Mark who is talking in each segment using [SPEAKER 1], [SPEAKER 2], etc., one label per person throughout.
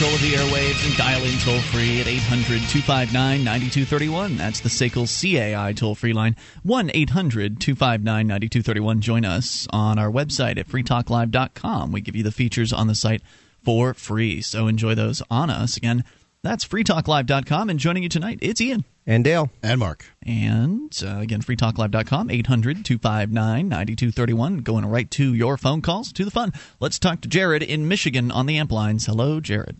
[SPEAKER 1] control of the airwaves and dial in toll free at 800 259 9231. That's the SACL CAI toll free line 1 800 259 9231. Join us on our website at freetalklive.com. We give you the features on the site for free, so enjoy those on us. Again, that's freetalklive.com. And joining you tonight, it's Ian.
[SPEAKER 2] And Dale.
[SPEAKER 3] And Mark.
[SPEAKER 1] And uh, again, freetalklive.com, 800 259 9231. Going right to your phone calls, to the fun. Let's talk to Jared in Michigan on the amp lines. Hello, Jared.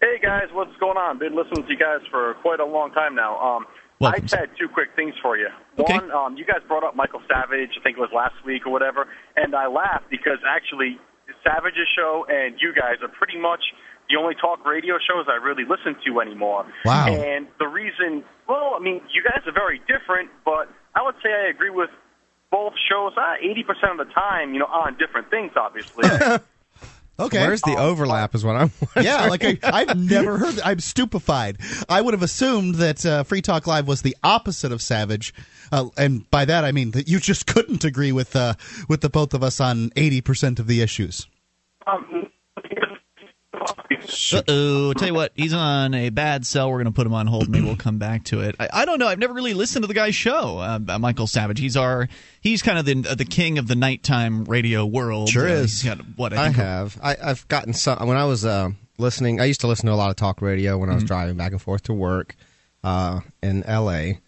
[SPEAKER 4] Hey, guys. What's going on? Been listening to you guys for quite a long time now. Um, I just had two quick things for you.
[SPEAKER 1] Okay.
[SPEAKER 4] One, um, you guys brought up Michael Savage, I think it was last week or whatever, and I laughed because actually Savage's show and you guys are pretty much the only talk radio shows I really listen to anymore.
[SPEAKER 3] Wow.
[SPEAKER 4] And the reason, well, I mean, you guys are very different, but I would say I agree with both shows uh, 80% of the time, you know, on different things, obviously.
[SPEAKER 3] Okay.
[SPEAKER 2] Where's the overlap? Is what I'm. wondering.
[SPEAKER 3] yeah, like I, I've never heard. that. I'm stupefied. I would have assumed that uh, Free Talk Live was the opposite of Savage, uh, and by that I mean that you just couldn't agree with uh, with the both of us on eighty percent of the issues.
[SPEAKER 4] um,
[SPEAKER 1] oh. Tell you what, he's on a bad cell. We're going to put him on hold. Maybe we'll come back to it. I, I don't know. I've never really listened to the guy's show, uh, Michael Savage. He's our he's kind of the uh, the king of the nighttime radio world.
[SPEAKER 3] Sure
[SPEAKER 1] Uh,
[SPEAKER 3] is.
[SPEAKER 1] Got what I
[SPEAKER 2] I have. I, I've gotten some. When I was uh, listening, I used to listen to a lot of talk radio when I was driving back and forth to work uh, in L.A.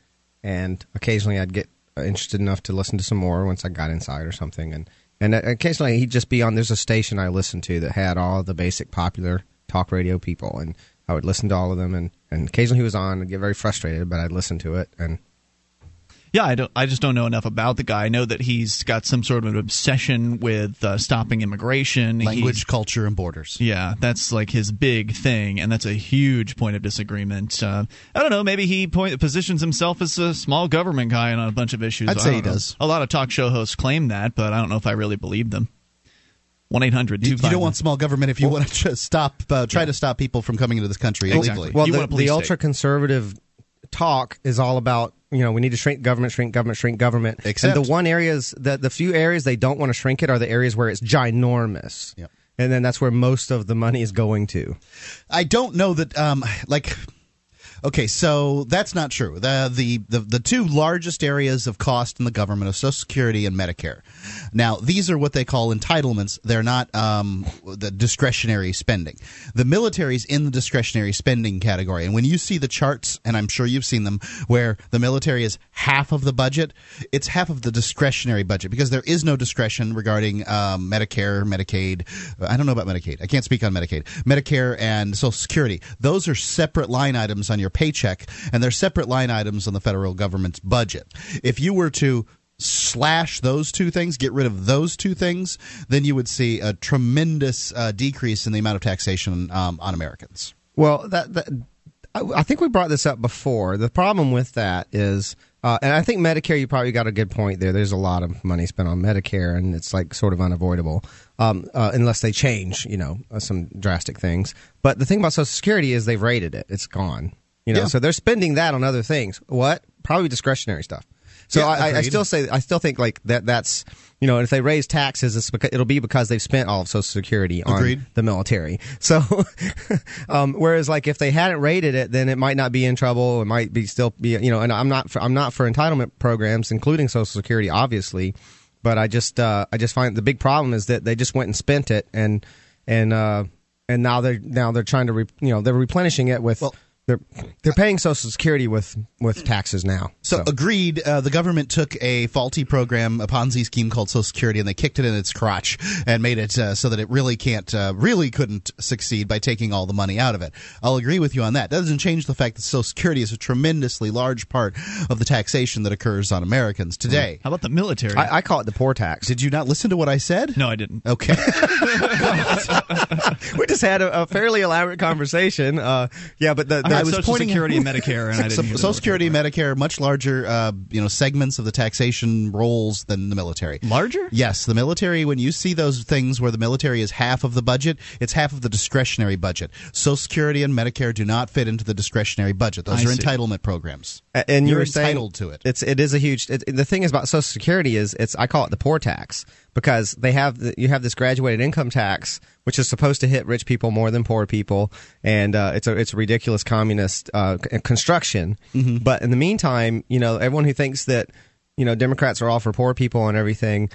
[SPEAKER 2] And occasionally I'd get interested enough to listen to some more once I got inside or something. And and occasionally he'd just be on. There's a station I listened to that had all the basic popular talk radio people, and I would listen to all of them. And, and occasionally he was on. I'd get very frustrated, but I'd listen to it. And
[SPEAKER 1] Yeah, I don't. I just don't know enough about the guy. I know that he's got some sort of an obsession with uh, stopping immigration,
[SPEAKER 3] Language,
[SPEAKER 1] He's-
[SPEAKER 3] culture, and borders.
[SPEAKER 1] Yeah, that's like his big thing, and that's a huge point of disagreement. Uh, I don't know. Maybe he point, positions himself as a small government guy on a bunch of issues.
[SPEAKER 3] I'd say he
[SPEAKER 1] know.
[SPEAKER 3] does.
[SPEAKER 1] A lot of talk show hosts claim that, but I don't know if I really believe them. One eight hundred
[SPEAKER 3] You, don't want small government if you want to just stop, uh, try to stop people from coming into this country
[SPEAKER 1] Exactly.
[SPEAKER 3] illegally.
[SPEAKER 2] Well,
[SPEAKER 1] You
[SPEAKER 2] the,
[SPEAKER 1] want a police
[SPEAKER 2] the ultra conservative talk is all about you know we need to shrink government, shrink government, shrink government.
[SPEAKER 3] Except-
[SPEAKER 2] and the one areas that the few areas they don't want to shrink it are the areas where it's ginormous.
[SPEAKER 3] Yep.
[SPEAKER 2] And then that's where most of the money is going to.
[SPEAKER 3] I don't know that um like Okay, so that's not true. The, the the the two largest areas of cost in the government are Social Security and Medicare. Now, these are what they call entitlements. They're not um, the discretionary spending. The military's in the discretionary spending category, and when you see the charts, and I'm sure you've seen them, where the military is half of the budget, it's half of the discretionary budget because there is no discretion regarding um, Medicare, Medicaid. I don't know about Medicaid. I can't speak on Medicaid. Medicare and Social Security. Those are separate line items on your paycheck, and they're separate line items on the federal government's budget. If you were to slash those two things, get rid of those two things, then you would see a tremendous uh, decrease in the amount of taxation um, on Americans.
[SPEAKER 2] Well, that, that I, think we brought this up before. The problem with that is, uh, and I think Medicare, you probably got a good point there. There's a lot of money spent on Medicare, and it's like sort of unavoidable um, uh, unless they change, you know, uh, some drastic things. But the thing about Social Security is they've rated it; it's gone. You know,
[SPEAKER 3] Yeah.
[SPEAKER 2] so they're spending that on other things. What? Probably discretionary stuff. So
[SPEAKER 3] Yeah,
[SPEAKER 2] I, I, still say I still think like that. That's you know, if they raise taxes, it's because, it'll be because they've spent all of Social Security on
[SPEAKER 3] Agreed.
[SPEAKER 2] the military. So, um, whereas like if they hadn't rated it, then it might not be in trouble. It might be still be, you know, and I'm not, for, I'm not for entitlement programs, including Social Security, obviously. But I just, uh, I just find the big problem is that they just went and spent it and, and, uh, and now they're, now they're trying to, re, you know, they're replenishing it with,
[SPEAKER 3] Well-
[SPEAKER 2] they're, they're paying Social Security with, with taxes now.
[SPEAKER 3] So, agreed. Uh, the government took a faulty program, a Ponzi scheme called Social Security, and they kicked it in its crotch and made it uh, so that it really can't, uh, really couldn't succeed by taking all the money out of it. I'll agree with you on that. That doesn't change the fact that Social Security is a tremendously large part of the taxation that occurs on Americans today.
[SPEAKER 1] How about the military?
[SPEAKER 2] I, I call it the poor tax.
[SPEAKER 3] Did you not listen to what I said?
[SPEAKER 1] no, I didn't.
[SPEAKER 3] Okay.
[SPEAKER 2] we just had a, a fairly elaborate conversation. Uh, yeah, but the, the
[SPEAKER 1] heard
[SPEAKER 3] was
[SPEAKER 1] Social
[SPEAKER 3] pointing-
[SPEAKER 1] Security and Medicare, and I didn't. Hear
[SPEAKER 3] Social Security,
[SPEAKER 1] and
[SPEAKER 3] Medicare, much larger, uh, you know, segments of the taxation rolls than the military.
[SPEAKER 1] larger.
[SPEAKER 3] Yes, the military. When you see those things where the military is half of the budget, it's half of the discretionary budget. Social Security and Medicare do not fit into the discretionary budget. Those
[SPEAKER 1] I
[SPEAKER 3] are
[SPEAKER 1] see.
[SPEAKER 3] entitlement programs.
[SPEAKER 2] A- and you
[SPEAKER 3] You're
[SPEAKER 2] were saying
[SPEAKER 3] entitled to it.
[SPEAKER 2] It's it is a huge. It, the thing is about Social Security is it's I call it the poor tax, because they have the, you have this graduated income tax which is supposed to hit rich people more than poor people, and uh, it's a it's a ridiculous communist uh, construction. Mm-hmm. But in the meantime, you know, everyone who thinks that you know Democrats are all for poor people and everything,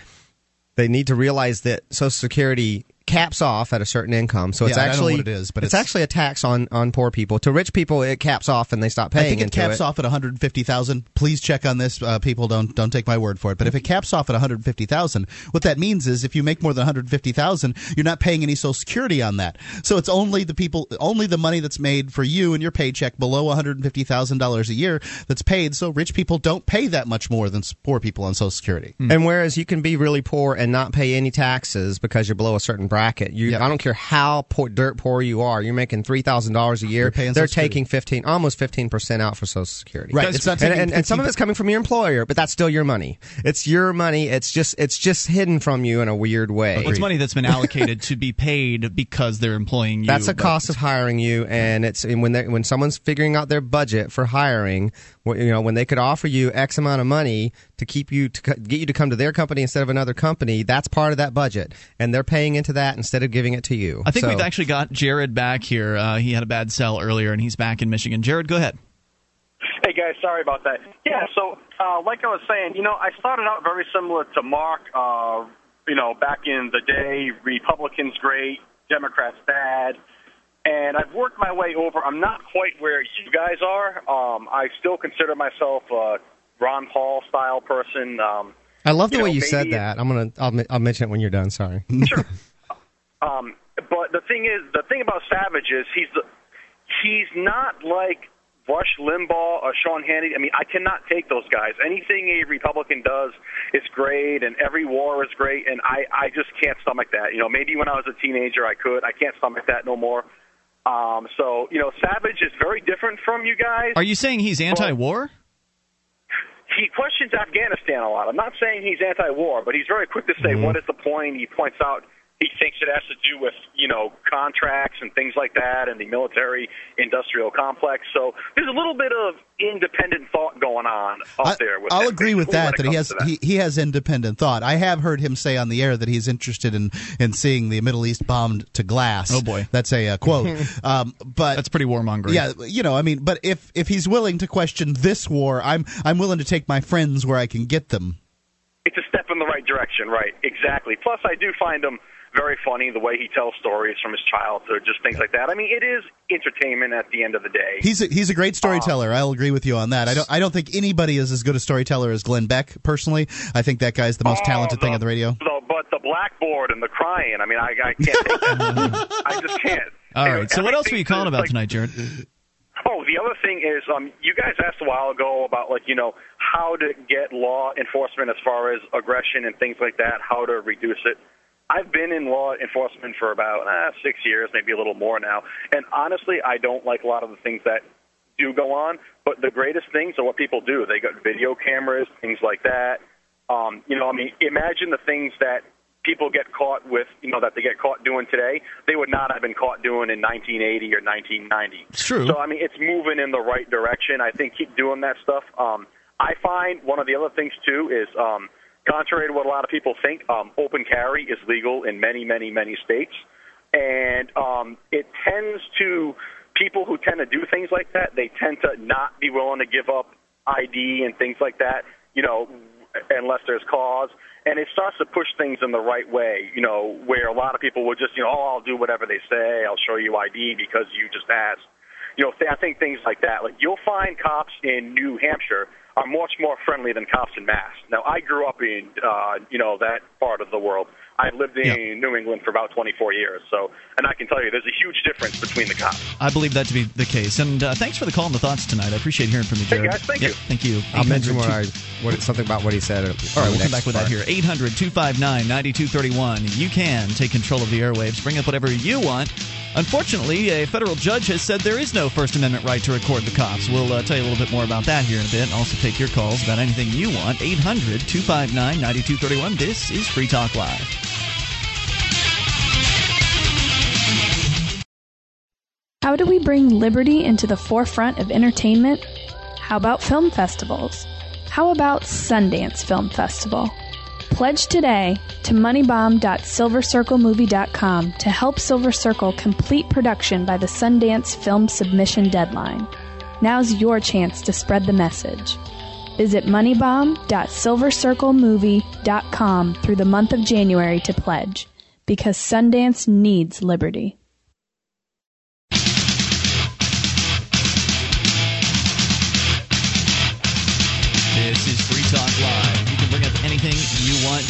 [SPEAKER 2] they need to realize that Social Security caps off at a certain income. So it's
[SPEAKER 3] Yeah, I
[SPEAKER 2] actually
[SPEAKER 3] don't know what it is, but
[SPEAKER 2] it's,
[SPEAKER 3] it's-
[SPEAKER 2] actually a tax on on poor people. To rich people, it caps off and they stop paying.
[SPEAKER 3] I think it
[SPEAKER 2] into
[SPEAKER 3] caps off at 150,000. Please check on this. Uh, people don't don't take my word for it. But if it caps off at 150,000, what that means is if you make more than 150,000, you're not paying any social security on that. So it's only the people only the money that's made for you and your paycheck below $150,000 a year that's paid. So rich people don't pay that much more than poor people on social security.
[SPEAKER 2] And whereas you can be really poor and not pay any taxes because you're below a certain bracket, you
[SPEAKER 3] Yeah.
[SPEAKER 2] I don't care how poor, dirt poor you are, you're making three thousand dollars a year. They're taking fifteen, almost fifteen percent out for Social Security.
[SPEAKER 3] Right. It's not
[SPEAKER 2] and, and, and some of it's coming from your employer, but that's still your money. It's your money. It's just it's just hidden from you in a weird way.
[SPEAKER 1] It's money that's been allocated to be paid because they're employing you.
[SPEAKER 2] That's a cost of hiring you, and it's and when when someone's figuring out their budget for hiring, you know, when they could offer you X amount of money to keep you to get you to come to their company instead of another company, that's part of that budget, and they're paying into that instead of giving it to you.
[SPEAKER 1] I think
[SPEAKER 2] So-
[SPEAKER 1] we've actually got Jared back here. Uh, he had a bad cell earlier, and he's back in Michigan. Jared, go ahead.
[SPEAKER 4] Hey guys, sorry about that. Yeah, so uh, like I was saying, you know, I started out very similar to Mark. Uh, you know, back in the day, Republicans great, Democrats bad, and I've worked my way over. I'm not quite where you guys are. Um, I still consider myself a Ron Paul style person. Um,
[SPEAKER 2] I love the
[SPEAKER 4] you
[SPEAKER 2] way
[SPEAKER 4] know,
[SPEAKER 2] you said that. I'm gonna I'll, mi- I'll mention it when you're done. Sorry.
[SPEAKER 4] Sure. um, but the thing is, the thing about Savage is he's the, he's not like Rush Limbaugh or Sean Hannity. I mean, I cannot take those guys. Anything a Republican does is great, and every war is great, and I I just can't stomach that. You know, maybe when I was a teenager I could. I can't stomach that no more. Um, so you know, Savage is very different from you guys.
[SPEAKER 1] Are you saying he's anti-war?
[SPEAKER 4] He questions Afghanistan a lot. I'm not saying he's anti-war, but he's very quick to say mm-hmm. what is the point. He points out he thinks it has to do with you know contracts and things like that, and the military-industrial complex. So there's a little bit of independent thought going on up
[SPEAKER 3] I,
[SPEAKER 4] there. With
[SPEAKER 3] I'll agree with that. That he has
[SPEAKER 4] that.
[SPEAKER 3] he, he has independent thought. I have heard him say on the air that he's interested in in seeing the Middle East bombed to glass.
[SPEAKER 1] Oh, boy.
[SPEAKER 3] that's a uh, quote. um, but
[SPEAKER 1] That's pretty warmongering.
[SPEAKER 3] yeah, you know, I mean, but if if he's willing to question this war, I'm I'm willing to take my friends where I can get them.
[SPEAKER 4] it's a step in the right direction, right? Exactly. Plus, I do find him very funny the way he tells stories from his childhood, just things like that. I mean, it is entertainment at the end of the day.
[SPEAKER 3] He's a, he's a great storyteller. I'll agree with you on that. I don't I don't think anybody is as good a storyteller as Glenn Beck. Personally, I think that guy's the most
[SPEAKER 4] Oh,
[SPEAKER 3] talented thing
[SPEAKER 4] the-
[SPEAKER 3] on the radio.
[SPEAKER 4] The, but the blackboard and the crying, I mean, I, I can't. I just can't.
[SPEAKER 1] All right. So what else were you calling about
[SPEAKER 4] like-
[SPEAKER 1] tonight, Jared?
[SPEAKER 4] Oh, the other thing is, um, you guys asked a while ago about like you know how to get law enforcement as far as aggression and things like that, how to reduce it. I've been in law enforcement for about uh, six years, maybe a little more now, and honestly, I don't like a lot of the things that do go on. But the greatest things are what people do. They got video cameras, things like that. Um, you know, I mean, imagine the things that people get caught with, you know, that they get caught doing today. They would not have been caught doing in 1980 or 1990.
[SPEAKER 1] It's true.
[SPEAKER 4] So I mean, it's moving in the right direction. I think keep doing that stuff. Um, I find one of the other things too is, um, contrary to what a lot of people think, um, open carry is legal in many, many, many states, and um, it tends to people who tend to do things like that. They tend to not be willing to give up ID and things like that. You know, unless there's cause. And it starts to push things in the right way, you know, where a lot of people would just, you know, oh, I'll do whatever they say. I'll show you ID because you just asked. You know, I think things like that. Like you'll find cops in New Hampshire are much more friendly than cops in Mass. Now, I grew up in, uh, you know, that part of the world. I lived in
[SPEAKER 1] Yeah.
[SPEAKER 4] New England for about 24 years, so, and I can tell you, there's a huge difference between the cops.
[SPEAKER 1] I believe that to be the case. And uh, thanks for the call and the thoughts tonight. I appreciate hearing from you,
[SPEAKER 4] Hey,
[SPEAKER 1] Jared.
[SPEAKER 4] guys, thank
[SPEAKER 1] Yep,
[SPEAKER 4] you.
[SPEAKER 1] Thank you.
[SPEAKER 2] I'll mention
[SPEAKER 1] 800
[SPEAKER 2] what I what something about what he said.
[SPEAKER 1] All right, we'll come back with that here. 800 259 9231. You can take control of the airwaves, bring up whatever you want. Unfortunately, a federal judge has said there is no First Amendment right to record the cops. We'll uh, tell you a little bit more about that here in a bit also take your calls about anything you want. 800 259 9231. This is Free Talk Live.
[SPEAKER 5] How do we bring liberty into the forefront of entertainment? How about film festivals? How about Sundance Film Festival? Pledge today to moneybomb.silvercirclemovie.com to help Silver Circle complete production by the Sundance film submission deadline. Now's your chance to spread the message. Visit moneybomb.silvercirclemovie.com through the month of January to pledge because Sundance needs liberty.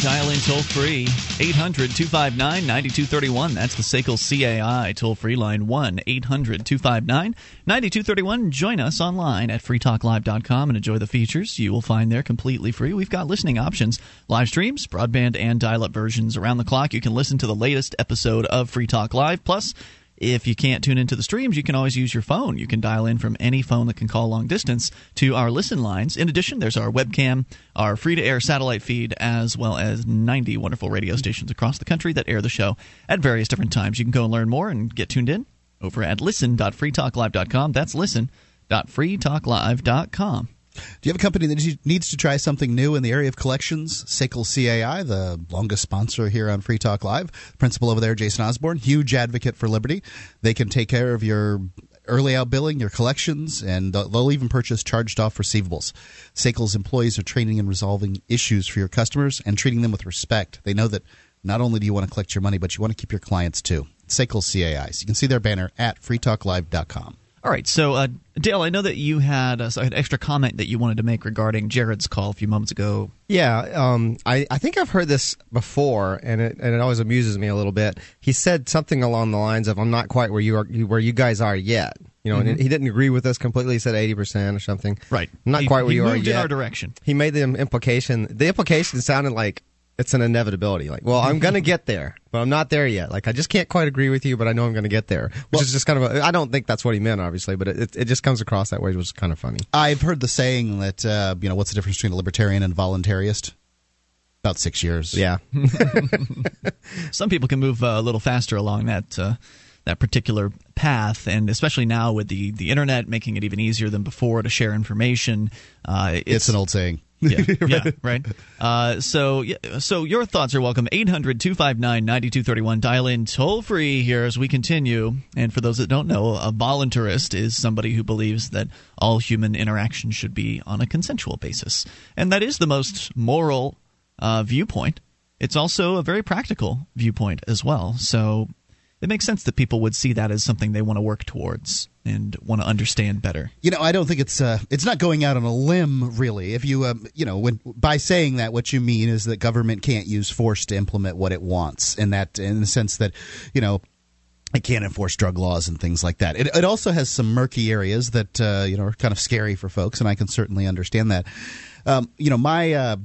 [SPEAKER 1] Dial in toll free 800 259 9231. That's the SACL CAI toll free line 1 800 259 9231. Join us online at freetalklive.com and enjoy the features you will find there completely free. We've got listening options, live streams, broadband, and dial up versions around the clock. You can listen to the latest episode of Free Talk Live. Plus, if you can't tune into the streams, you can always use your phone. You can dial in from any phone that can call long distance to our listen lines. In addition, there's our webcam, our free to air satellite feed, as well as 90 wonderful radio stations across the country that air the show at various different times. You can go and learn more and get tuned in over at listen.freetalklive.com. That's listen.freetalklive.com.
[SPEAKER 3] Do you have a company that needs to try something new in the area of collections? SACL CAI, the longest sponsor here on Free Talk Live. Principal over there, Jason Osborne, huge advocate for liberty. They can take care of your early out billing, your collections, and they'll even purchase charged off receivables. SACL's employees are training and resolving issues for your customers and treating them with respect. They know that not only do you want to collect your money, but you want to keep your clients too. SACL CAI. So you can see their banner at freetalklive.com.
[SPEAKER 1] All right, so uh, Dale, I know that you had uh, an extra comment that you wanted to make regarding Jared's call a few moments ago.
[SPEAKER 2] Yeah, um, I, I think I've heard this before, and it and it always amuses me a little bit. He said something along the lines of, "I'm not quite where you are, where you guys are yet." You know, mm-hmm. and he didn't agree with us completely. He said eighty percent or something.
[SPEAKER 1] Right,
[SPEAKER 2] not
[SPEAKER 1] he,
[SPEAKER 2] quite where
[SPEAKER 1] you
[SPEAKER 2] are yet.
[SPEAKER 1] in our direction.
[SPEAKER 2] He made the implication. The implication sounded like it's an inevitability. Like, well, I'm going to get there, but I'm not there yet. Like, I just can't quite agree with you, but I know I'm going to get there. Which well, is just kind of a, I don't think that's what he meant, obviously, but it, it just comes across that way, which is kind of funny.
[SPEAKER 3] I've heard the saying that, uh, you know, what's the difference between a libertarian and a voluntarist? About six years.
[SPEAKER 2] Yeah.
[SPEAKER 1] Some people can move uh, a little faster along that. Uh, that particular path, and especially now with the, the internet making it even easier than before to share information, uh,
[SPEAKER 3] it's, it's, an old saying
[SPEAKER 1] yeah, yeah, right. Uh, so, so your thoughts are welcome. 800 259 9231. Dial in toll free here as we continue. And for those that don't know, a voluntarist is somebody who believes that all human interaction should be on a consensual basis. And that is the most moral uh, viewpoint. It's also a very practical viewpoint as well. So it makes sense that people would see that as something they want to work towards and want to understand better.
[SPEAKER 3] You know, I don't think it's uh, it's not going out on a limb really. If you um, you know, when by saying that, what you mean is that government can't use force to implement what it wants, and that in the sense that you know it can't enforce drug laws and things like that. It, it also has some murky areas that uh, you know are kind of scary for folks, and I can certainly understand that. Um, you know, my uh,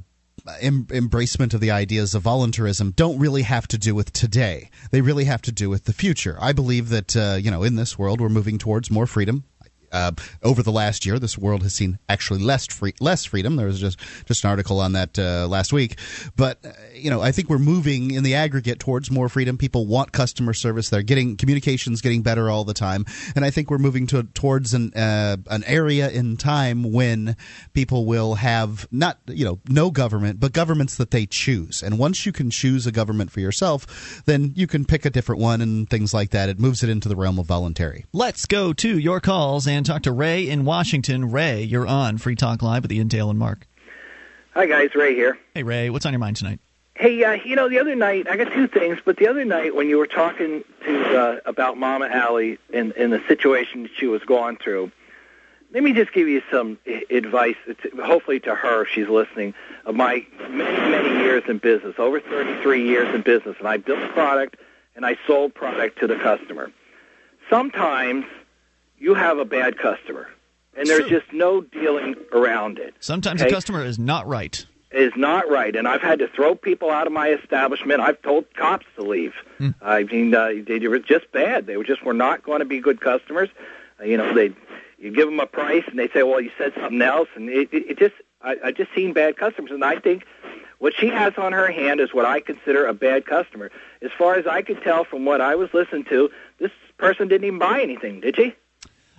[SPEAKER 3] em- embracement of the ideas of voluntarism don't really have to do with today. They really have to do with the future. I believe that uh, you know in this world we're moving towards more freedom. Uh, over the last year, this world has seen actually less free, less freedom. There was just just an article on that uh, last week, but uh, you know, I think we're moving in the aggregate towards more freedom. People want customer service. They're getting communications getting better all the time, and I think we're moving to, towards an uh, an area in time when people will have not you know no government, but governments that they choose. And once you can choose a government for yourself, then you can pick a different one and things like that. It moves it into the realm of voluntary.
[SPEAKER 1] Let's go to your calls and talk to Ray in Washington. Ray, you're on Free Talk Live with Ian Dale and Mark.
[SPEAKER 6] Hi, guys. Ray here.
[SPEAKER 1] Hey, Ray. What's on your mind tonight?
[SPEAKER 6] Hey, uh, you know, the other night I got two things, but the other night when you were talking to uh, about Mama Allie and, and the situation she was going through, let me just give you some advice, hopefully to her if she's listening, of my many, many years in business, over 33 years in business, and I built product and I sold product to the customer. Sometimes you have a bad customer, and there's just no dealing around it.
[SPEAKER 1] Sometimes okay? the customer is not right.
[SPEAKER 6] Is not right, and I've had to throw people out of my establishment. I've told cops to leave. Hmm. I mean, uh, they were just bad. They were just were not going to be good customers. Uh, you know, they you give them a price, and they say, "Well, you said something else," and it, it, it just I, I just seen bad customers, and I think what she has on her hand is what I consider a bad customer. As far as I could tell from what I was listening to, this person didn't even buy anything, did she?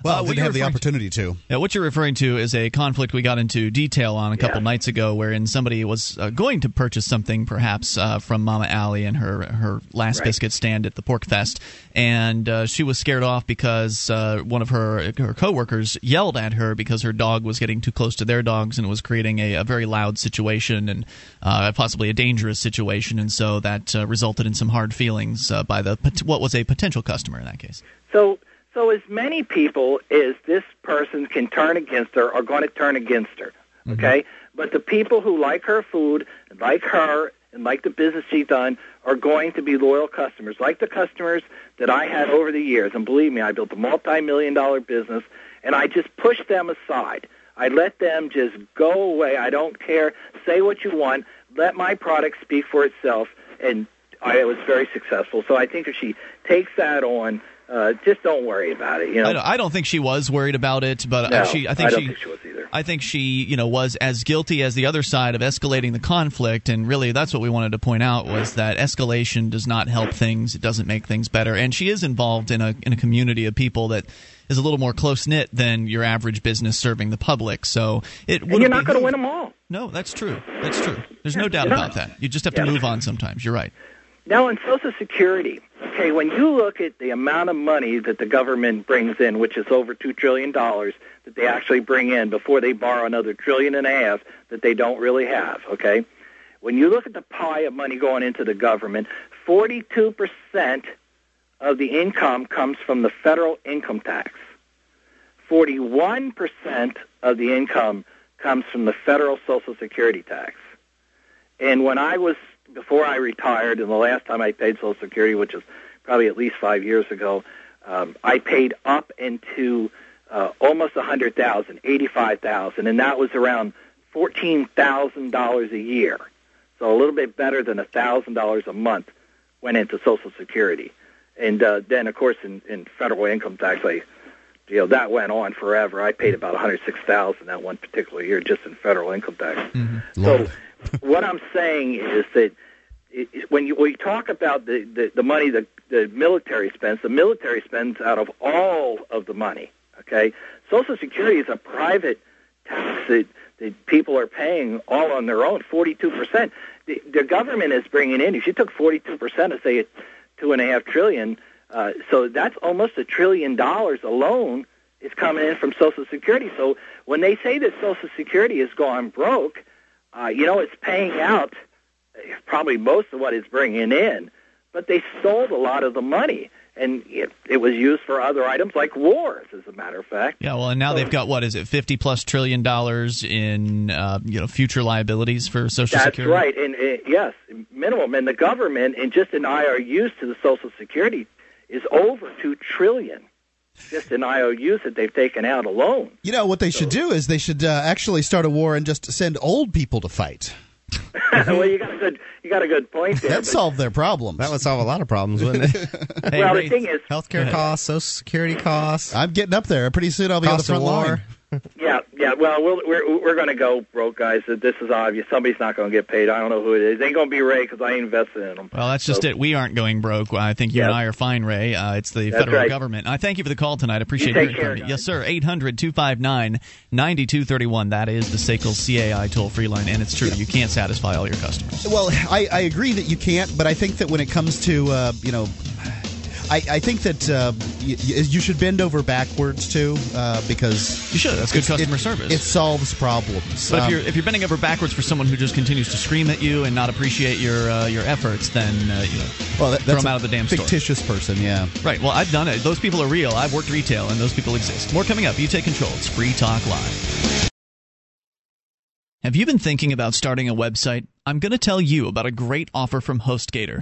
[SPEAKER 3] Well,
[SPEAKER 1] Uh, what
[SPEAKER 3] didn't have the
[SPEAKER 1] referring to-
[SPEAKER 3] opportunity to.
[SPEAKER 1] Yeah, what you're referring to is a conflict we got into detail on a couple
[SPEAKER 6] Yeah.
[SPEAKER 1] nights ago, wherein somebody was uh, going to purchase something, perhaps uh, from Mama Allie and her her last
[SPEAKER 6] Right.
[SPEAKER 1] biscuit stand at the PorcFest, and uh, she was scared off because uh, one of her her coworkers yelled at her because her dog was getting too close to their dogs and it was creating a, a very loud situation and uh, possibly a dangerous situation, and so that uh, resulted in some hard feelings uh, by the what was a potential customer in that case.
[SPEAKER 6] So, so as many people as this person can turn against her are going to turn against her. Mm-hmm. Okay, but the people who like her food, like her, and like the business she's done are going to be loyal customers, like the customers that I had over the years. And believe me, I built a multi-million dollar business, and I just pushed them aside. I let them just go away. I don't care. Say what you want. Let my product speak for itself, and I was very successful. So I think if she takes that on, uh, just don't worry about it. You know,
[SPEAKER 1] I don't, I don't think she was worried about it, but
[SPEAKER 6] No,
[SPEAKER 1] she I think
[SPEAKER 6] I
[SPEAKER 1] she
[SPEAKER 6] think she was either.
[SPEAKER 1] I think she, you know, was as guilty as the other side of escalating the conflict, and really, that's what we wanted to point out was that escalation does not help things. It doesn't make things better, and she is involved in a in a community of people that is a little more close knit than your average business serving the public. So it
[SPEAKER 6] and you're not going to win them all.
[SPEAKER 1] No, that's true. That's true. There's no doubt about that. You just have to
[SPEAKER 6] Yeah.
[SPEAKER 1] move on sometimes. You're right.
[SPEAKER 6] Now, in Social Security, okay, when you look at the amount of money that the government brings in, which is over two trillion dollars that they actually bring in before they borrow another trillion and a half that they don't really have, okay? When you look at the pie of money going into the government, 42% of the income comes from the federal income tax. 41% of the income comes from the federal Social Security tax. And when I was before I retired, and the last time I paid Social Security, which is probably at least five years ago, um, I paid up into uh, almost a hundred thousand, eighty-five thousand, and that was around fourteen thousand dollars a year. So a little bit better than a thousand dollars a month went into Social Security, and uh, then of course in, in federal income tax, I, you know, that went on forever. I paid about one hundred six thousand that one particular year just in federal income tax. So what I'm saying is that it, when you, we talk about the, the, the money that the military spends, the military spends out of all of the money. Okay, Social Security is a private tax that, that people are paying all on their own. Forty-two percent. The, the government is bringing in. If you took forty-two percent of say two and a half trillion, uh, so that's almost a trillion dollars alone is coming in from Social Security. So when they say that Social Security has gone broke, uh, you know, it's paying out probably most of what it's bringing in, but they sold a lot of the money, and it, it was used for other items like wars, as a matter of fact.
[SPEAKER 1] Yeah, well, and now they've got what is it, fifty plus trillion dollars in uh, you know future liabilities for Social
[SPEAKER 6] That's
[SPEAKER 1] Security.
[SPEAKER 6] right, and uh, yes, minimum, and the government, and just in IOUs to the Social Security, is over two trillion, just in IOUs that they've taken out alone.
[SPEAKER 3] You know what they should do is they should uh, actually start a war and just send old people to fight.
[SPEAKER 6] well, you got a good, you got a good point there.
[SPEAKER 3] That'd
[SPEAKER 6] but-
[SPEAKER 3] solve their problems.
[SPEAKER 2] That would solve a lot of problems, wouldn't it?
[SPEAKER 1] Hey,
[SPEAKER 6] well,
[SPEAKER 1] Ray,
[SPEAKER 6] the thing is,
[SPEAKER 2] Healthcare costs, Social Security costs,
[SPEAKER 3] I'm getting up there. Pretty soon I'll be on the front line.
[SPEAKER 6] Yeah, yeah. Well, we'll we're we're going to go broke, guys. This is obvious. Somebody's not going to get paid. I don't know who it is. It ain't going to be Ray because I invested in them.
[SPEAKER 1] Well, that's just
[SPEAKER 6] So-
[SPEAKER 1] it. We aren't going broke. I think you and I are fine, Ray. Uh, it's the
[SPEAKER 6] That's
[SPEAKER 1] federal
[SPEAKER 6] right.
[SPEAKER 1] government. I thank you for the call tonight. I appreciate
[SPEAKER 6] take
[SPEAKER 1] hearing
[SPEAKER 6] care,
[SPEAKER 1] from you.
[SPEAKER 6] guys.
[SPEAKER 1] Yes, sir. 800 259 9231. That is the SACL CAI toll free line. And it's true. You can't satisfy all your customers.
[SPEAKER 3] Well, I, I agree that you can't, but I think that when it comes to uh, you know, I, I think that uh, y- y- you should bend over backwards too, uh, because
[SPEAKER 1] You should. That's good customer
[SPEAKER 3] it-
[SPEAKER 1] service.
[SPEAKER 3] It solves problems.
[SPEAKER 1] but if
[SPEAKER 3] Um,
[SPEAKER 1] you're if you're bending over backwards for someone who just continues to scream at you and not appreciate your uh, your efforts, then uh, you know
[SPEAKER 3] well, that,
[SPEAKER 1] throw
[SPEAKER 3] that's
[SPEAKER 1] them out of the damn store.
[SPEAKER 3] fictitious person, yeah.
[SPEAKER 1] Right. Well, I've done it. Those people are real. I've worked retail, and those people exist. More coming up. You take control. It's Free Talk Live. Have you been thinking about starting a website? I'm going to tell you about a great offer from HostGator.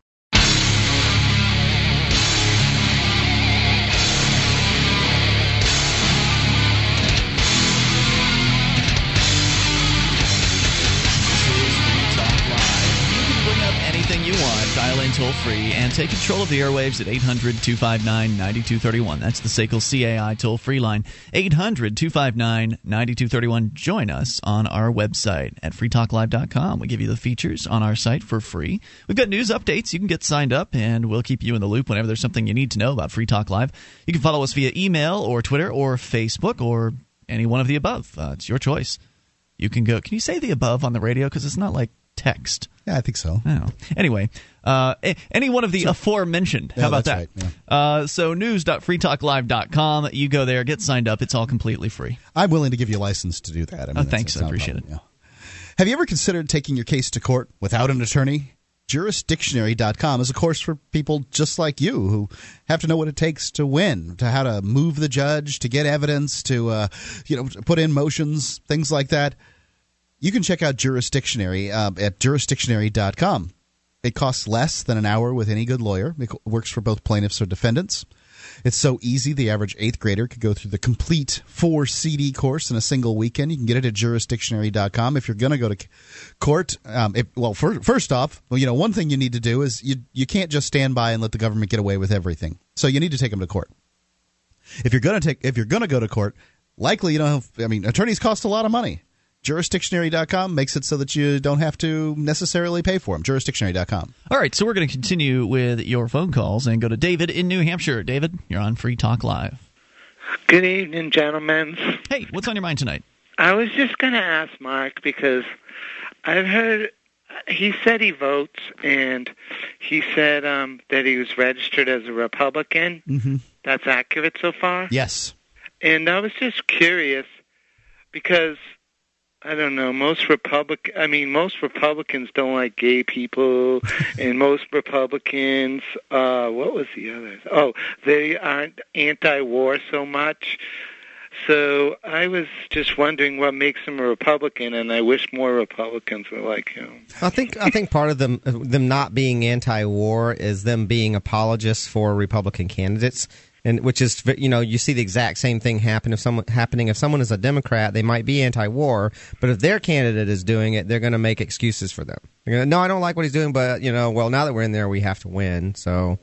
[SPEAKER 1] Toll free and take control of the airwaves at 800 259 9231. That's the SACL CAI toll free line. 800 259 9231. Join us on our website at freetalklive.com. We give you the features on our site for free. We've got news updates. You can get signed up and we'll keep you in the loop whenever there's something you need to know about Free Talk Live. You can follow us via email or Twitter or Facebook or any one of the above. Uh, it's your choice. You can go. Can you say the above on the radio? Because it's not like text.
[SPEAKER 3] Yeah, I think so.
[SPEAKER 1] Oh. Anyway, uh, any one of the aforementioned.
[SPEAKER 3] Yeah,
[SPEAKER 1] How about
[SPEAKER 3] that's
[SPEAKER 1] that?
[SPEAKER 3] right,
[SPEAKER 1] uh, so news.freetalklive.com. You go there, get signed up. It's all completely free.
[SPEAKER 3] I'm willing to give you a license to do that. I mean,
[SPEAKER 1] Oh, thanks. I appreciate
[SPEAKER 3] problem, yeah. Have you ever considered taking your case to court without an attorney? Jurisdictionary.com is a course for people just like you who have to know what it takes to win, to how to move the judge, to get evidence, to uh, you know put in motions, things like that. You can check out Jurisdictionary uh, at jurisdictionary.com. It costs less than an hour with any good lawyer. It works for both plaintiffs or defendants. It's so easy, the average eighth grader could go through the complete four CD course in a single weekend. You can get it at jurisdictionary.com. If you're going to go to court, um, if, well, fir- first off, well, you know, one thing you need to do is you, you can't just stand by and let the government get away with everything. So you need to take them to court. If you're going to take, if you're going to go to court, likely you don't have, I mean, attorneys cost a lot of money. Jurisdictionary.com makes it so that you don't have to necessarily pay for them. Jurisdictionary.com.
[SPEAKER 1] All right, so we're going to continue with your phone calls and go to David in New Hampshire. David, you're on Free Talk Live.
[SPEAKER 7] Good evening, gentlemen.
[SPEAKER 1] Hey, what's on your mind tonight?
[SPEAKER 7] I was just going to ask Mark because I've heard he said he votes and he said um, that he was registered as a Republican.
[SPEAKER 3] Mm-hmm.
[SPEAKER 7] That's accurate so far.
[SPEAKER 3] Yes.
[SPEAKER 7] And I was just curious because I don't know most Republic. I mean, most Republicans don't like gay people, and most Republicans. Uh, what was the other? Oh, they aren't anti-war so much. So I was just wondering what makes him a Republican, and I wish more Republicans were like him.
[SPEAKER 2] I think I think part of them them not being anti-war is them being apologists for Republican candidates, and which is you know you see the exact same thing happen if someone happening if someone is a Democrat they might be anti-war, but if their candidate is doing it, they're going to make excuses for them. Gonna, no, I don't like what he's doing, but you know, well now that we're in there, we have to win. So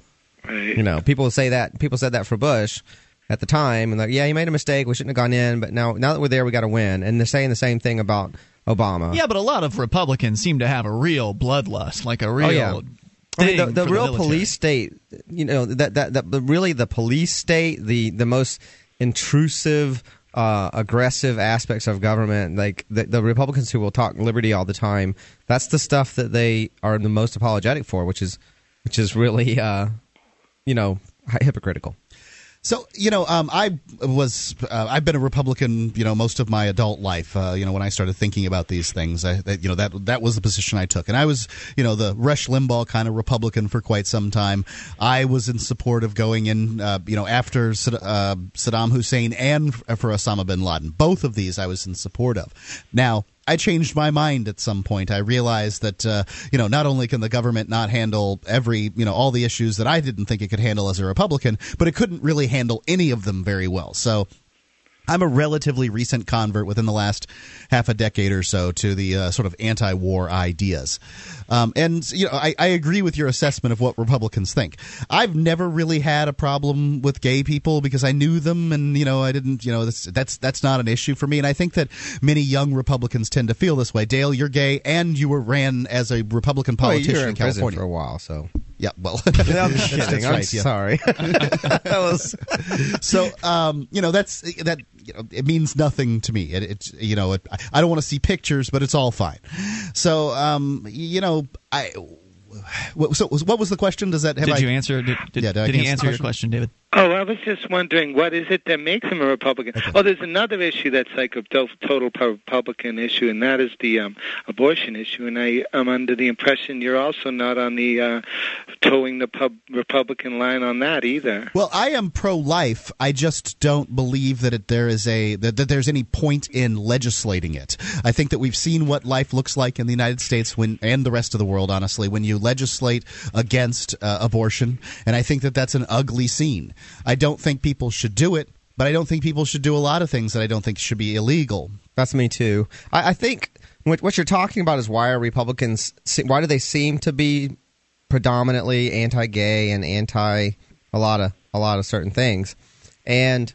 [SPEAKER 7] Right.
[SPEAKER 2] you know, people say that people said that for Bush at the time, and like, yeah, he made a mistake. We shouldn't have gone in, but now now that we're there, we got to win. And they're saying the same thing about Obama.
[SPEAKER 1] Yeah, but a lot of Republicans seem to have a real bloodlust, like a real.
[SPEAKER 2] Oh, yeah. I mean, the, the real
[SPEAKER 1] military.
[SPEAKER 2] police state, you know, that, that that the really the police state, the the most intrusive, uh, aggressive aspects of government, like the, the Republicans who will talk liberty all the time. That's the stuff that they are the most apologetic for, which is which is really, uh, you know, hypocritical.
[SPEAKER 3] So you know, um, I was uh, I've been a Republican, you know, most of my adult life. Uh, you know, when I started thinking about these things, I, that, you know, that that was the position I took, and I was, you know, the Rush Limbaugh kind of Republican for quite some time. I was in support of going in, uh, you know, after uh, Saddam Hussein and for Osama bin Laden. Both of these I was in support of. Now. I changed my mind at some point. I realized that uh, you know not only can the government not handle every you know all the issues that I didn't think it could handle as a Republican, but it couldn't really handle any of them very well. So I'm a relatively recent convert within the last half a decade or so to the uh, sort of anti-war ideas, um, and you know I, I agree with your assessment of what Republicans think. I've never really had a problem with gay people because I knew them, and you know I didn't. You know that's that's that's not an issue for me, and I think that many young Republicans tend to feel this way. Dale, you're gay, and you were ran as a Republican
[SPEAKER 2] Well,
[SPEAKER 3] politician
[SPEAKER 2] were in,
[SPEAKER 3] in California
[SPEAKER 2] for a while, so
[SPEAKER 3] yeah, well,
[SPEAKER 2] I'm
[SPEAKER 3] that's,
[SPEAKER 2] kidding.
[SPEAKER 3] that's
[SPEAKER 2] I'm
[SPEAKER 3] right. Yeah.
[SPEAKER 2] sorry. that was
[SPEAKER 3] so um, you know that's that you know it means nothing to me it, it's you know it, i don't want to see pictures but it's all fine so um, you know i what- so what was the question does that have
[SPEAKER 1] Did
[SPEAKER 3] I,
[SPEAKER 1] you answer? Did, did,
[SPEAKER 3] Yeah, did
[SPEAKER 1] did he
[SPEAKER 3] answer
[SPEAKER 1] answer
[SPEAKER 3] the
[SPEAKER 1] your question, David?
[SPEAKER 7] Oh, I was just wondering, what is it that makes him a Republican? Oh, there's another issue that's like a total Republican issue, and that is the um, abortion issue. And I am under the impression you're also not on the uh, toeing the pub- Republican line on that either.
[SPEAKER 3] Well, I am pro-life. I just don't believe that it, there is a that, that there's any point in legislating it. I think that we've seen what life looks like in the United States when and the rest of the world, honestly, when you legislate against uh, abortion, and I think that that's an ugly scene. I don't think people should do it, but I don't think people should do a lot of things that I don't think should be illegal.
[SPEAKER 2] That's me too. I, I think what, what you're talking about is why are Republicans? Why do they seem to be predominantly anti-gay and anti a lot of a lot of certain things, and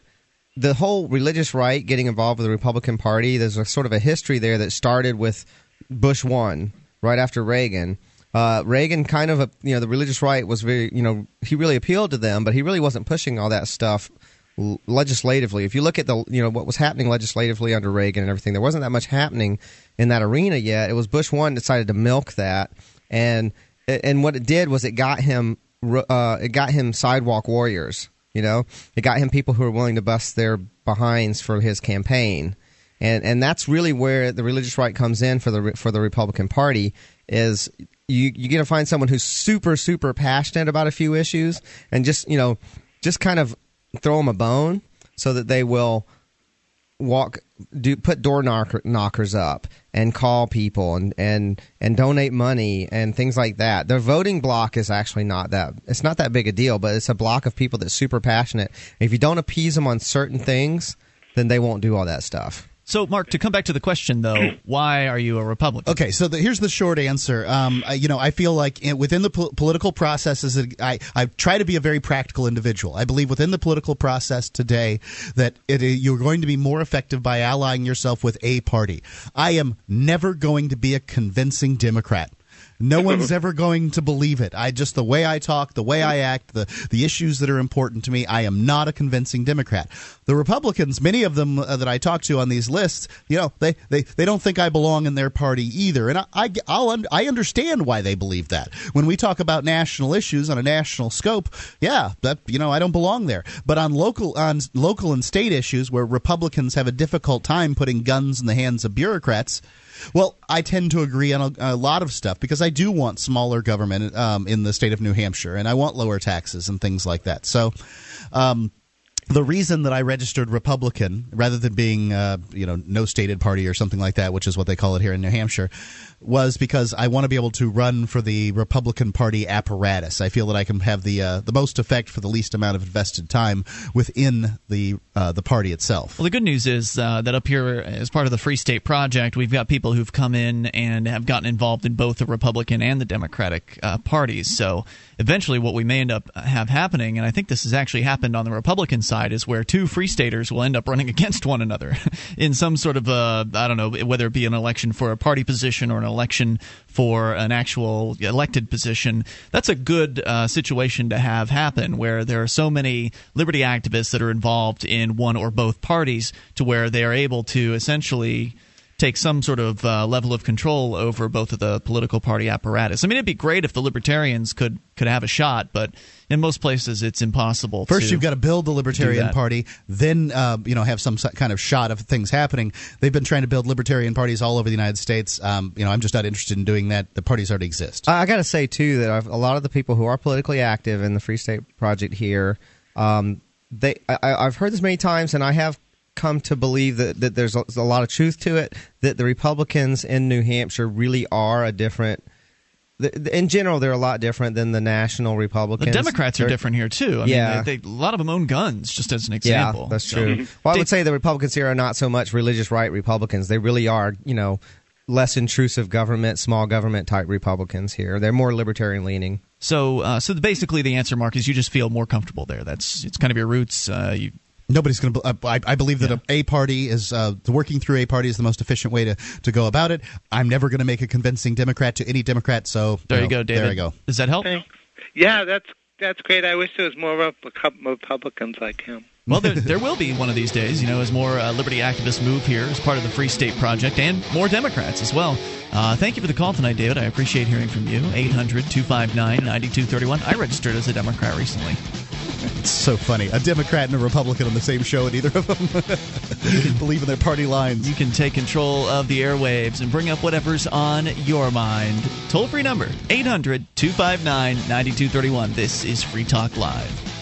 [SPEAKER 2] the whole religious right getting involved with the Republican Party. There's a sort of a history there that started with Bush one right after Reagan. Uh, Reagan kind of, you know, the religious right was very, you know, he really appealed to them, but he really wasn't pushing all that stuff legislatively. If you look at the, you know, what was happening legislatively under Reagan and everything, there wasn't that much happening in that arena yet. It was Bush one decided to milk that, and and what it did was it got him, uh, it got him sidewalk warriors. You know, it got him people who were willing to bust their behinds for his campaign, and and that's really where the religious right comes in for the for the Republican Party is you you get to find someone who's super super passionate about a few issues and just you know just kind of throw them a bone so that they will walk do put door knocker, knockers up and call people and and and donate money and things like that. Their voting bloc is actually not that it's not that big a deal, but it's a block of people that's super passionate. If you don't appease them on certain things, then they won't do all that stuff.
[SPEAKER 1] So, Mark, to come back to the question, though, why are you a Republican?
[SPEAKER 3] Okay, so the, here's the short answer. Um, I, you know, I feel like in, within the po- political processes, I, I try to be a very practical individual. I believe within the political process today that it, you're going to be more effective by allying yourself with a party. I am never going to be a convincing Democrat. No one's ever going to believe it. I just the way I talk, the way I act, the the issues that are important to me. I am not a convincing Democrat. The Republicans, many of them uh, that I talk to on these lists, you know, they, they, they don't think I belong in their party either, and I I I'll, I understand why they believe that. When we talk about national issues on a national scope, yeah, that you know I don't belong there. But on local on local and state issues where Republicans have a difficult time putting guns in the hands of bureaucrats well, I tend to agree on a, a lot of stuff because I do want smaller government um, in the state of New Hampshire, and I want lower taxes and things like that. So. Um, the reason that I registered Republican rather than being, uh, you know, no stated party or something like that, which is what they call it here in New Hampshire, was because I want to be able to run for the Republican Party apparatus. I feel that I can have the uh, the most effect for the least amount of invested time within the uh, the party itself.
[SPEAKER 1] Well, the good news is uh, that up here, as part of the Free State Project, we've got people who've come in and have gotten involved in both the Republican and the Democratic uh, parties. So eventually, what we may end up uh, have happening, and I think this has actually happened on the Republican side, is where two Free Staters will end up running against one another in some sort of a I don't know whether it be an election for a party position or an election for an actual elected position, that's a good uh, situation to have happen where there are so many liberty activists that are involved in one or both parties to where they are able to essentially take some sort of uh, level of control over both of the political party apparatus. I mean, it'd be great if the libertarians could could have a shot, but in most places it's impossible.
[SPEAKER 3] First,
[SPEAKER 1] to,
[SPEAKER 3] you've got to build the Libertarian Party, then uh, you know have some kind of shot of things happening. They've been trying to build Libertarian parties all over the United States. Um, you know, I'm just not interested in doing that. The parties already exist.
[SPEAKER 2] I, I got to say too that I've, a lot of the people who are politically active in the Free State Project here. Um, they, I, I've heard this many times, and I have come to believe that, that there's a, a, lot of truth to it. That the Republicans in New Hampshire really are a different. In general, they're a lot different than the national Republicans.
[SPEAKER 1] The Democrats are different here too. I
[SPEAKER 2] yeah,
[SPEAKER 1] mean, they, they, a lot of them own guns, just as an example.
[SPEAKER 2] Yeah, that's true. So, well, I would say the Republicans here are not so much religious right Republicans. They really are, you know, less intrusive government, small government type Republicans here. They're more libertarian leaning.
[SPEAKER 1] So, uh, so basically, the answer, Mark, is you just feel more comfortable there. That's it's kind of your roots. Uh, you
[SPEAKER 3] Nobody's going to. Uh, I, I, believe that yeah. a, a, party is uh, working through a party is the most efficient way to, to go about it. I'm never going to make a convincing Democrat to any Democrat. So
[SPEAKER 1] there
[SPEAKER 3] you,
[SPEAKER 1] know,
[SPEAKER 3] go,
[SPEAKER 1] David.
[SPEAKER 3] There you go.
[SPEAKER 1] Does that help?
[SPEAKER 7] Thanks. Yeah, that's that's great. I wish there was more Republicans like him.
[SPEAKER 1] Well, there, there will be one of these days, you know, as more uh, liberty activists move here as part of the Free State Project and more Democrats as well. Uh, thank you for the call tonight, David. I appreciate hearing from you. 800 259 9231. I registered as a Democrat recently.
[SPEAKER 3] It's so funny. A Democrat and a Republican on the same show, and either of them believe in their party lines.
[SPEAKER 1] You can take control of the airwaves and bring up whatever's on your mind. Toll free number 800 259 9231. This is Free Talk Live.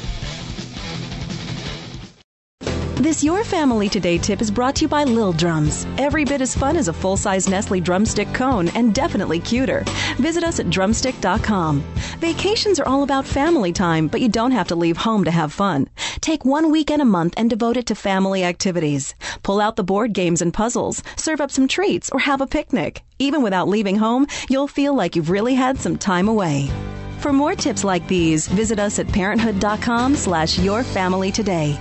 [SPEAKER 8] This Your Family Today tip is brought to you by Lil Drums. Every bit as fun as a full size Nestle drumstick cone and definitely cuter. Visit us at drumstick.com. Vacations are all about family time, but you don't have to leave home to have fun. Take one weekend a month and devote it to family activities. Pull out the board games and puzzles, serve up some treats, or have a picnic. Even without leaving home, you'll feel like you've really had some time away. For more tips like these, visit us at parenthood.com slash your family today.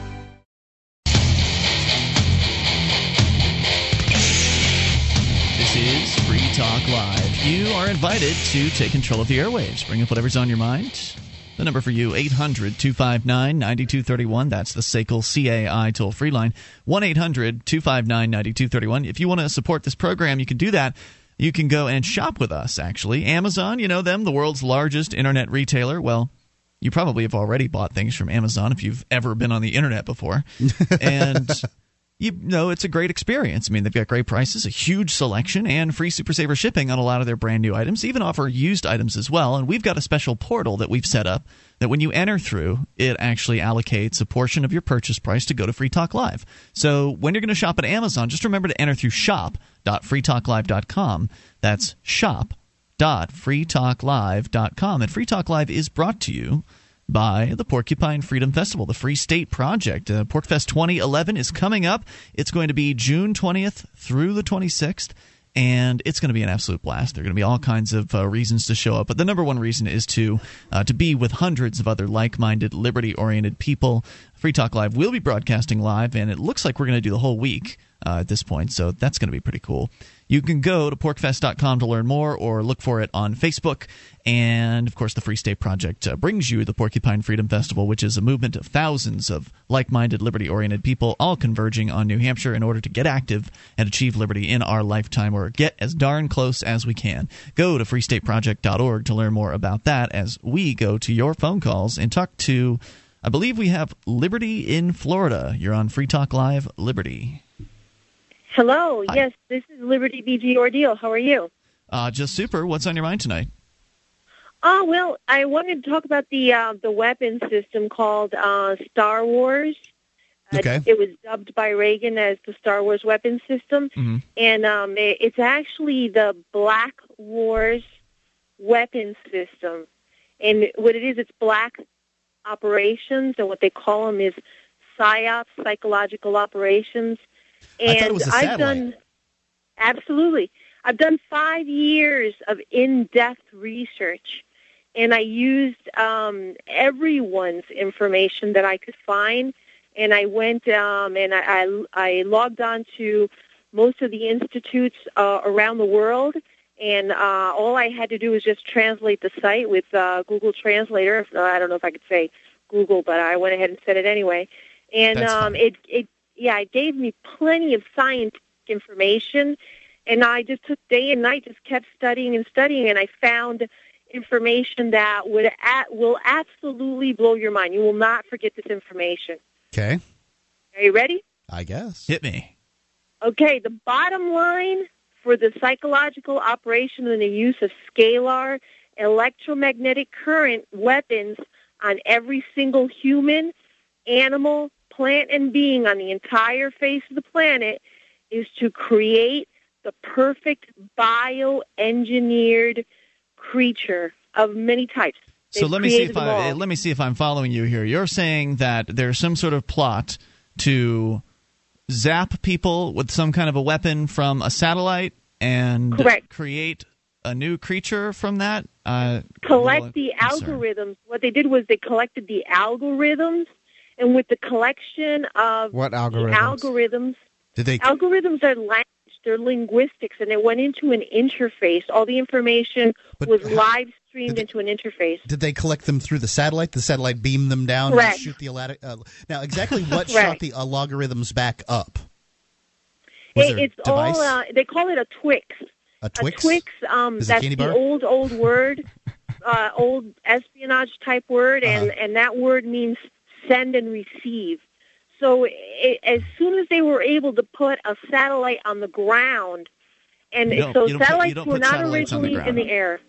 [SPEAKER 1] Talk Live. You are invited to take control of the airwaves. Bring up whatever's on your mind. The number for you, 800 259 9231. That's the SACL CAI toll free line. 1 800 259 9231. If you want to support this program, you can do that. You can go and shop with us, actually. Amazon, you know them, the world's largest internet retailer. Well, you probably have already bought things from Amazon if you've ever been on the internet before. and you know it's a great experience. I mean, they've got great prices, a huge selection, and free Super Saver shipping on a lot of their brand new items. Even offer used items as well. And we've got a special portal that we've set up that when you enter through, it actually allocates a portion of your purchase price to go to Free Talk Live. So when you're going to shop at Amazon, just remember to enter through shop.freetalklive.com. That's shop.freetalklive.com. And Free Talk Live is brought to you by the Porcupine Freedom Festival, the Free State Project. Uh, PorcFest 2011 is coming up. It's going to be June 20th through the 26th. And it's going to be an absolute blast. There are going to be all kinds of uh, reasons to show up, but the number one reason is to uh, to be with hundreds of other like-minded, liberty-oriented people. Free Talk Live will be broadcasting live, and it looks like we're going to do the whole week uh, at this point, so that's going to be pretty cool. You can go to porcfest.com to learn more or look for it on Facebook. And of course, the Free State Project uh, brings you the Porcupine Freedom Festival, which is a movement of thousands of like minded, liberty oriented people all converging on New Hampshire in order to get active and achieve liberty in our lifetime or get as darn close as we can. Go to freestateproject.org to learn more about that as we go to your phone calls and talk to. I believe we have Liberty in Florida. You're on Free Talk Live, Liberty.
[SPEAKER 9] Hello.
[SPEAKER 1] Hi.
[SPEAKER 9] Yes, this is Liberty BG Ordeal. How are you?
[SPEAKER 1] Uh, just super. What's on your mind tonight?
[SPEAKER 9] Oh well, I wanted to talk about the uh, the weapon system called uh, Star Wars. Uh,
[SPEAKER 3] Okay.
[SPEAKER 9] It was dubbed by Reagan as the Star Wars weapon system,
[SPEAKER 1] Mhm.
[SPEAKER 9] and um, it, it's actually the Black Wars weapon system. And what it is, it's black operations, and what they call them is psyops, psychological operations. And
[SPEAKER 3] I thought it was a
[SPEAKER 9] I've done absolutely. I've done five years of in-depth research, and I used um, everyone's information that I could find, and I went um, and I, I, I logged on to most of the institutes uh, around the world, and uh, all I had to do was just translate the site with uh, Google Translator. I don't know if I could say Google, but I went ahead and said it anyway. And um, it, it, yeah, it gave me plenty of scientific information, and I just took day and night, just kept studying and studying, and I found information that would at, will absolutely blow your mind. You will not forget this information.
[SPEAKER 3] Okay.
[SPEAKER 9] Are you ready?
[SPEAKER 3] I guess.
[SPEAKER 1] Hit me.
[SPEAKER 9] Okay, the bottom line for the psychological operation and the use of scalar electromagnetic current weapons on every single human, animal, plant, and being on the entire face of the planet is to create the perfect bioengineered creature of many types.
[SPEAKER 1] So
[SPEAKER 9] They've
[SPEAKER 1] let me see if I let me see if I'm following you here. You're saying that there's some sort of plot to zap people with some kind of a weapon from a satellite and
[SPEAKER 9] Correct.
[SPEAKER 1] create a new creature from that. Uh,
[SPEAKER 9] collect
[SPEAKER 1] well,
[SPEAKER 9] the algorithms. What they did was they collected the algorithms, and with the collection of
[SPEAKER 2] What algorithms?
[SPEAKER 9] algorithms,
[SPEAKER 3] Did they?
[SPEAKER 9] algorithms are language, they're linguistics, and it went into an interface. All the information
[SPEAKER 3] But
[SPEAKER 9] was
[SPEAKER 3] how-
[SPEAKER 9] live streamed
[SPEAKER 3] did
[SPEAKER 9] into an interface.
[SPEAKER 3] Did they collect them through the satellite? The satellite beamed them down
[SPEAKER 9] Correct.
[SPEAKER 3] and shoot the uh, now exactly what
[SPEAKER 9] Right.
[SPEAKER 3] shot the uh, logarithms back up?
[SPEAKER 9] It- it's
[SPEAKER 3] device?
[SPEAKER 9] all uh, they call it a Twix.
[SPEAKER 3] a Twix.
[SPEAKER 9] A Twix. Um, that's
[SPEAKER 3] candy
[SPEAKER 9] the old old word, uh, old espionage type word, and
[SPEAKER 3] Uh-huh.
[SPEAKER 9] and that word means send and receive. So it, as soon as they were able to put a satellite on the ground, and
[SPEAKER 1] You
[SPEAKER 9] so
[SPEAKER 1] you don't put-
[SPEAKER 9] satellites were not
[SPEAKER 1] satellites on the
[SPEAKER 9] originally in the air.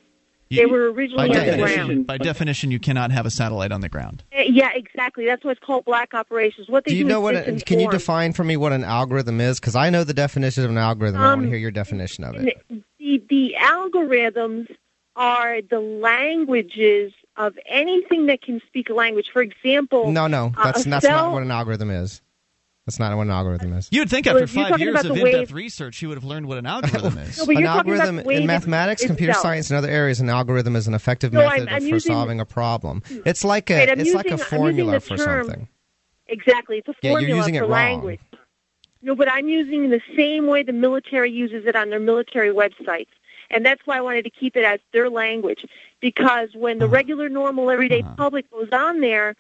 [SPEAKER 1] You-
[SPEAKER 9] They were
[SPEAKER 1] by
[SPEAKER 9] originally on the ground.
[SPEAKER 1] by definition, you cannot have a satellite on the ground.
[SPEAKER 9] Uh, Yeah, exactly. That's what's called black operations. What they
[SPEAKER 2] Do you
[SPEAKER 9] do
[SPEAKER 2] know
[SPEAKER 9] is
[SPEAKER 2] what? A, can you define for me what an algorithm is? Because I know the definition of an algorithm. I want to
[SPEAKER 9] Um,
[SPEAKER 2] hear your definition of it.
[SPEAKER 9] the the algorithms are the languages of anything that can speak a language. For example,
[SPEAKER 2] No, no,
[SPEAKER 9] uh,
[SPEAKER 2] that's
[SPEAKER 9] a
[SPEAKER 2] that's
[SPEAKER 9] cell-
[SPEAKER 2] not what an algorithm is. That's not what an algorithm is.
[SPEAKER 1] You'd think after
[SPEAKER 9] if
[SPEAKER 1] five years of in-depth
[SPEAKER 9] wave-
[SPEAKER 1] research, you would have learned what an algorithm is.
[SPEAKER 9] No,
[SPEAKER 2] an
[SPEAKER 9] you're talking about
[SPEAKER 2] algorithm in mathematics, computer science, and other areas, an algorithm is an effective
[SPEAKER 9] No, I'm-
[SPEAKER 2] method
[SPEAKER 9] I'm
[SPEAKER 2] for
[SPEAKER 9] using-
[SPEAKER 2] solving a problem. It's like a
[SPEAKER 9] Right,
[SPEAKER 2] it's like
[SPEAKER 9] using-
[SPEAKER 2] a
[SPEAKER 9] I'm using
[SPEAKER 2] formula
[SPEAKER 9] the
[SPEAKER 2] for
[SPEAKER 9] term-
[SPEAKER 2] something.
[SPEAKER 9] Exactly. It's a
[SPEAKER 2] Yeah, you're
[SPEAKER 9] formula
[SPEAKER 2] using it
[SPEAKER 9] for
[SPEAKER 2] wrong.
[SPEAKER 9] language. No, but I'm using the same way the military uses it on their military websites. And that's why I wanted to keep it as their language. Because when
[SPEAKER 2] Uh-huh.
[SPEAKER 9] the regular, normal, everyday public goes on there,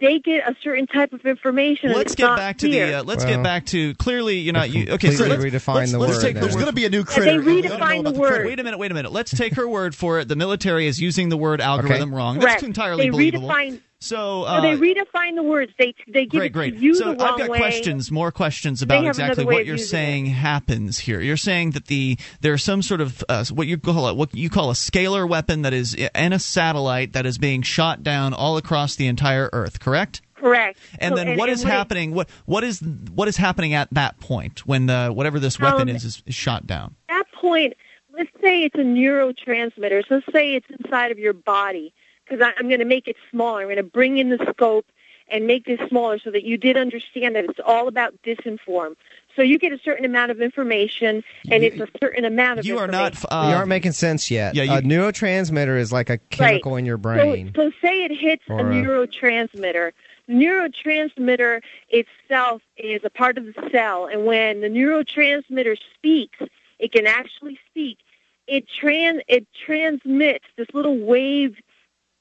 [SPEAKER 9] they get a certain type of information. and
[SPEAKER 1] Let's
[SPEAKER 9] it's
[SPEAKER 1] get
[SPEAKER 9] not
[SPEAKER 1] back to the. Uh, let's
[SPEAKER 2] Well,
[SPEAKER 1] get back to clearly. You're not. You, okay, so
[SPEAKER 2] completely
[SPEAKER 1] let's,
[SPEAKER 2] redefine
[SPEAKER 1] let's,
[SPEAKER 2] the
[SPEAKER 1] let's
[SPEAKER 2] word
[SPEAKER 1] take
[SPEAKER 3] There's going to be a new critter. We gotta
[SPEAKER 9] redefine
[SPEAKER 3] about
[SPEAKER 9] the word.
[SPEAKER 1] Wait a minute. Wait a minute. Let's take her word for it. The military is using the word algorithm wrong.
[SPEAKER 9] Correct.
[SPEAKER 1] That's entirely
[SPEAKER 9] they
[SPEAKER 1] believable.
[SPEAKER 9] redefine.
[SPEAKER 1] So uh,
[SPEAKER 9] they redefine the words. They they give
[SPEAKER 1] Great,
[SPEAKER 9] it
[SPEAKER 1] great.
[SPEAKER 9] you
[SPEAKER 1] so
[SPEAKER 9] the
[SPEAKER 1] I've got
[SPEAKER 9] way.
[SPEAKER 1] questions, more questions about exactly what you're saying happens here. You're saying that the there's some sort of uh, what you call it, what you call a scalar weapon that is in a satellite that is being shot down all across the entire Earth. Correct?
[SPEAKER 9] Correct.
[SPEAKER 1] And
[SPEAKER 9] So-
[SPEAKER 1] then what is
[SPEAKER 9] when it-
[SPEAKER 1] happening? What what is what is happening at that point when the whatever this weapon
[SPEAKER 9] Um,
[SPEAKER 1] is, is is shot down?
[SPEAKER 9] At that point, let's say it's a neurotransmitter. So let's say it's inside of your body, because I'm going to make it smaller. I'm going to bring in the scope and make this smaller so that you did understand that it's all about disinform. So you get a certain amount of information, and it's a certain amount of
[SPEAKER 1] You are
[SPEAKER 9] information.
[SPEAKER 1] not. Uh,
[SPEAKER 2] you aren't making sense yet.
[SPEAKER 1] yeah, you-
[SPEAKER 2] a neurotransmitter is like a chemical in your brain.
[SPEAKER 9] So, so say it hits a
[SPEAKER 2] Or a-
[SPEAKER 9] neurotransmitter. Neurotransmitter itself is a part of the cell, and when the neurotransmitter speaks, it can actually speak. It trans it transmits this little wave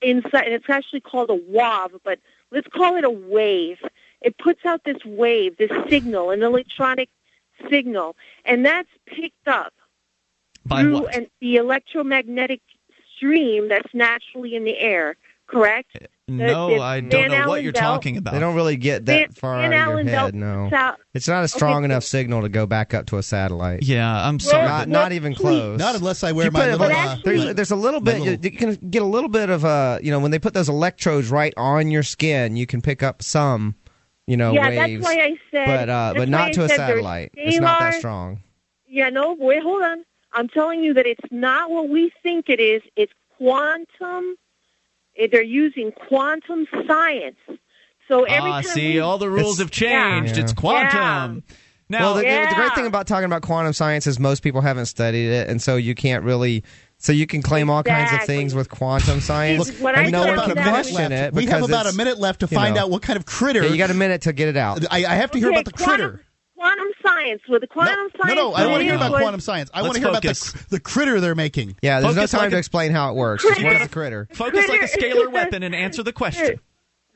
[SPEAKER 9] inside, and it's actually called a WAV, but let's call it a wave. It puts out this wave, this signal, an electronic signal, and that's picked up
[SPEAKER 1] by
[SPEAKER 9] through an, the electromagnetic stream that's naturally in the air. Correct?
[SPEAKER 1] no,
[SPEAKER 9] the
[SPEAKER 1] I don't
[SPEAKER 9] Van
[SPEAKER 1] know what you're
[SPEAKER 9] belt-
[SPEAKER 1] talking about.
[SPEAKER 2] They don't really get that
[SPEAKER 9] Van-
[SPEAKER 2] far
[SPEAKER 9] Van
[SPEAKER 2] out of your head.
[SPEAKER 9] belt
[SPEAKER 2] No, it's not a strong
[SPEAKER 9] Okay,
[SPEAKER 2] enough
[SPEAKER 9] so-
[SPEAKER 2] signal to go back up to a satellite.
[SPEAKER 1] yeah, I'm sorry.
[SPEAKER 2] Not, not even close.
[SPEAKER 3] Not unless I wear
[SPEAKER 2] You
[SPEAKER 3] my
[SPEAKER 2] put it-
[SPEAKER 3] little.
[SPEAKER 9] But
[SPEAKER 3] Uh,
[SPEAKER 9] actually-
[SPEAKER 2] there's, there's a little bit.
[SPEAKER 3] little-
[SPEAKER 2] You, you can get a little bit of uh, you know, when they put those electrodes right on your skin, you can pick up some, you know,
[SPEAKER 9] yeah,
[SPEAKER 2] waves.
[SPEAKER 9] that's why I said.
[SPEAKER 2] but uh, but not
[SPEAKER 9] I
[SPEAKER 2] to a satellite. It's not that strong.
[SPEAKER 9] Yeah, no, wait, hold on. I'm telling you that it's not what we think it is. It's quantum. Eh, They're using quantum science. So every
[SPEAKER 1] ah,
[SPEAKER 9] time
[SPEAKER 1] see,
[SPEAKER 9] we,
[SPEAKER 1] all the rules have changed.
[SPEAKER 2] Yeah.
[SPEAKER 1] It's quantum. Now,
[SPEAKER 2] well, the, the great thing about talking about quantum science is most people haven't studied it, and so you can't really. So you can claim all kinds of things with quantum science,
[SPEAKER 9] Look, what
[SPEAKER 2] and
[SPEAKER 9] I
[SPEAKER 2] no
[SPEAKER 9] said
[SPEAKER 2] one
[SPEAKER 9] about
[SPEAKER 2] can question it.
[SPEAKER 3] we have about a minute left to find
[SPEAKER 2] know.
[SPEAKER 3] out what kind of critter.
[SPEAKER 2] Yeah, you got a minute to get it out.
[SPEAKER 3] I, I have to hear about the
[SPEAKER 9] quantum,
[SPEAKER 3] critter.
[SPEAKER 9] Quantum science. With the quantum
[SPEAKER 3] no,
[SPEAKER 9] science.
[SPEAKER 3] no, no, I don't want to hear
[SPEAKER 9] was-
[SPEAKER 3] about quantum science. I want to hear
[SPEAKER 1] focus.
[SPEAKER 3] about the, the critter they're making.
[SPEAKER 2] Yeah, there's
[SPEAKER 1] Focus
[SPEAKER 2] no time
[SPEAKER 1] like
[SPEAKER 2] to explain how it works. Just
[SPEAKER 9] Critter.
[SPEAKER 2] what's the critter?
[SPEAKER 1] focus like a scalar weapon and answer the question.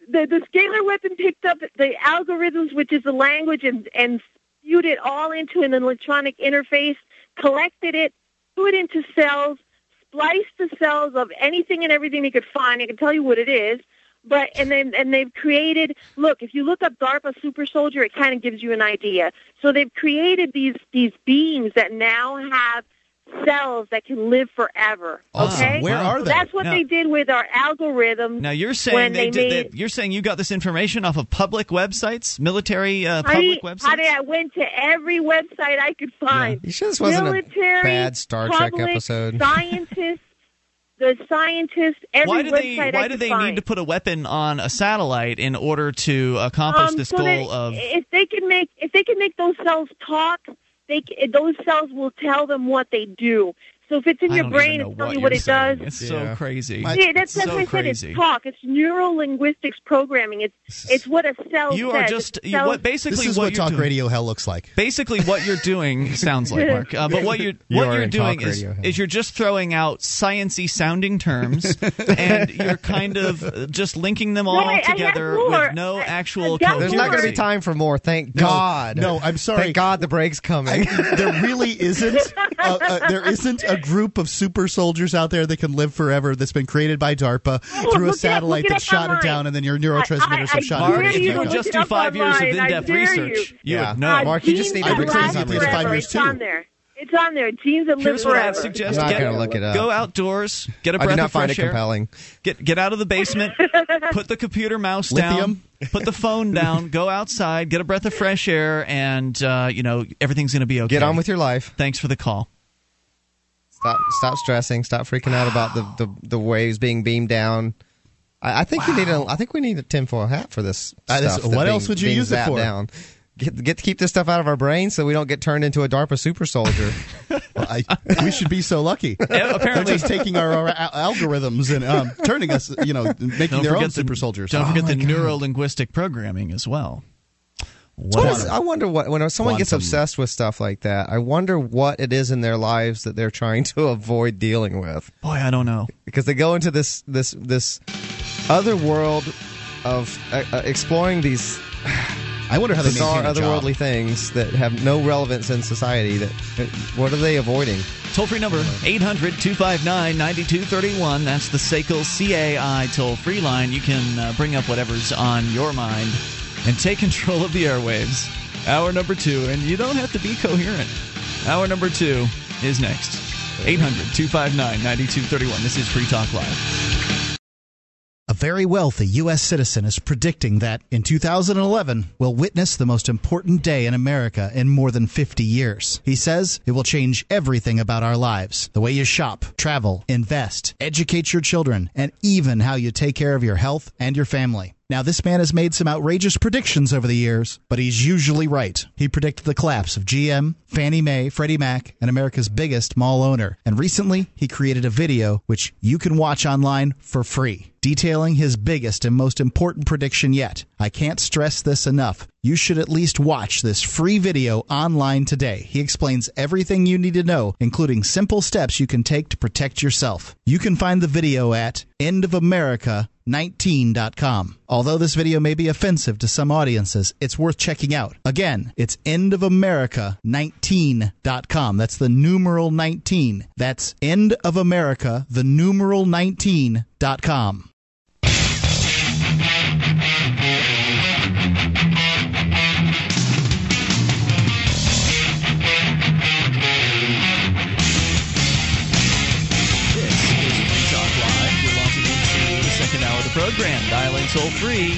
[SPEAKER 9] the, the scalar weapon picked up the algorithms, which is the language, and, and spewed it all into an electronic interface, collected it, threw it into cells, spliced the cells of anything and everything they could find. I can tell you what it is. But and then and they've created. Look, if you look up DARPA super soldier, it kind of gives you an idea. So they've created these these beings that now have cells that can live forever.
[SPEAKER 3] Awesome.
[SPEAKER 9] Okay,
[SPEAKER 3] Where are
[SPEAKER 9] So
[SPEAKER 3] they?
[SPEAKER 9] That's what
[SPEAKER 1] Now-
[SPEAKER 9] they did with our algorithm.
[SPEAKER 1] Now you're saying they,
[SPEAKER 9] they
[SPEAKER 1] did.
[SPEAKER 9] made-
[SPEAKER 1] They, you're saying you got this information off of public websites, military uh,
[SPEAKER 9] Honey,
[SPEAKER 1] public websites.
[SPEAKER 9] honey, I went to every website I could find.
[SPEAKER 2] You sure this wasn't
[SPEAKER 9] Military,
[SPEAKER 2] a bad Star Trek
[SPEAKER 9] public,
[SPEAKER 2] episode?
[SPEAKER 9] Scientists, the scientists, every
[SPEAKER 1] why do they Why do they
[SPEAKER 9] find.
[SPEAKER 1] need to put a weapon on a satellite in order to accomplish
[SPEAKER 9] um,
[SPEAKER 1] this
[SPEAKER 9] so
[SPEAKER 1] goal of?
[SPEAKER 9] if they can make if they can make those cells talk, they c- those cells will tell them what they do. So if it's in your brain, it's telling you
[SPEAKER 1] what
[SPEAKER 9] what it
[SPEAKER 1] saying.
[SPEAKER 9] does.
[SPEAKER 1] It's so
[SPEAKER 2] Yeah.
[SPEAKER 1] crazy.
[SPEAKER 3] My-
[SPEAKER 9] Yeah, that's, that's
[SPEAKER 1] so
[SPEAKER 9] what I said.
[SPEAKER 1] crazy.
[SPEAKER 9] It's talk. It's neuro linguistics programming. It's it's what a cell
[SPEAKER 1] You
[SPEAKER 9] says.
[SPEAKER 1] are just you, what basically
[SPEAKER 3] This is
[SPEAKER 1] what,
[SPEAKER 3] what
[SPEAKER 1] you're
[SPEAKER 3] talk
[SPEAKER 1] doing.
[SPEAKER 3] radio hell looks like.
[SPEAKER 1] Basically, what you're doing sounds like Mark, uh, but what you're
[SPEAKER 2] You
[SPEAKER 1] what you're doing is
[SPEAKER 2] radio,
[SPEAKER 1] is you're just throwing out sciency sounding terms, and you're kind of just linking them all
[SPEAKER 9] I- I
[SPEAKER 1] together
[SPEAKER 9] more.
[SPEAKER 1] with no
[SPEAKER 9] I-
[SPEAKER 1] actual.
[SPEAKER 9] I
[SPEAKER 2] There's not going to be time for more. Thank
[SPEAKER 3] No,
[SPEAKER 2] God.
[SPEAKER 3] no, I'm sorry.
[SPEAKER 2] Thank God the break's coming.
[SPEAKER 3] there really isn't a, a, there isn't a group of super soldiers out there that can live forever that's been created by DARPA
[SPEAKER 9] Oh,
[SPEAKER 3] through a
[SPEAKER 9] look it up,
[SPEAKER 3] satellite
[SPEAKER 9] it
[SPEAKER 3] that
[SPEAKER 9] up
[SPEAKER 3] shot it down, and then your neurotransmitters
[SPEAKER 9] I- I-
[SPEAKER 3] have shot
[SPEAKER 9] I
[SPEAKER 3] it.
[SPEAKER 1] Mark, if you
[SPEAKER 9] you
[SPEAKER 1] would just do
[SPEAKER 9] it up
[SPEAKER 1] five years of
[SPEAKER 9] online. I
[SPEAKER 1] in-depth research,
[SPEAKER 9] you.
[SPEAKER 1] you
[SPEAKER 2] Yeah.
[SPEAKER 1] would know.
[SPEAKER 9] Uh,
[SPEAKER 2] Mark, you just need to
[SPEAKER 9] that
[SPEAKER 3] I've been crazy it's five years too.
[SPEAKER 9] on there. It's on there. Genes that
[SPEAKER 1] Here's
[SPEAKER 9] live
[SPEAKER 1] what
[SPEAKER 9] forever.
[SPEAKER 1] I'd suggest:
[SPEAKER 2] I'm not
[SPEAKER 1] get,
[SPEAKER 2] gonna look it up.
[SPEAKER 1] go outdoors, get a
[SPEAKER 2] I do
[SPEAKER 1] breath
[SPEAKER 2] not
[SPEAKER 1] of
[SPEAKER 2] find it
[SPEAKER 1] fresh air,
[SPEAKER 2] compelling.
[SPEAKER 1] get get out of the basement, put the computer mouse
[SPEAKER 3] Lithium?
[SPEAKER 1] down, put the phone down, go outside, get a breath of fresh air, and uh, you know everything's going to be okay.
[SPEAKER 2] Get on with your life.
[SPEAKER 1] Thanks for the call.
[SPEAKER 2] Stop. Stop stressing. Stop freaking out about the, the, the waves being beamed down. I, I think you need a. I think we need a tinfoil hat for this.
[SPEAKER 3] Uh, this- what
[SPEAKER 2] being-
[SPEAKER 3] else would you use it for?
[SPEAKER 2] Down. get, get to keep this stuff out of our brains so we don't get turned into a DARPA super soldier.
[SPEAKER 3] well, I, we should be so lucky.
[SPEAKER 1] apparently,
[SPEAKER 3] They're just taking our, our al- algorithms and um, turning us, you know, making
[SPEAKER 1] Don't
[SPEAKER 3] their own
[SPEAKER 1] the-
[SPEAKER 3] super soldiers.
[SPEAKER 1] Don't
[SPEAKER 3] Oh
[SPEAKER 1] forget the neuro linguistic programming as well.
[SPEAKER 2] What is, I wonder what when someone gets obsessed with stuff like that. I wonder what it is in their lives that they're trying to avoid dealing with.
[SPEAKER 1] Boy, I don't know.
[SPEAKER 2] because they go into this this this other world of uh, uh, exploring these
[SPEAKER 3] I wonder how they
[SPEAKER 2] bizarre otherworldly things that have no relevance in society. That uh, what are they avoiding?
[SPEAKER 1] Toll free number 800 259 9231. That's the SACL CAI toll free line. You can uh, bring up whatever's on your mind and take control of the airwaves. Hour number two, and you don't have to be coherent. Hour number two is next. 800 259 9231. This is Free Talk Live.
[SPEAKER 3] A very wealthy U.S. citizen is predicting that in 2011 we'll witness the most important day in America in more than 50 years. He says it will change everything about our lives the way you shop, travel, invest, educate your children, and even how you take care of your health and your family. Now, this man has made some outrageous predictions over the years, but he's usually right. He predicted the collapse of GM, Fannie Mae, Freddie Mac, and America's biggest mall owner. And recently, he created a video which you can watch online for free, detailing his biggest and most important prediction yet. I can't stress this enough. You should at least watch this free video online today. He explains everything you need to know, including simple steps you can take to protect yourself. You can find the video at endofamerica19.com. Although this video may be offensive to some audiences, it's worth checking out. Again, it's endofamerica19.com. That's the numeral 19. That's endofamerica, the numeral 19.com.
[SPEAKER 1] program. Dial in toll free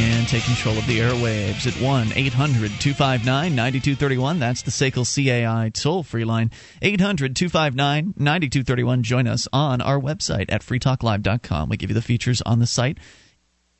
[SPEAKER 1] and take control of the airwaves at 1 800 259 9231. That's the SACL CAI toll free line. 800 259 9231. Join us on our website at freetalklive.com. We give you the features on the site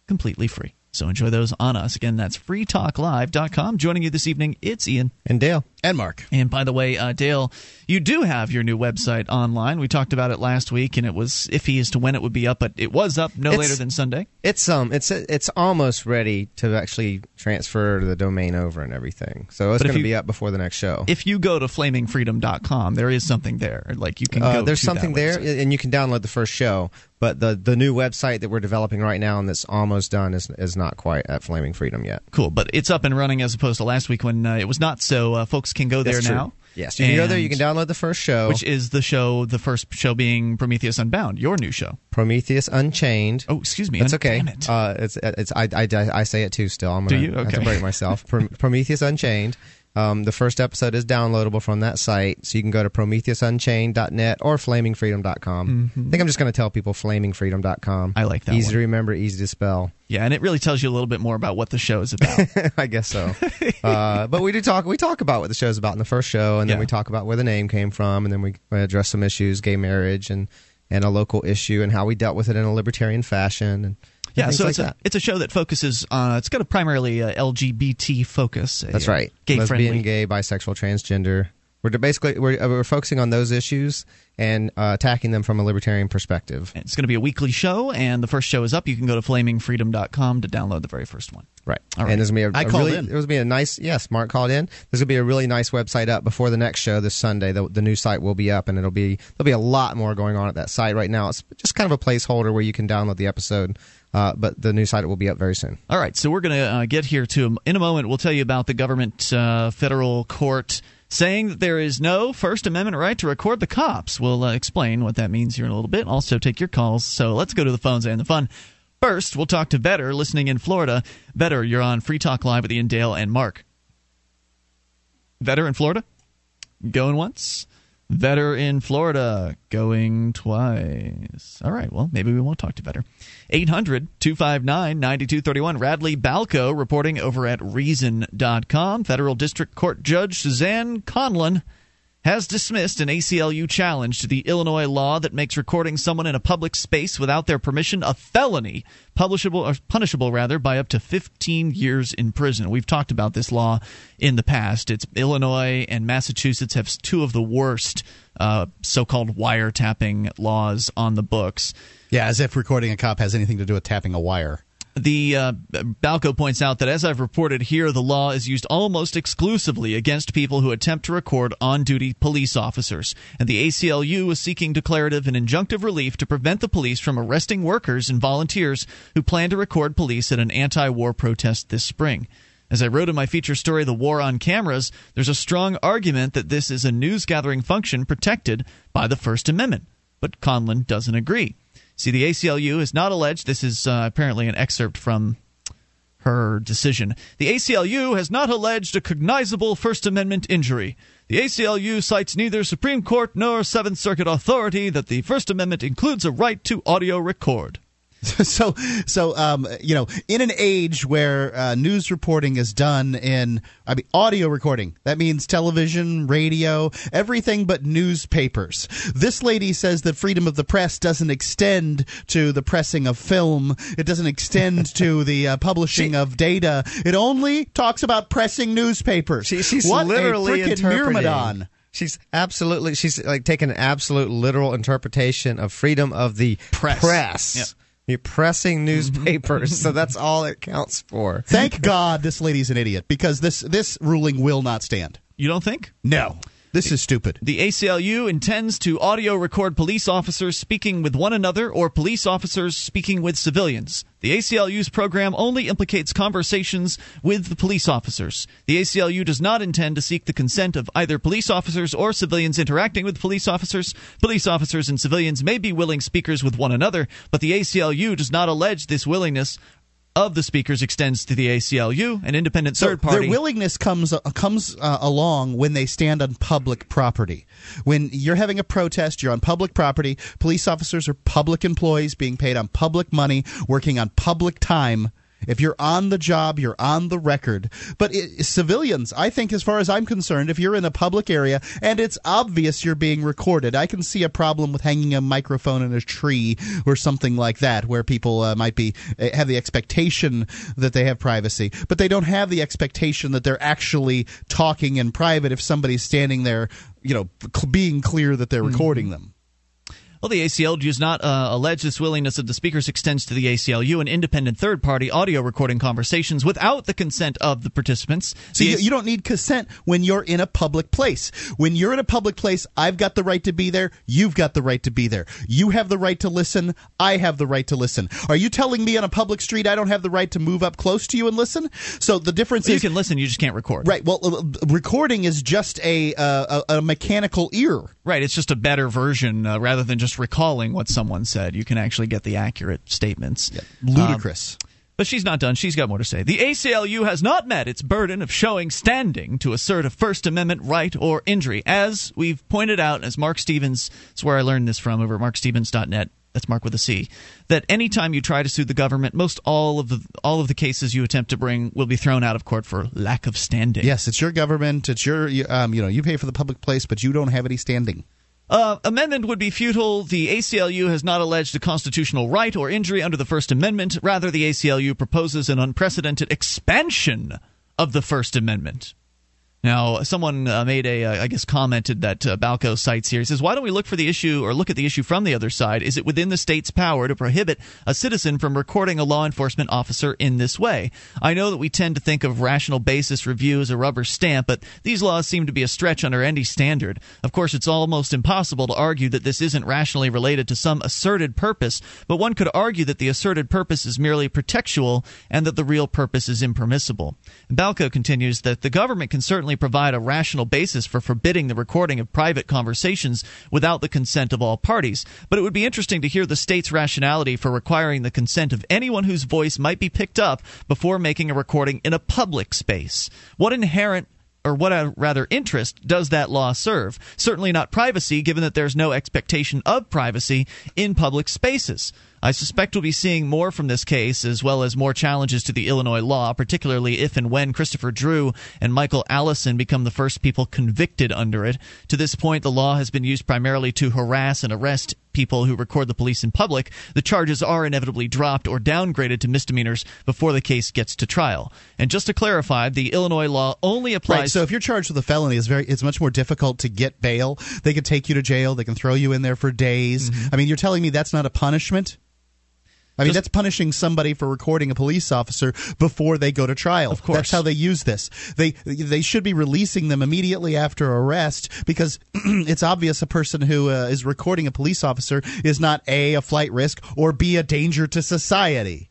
[SPEAKER 1] completely free. So enjoy those on us. Again, that's freetalklive.com. Joining you this evening, it's Ian.
[SPEAKER 2] And Dale.
[SPEAKER 3] And Mark.
[SPEAKER 1] And by the way, uh, Dale, you do have your new website online. We talked about it last week, and it was iffy as to when it would be up, but it was up no
[SPEAKER 2] It's-
[SPEAKER 1] later than Sunday.
[SPEAKER 2] It's um it's it's almost ready to actually transfer the domain over and everything. So it's going to be up before the next show.
[SPEAKER 1] If you go to flamingfreedom.com, there is something there. Like you can
[SPEAKER 2] Uh,
[SPEAKER 1] go.
[SPEAKER 2] there's something there, and you can download the first show. But the the new website that we're developing right now and that's almost done is is not quite at Flaming Freedom yet.
[SPEAKER 1] Cool, but it's up and running as opposed to last week when uh, it was not. So uh, folks can go there
[SPEAKER 2] That's true.
[SPEAKER 1] now.
[SPEAKER 2] Yes, you can go there. You can download the first show,
[SPEAKER 1] Which is the show, the first show being Prometheus Unbound, your new show.
[SPEAKER 2] Prometheus Unchained.
[SPEAKER 1] Oh, excuse me.
[SPEAKER 2] It's
[SPEAKER 1] un-
[SPEAKER 2] okay.
[SPEAKER 1] Damn it.
[SPEAKER 2] Uh, it's it's I, I, I say it too. Still, I'm
[SPEAKER 1] Do
[SPEAKER 2] gonna
[SPEAKER 1] you?
[SPEAKER 2] have to break myself. Prometheus Unchained. Um, the first episode is downloadable from that site, so you can go to PrometheusUnchained.net or FlamingFreedom.com. I think I'm just going to tell people FlamingFreedom.com.
[SPEAKER 1] Mm-hmm. I like that
[SPEAKER 2] Easy
[SPEAKER 1] one.
[SPEAKER 2] to remember, easy to spell.
[SPEAKER 1] yeah, and it really tells you a little bit more about what the show is about.
[SPEAKER 2] I guess so. uh, but we do talk. We talk about what the show's about in the first show, and then
[SPEAKER 1] Yeah.
[SPEAKER 2] we talk about where the name came from, and then we address some issues, gay marriage, and and a local issue, and how we dealt with it in a libertarian fashion, and
[SPEAKER 1] Yeah, so
[SPEAKER 2] like
[SPEAKER 1] it's a
[SPEAKER 2] that.
[SPEAKER 1] it's a show that focuses on it's got a primarily uh, LGBT focus. a,
[SPEAKER 2] That's
[SPEAKER 1] uh,
[SPEAKER 2] right.
[SPEAKER 1] Gay
[SPEAKER 2] Lesbian,
[SPEAKER 1] friendly.
[SPEAKER 2] gay, bisexual, transgender. We're basically we're, uh, we're focusing on those issues and uh, attacking them from a libertarian perspective.
[SPEAKER 1] It's going to be a weekly show, and the first show is up. You can go to flamingfreedom.com to download the very first one.
[SPEAKER 2] Right.
[SPEAKER 1] All right.
[SPEAKER 2] And there's gonna be a,
[SPEAKER 3] I
[SPEAKER 2] a
[SPEAKER 3] called
[SPEAKER 2] really
[SPEAKER 3] in.
[SPEAKER 2] there's gonna be a nice yes, Mark called in. There's gonna be a really nice website up before the next show this Sunday. The, the new site will be up, and it'll be there'll be a lot more going on at that site. Right now, it's just kind of a placeholder where you can download the episode, uh, but the new site will be up very soon.
[SPEAKER 1] All right, so we're going to uh, get here to in a moment. We'll tell you about the government uh, federal court saying that there is no First Amendment right to record the cops. We'll uh, explain what that means here in a little bit. Also, take your calls. So let's go to the phones and the fun. First, we'll talk to Vetter, listening in Florida. Vetter, you're on Free Talk Live with Ian Dale and Mark. Vetter in Florida, going once. Vetter in Florida, going twice. All right, well, maybe we won't talk to Vetter. 800 259 9231. Radley Balko reporting over at Reason.com. Federal District Court Judge Suzanne Conlon has dismissed an ACLU challenge to the Illinois law that makes recording someone in a public space without their permission a felony, punishable or punishable rather by up to 15 years in prison. We've talked about this law in the past. It's Illinois and Massachusetts have two of the worst uh, so-called wiretapping laws on the books.
[SPEAKER 3] Yeah, as if recording a cop has anything to do with tapping a wire.
[SPEAKER 1] The uh, Balko points out that as I've reported here, the law is used almost exclusively against people who attempt to record on-duty police officers, and the ACLU is seeking declarative and injunctive relief to prevent the police from arresting workers and volunteers who plan to record police at an anti-war protest this spring. As I wrote in my feature story, The War on Cameras, there's a strong argument that this is a news gathering function protected by the First Amendment. But Conlon doesn't agree. See, the ACLU has not alleged, this is uh, apparently an excerpt from her decision. The ACLU has not alleged a cognizable First Amendment injury. The ACLU cites neither Supreme Court nor Seventh Circuit authority that the First Amendment includes a right to audio record.
[SPEAKER 3] so so um, you know in an age where uh, news reporting is done in I mean audio recording that means television radio everything but newspapers this lady says that freedom of the press doesn't extend to the pressing of film it doesn't extend to the uh, publishing she, of data it only talks about pressing newspapers
[SPEAKER 2] she, she's
[SPEAKER 3] what
[SPEAKER 2] literally
[SPEAKER 3] a myrmidon
[SPEAKER 2] She's absolutely she's like taking an absolute literal interpretation of freedom of the
[SPEAKER 1] press.
[SPEAKER 2] press.
[SPEAKER 1] Yep.
[SPEAKER 2] You're pressing newspapers, so that's all it counts for.
[SPEAKER 3] Thank God this lady's an idiot because this this ruling will not stand.
[SPEAKER 1] You don't think?
[SPEAKER 3] No. This is stupid.
[SPEAKER 1] The ACLU intends to audio record police officers speaking with one another or police officers speaking with civilians. The ACLU's program only implicates conversations with the police officers. The ACLU does not intend to seek the consent of either police officers or civilians interacting with police officers. Police officers and civilians may be willing speakers with one another, but the ACLU does not allege this willingness of the speakers extends to the ACLU, an independent
[SPEAKER 3] so
[SPEAKER 1] third party.
[SPEAKER 3] Their willingness comes uh, comes uh, along when they stand on public property. When you're having a protest, you're on public property. Police officers are public employees being paid on public money, working on public time if you're on the job, you're on the record. But it, civilians, I think, as far as I'm concerned, if you're in a public area and it's obvious you're being recorded, I can see a problem with hanging a microphone in a tree or something like that, where people uh, might be uh, have the expectation that they have privacy, but they don't have the expectation that they're actually talking in private if somebody's standing there, you know, being clear that they're mm-hmm. recording them.
[SPEAKER 1] Well, the ACLU does not uh, allege this willingness of the speakers extends to the ACLU, an independent third party audio recording conversations without the consent of the participants.
[SPEAKER 3] So
[SPEAKER 1] the
[SPEAKER 3] you, you, don't need consent when you're in a public place. When you're in a public place, I've got the right to be there. You've got the right to be there. You have the right to listen. I have the right to listen. Are you telling me on a public street I don't have the right to move up close to you and listen? So the difference
[SPEAKER 1] well,
[SPEAKER 3] is
[SPEAKER 1] you can listen, you just can't record.
[SPEAKER 3] Right. Well, uh, recording is just a, uh, a, a mechanical ear.
[SPEAKER 1] Right. It's just a better version uh, rather than just recalling what someone said. You can actually get the accurate statements.
[SPEAKER 3] Yeah. Ludicrous.
[SPEAKER 1] Um, but she's not done. She's got more to say. The ACLU has not met its burden of showing standing to assert a First Amendment right or injury. As we've pointed out, as Marc Stevens, that's where I learned this from over at markstevens.net. That's Mark with a C. That anytime you try to sue the government, most all of the all of the cases you attempt to bring will be thrown out of court for lack of standing.
[SPEAKER 3] Yes, it's your government. It's your um, you know you pay for the public place, but you don't have any standing.
[SPEAKER 1] Uh, amendment would be futile. The ACLU has not alleged a constitutional right or injury under the First Amendment. Rather, the ACLU proposes an unprecedented expansion of the First Amendment. Now, someone uh, made a, uh, I guess, commented that uh, Balko cites here. He says, "Why don't we look for the issue or look at the issue from the other side? Is it within the state's power to prohibit a citizen from recording a law enforcement officer in this way? I know that we tend to think of rational basis review as a rubber stamp, but these laws seem to be a stretch under any standard. Of course, it's almost impossible to argue that this isn't rationally related to some asserted purpose, but one could argue that the asserted purpose is merely pretextual and that the real purpose is impermissible." Balko continues that the government can certainly certainly provide a rational basis for forbidding the recording of private conversations without the consent of all parties. But it would be interesting to hear the state's rationality for requiring the consent of anyone whose voice might be picked up before making a recording in a public space. What inherent or what a rather interest does that law serve? Certainly not privacy, given that there's no expectation of privacy in public spaces. I suspect we'll be seeing more from this case, as well as more challenges to the Illinois law, particularly if and when Christopher Drew and Michael Allison become the first people convicted under it. To this point, the law has been used primarily to harass and arrest people who record the police in public, the charges are inevitably dropped or downgraded to misdemeanors before the case gets to trial. And just to clarify, the Illinois law only applies.
[SPEAKER 3] Right. So if you're charged with a felony, it's very it's much more difficult to get bail. They can take you to jail. They can throw you in there for days.
[SPEAKER 1] Mm-hmm.
[SPEAKER 3] I mean, you're telling me that's not a punishment? I mean,
[SPEAKER 1] Just-
[SPEAKER 3] that's punishing somebody for recording a police officer before they go to trial.
[SPEAKER 1] Of course.
[SPEAKER 3] that's how they use this. They they should be releasing them immediately after arrest because it's obvious a person who uh, is recording a police officer is not a a flight risk or b a danger to society.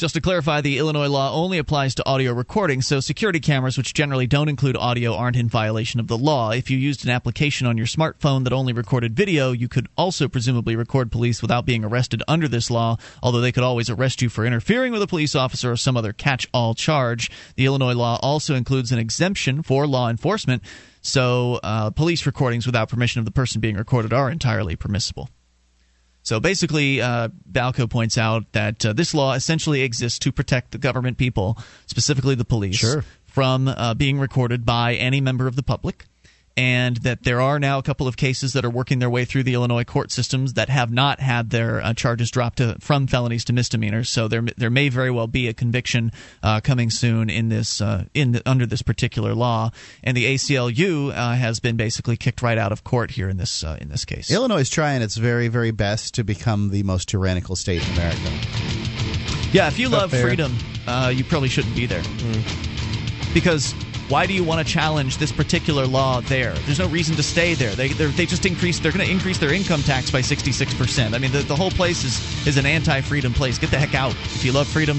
[SPEAKER 1] Just to clarify, the Illinois law only applies to audio recording, so security cameras, which generally don't include audio, aren't in violation of the law. If you used an application on your smartphone that only recorded video, you could also presumably record police without being arrested under this law, although they could always arrest you for interfering with a police officer or some other catch all charge. The Illinois law also includes an exemption for law enforcement, so uh, police recordings without permission of the person being recorded are entirely permissible. So basically, uh, Balko points out that uh, this law essentially exists to protect the government people, specifically the police,
[SPEAKER 3] Sure.
[SPEAKER 1] from uh, being recorded by any member of the public. And that there are now a couple of cases that are working their way through the Illinois court systems that have not had their uh, charges dropped to, from felonies to misdemeanors. So there, there may very well be a conviction uh, coming soon in this uh, in the, under this particular law. And the ACLU uh, has been basically kicked right out of court here in this uh, in this case.
[SPEAKER 3] Illinois is trying its very very best to become the most tyrannical state in America.
[SPEAKER 1] Yeah, if you love freedom, uh, you probably shouldn't be there. Because why do you want to challenge this particular law there? There's no reason to stay there. They they're, just increase. They're going to increase their income tax by 66 percent. I mean, the, the whole place is is an anti-freedom place. Get the heck out. If you love freedom,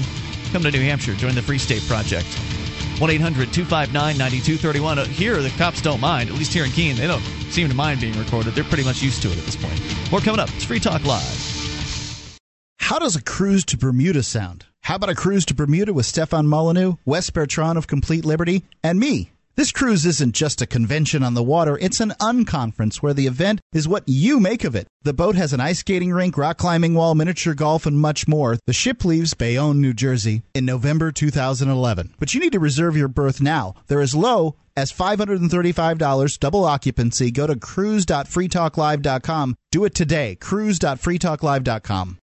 [SPEAKER 1] come to New Hampshire. Join the Free State Project. 1 800 259 9231. Uh, Here, the cops don't mind. At least here in Keene, they don't seem to mind being recorded. They're pretty much used to it at this point. More coming up. It's Free Talk Live.
[SPEAKER 3] How does a cruise to Bermuda sound? How about a cruise to Bermuda with Stefan Molyneux, Wes Bertrand of Complete Liberty, and me? This cruise isn't just a convention on the water, it's an unconference where the event is what you make of it. The boat has an ice skating rink, rock climbing wall, miniature golf, and much more. The ship leaves Bayonne, New Jersey in November 2011. But you need to reserve your berth now. They're as low as $535 double occupancy. Go to cruise.freetalklive.com. Do it today. cruise.freetalklive.com.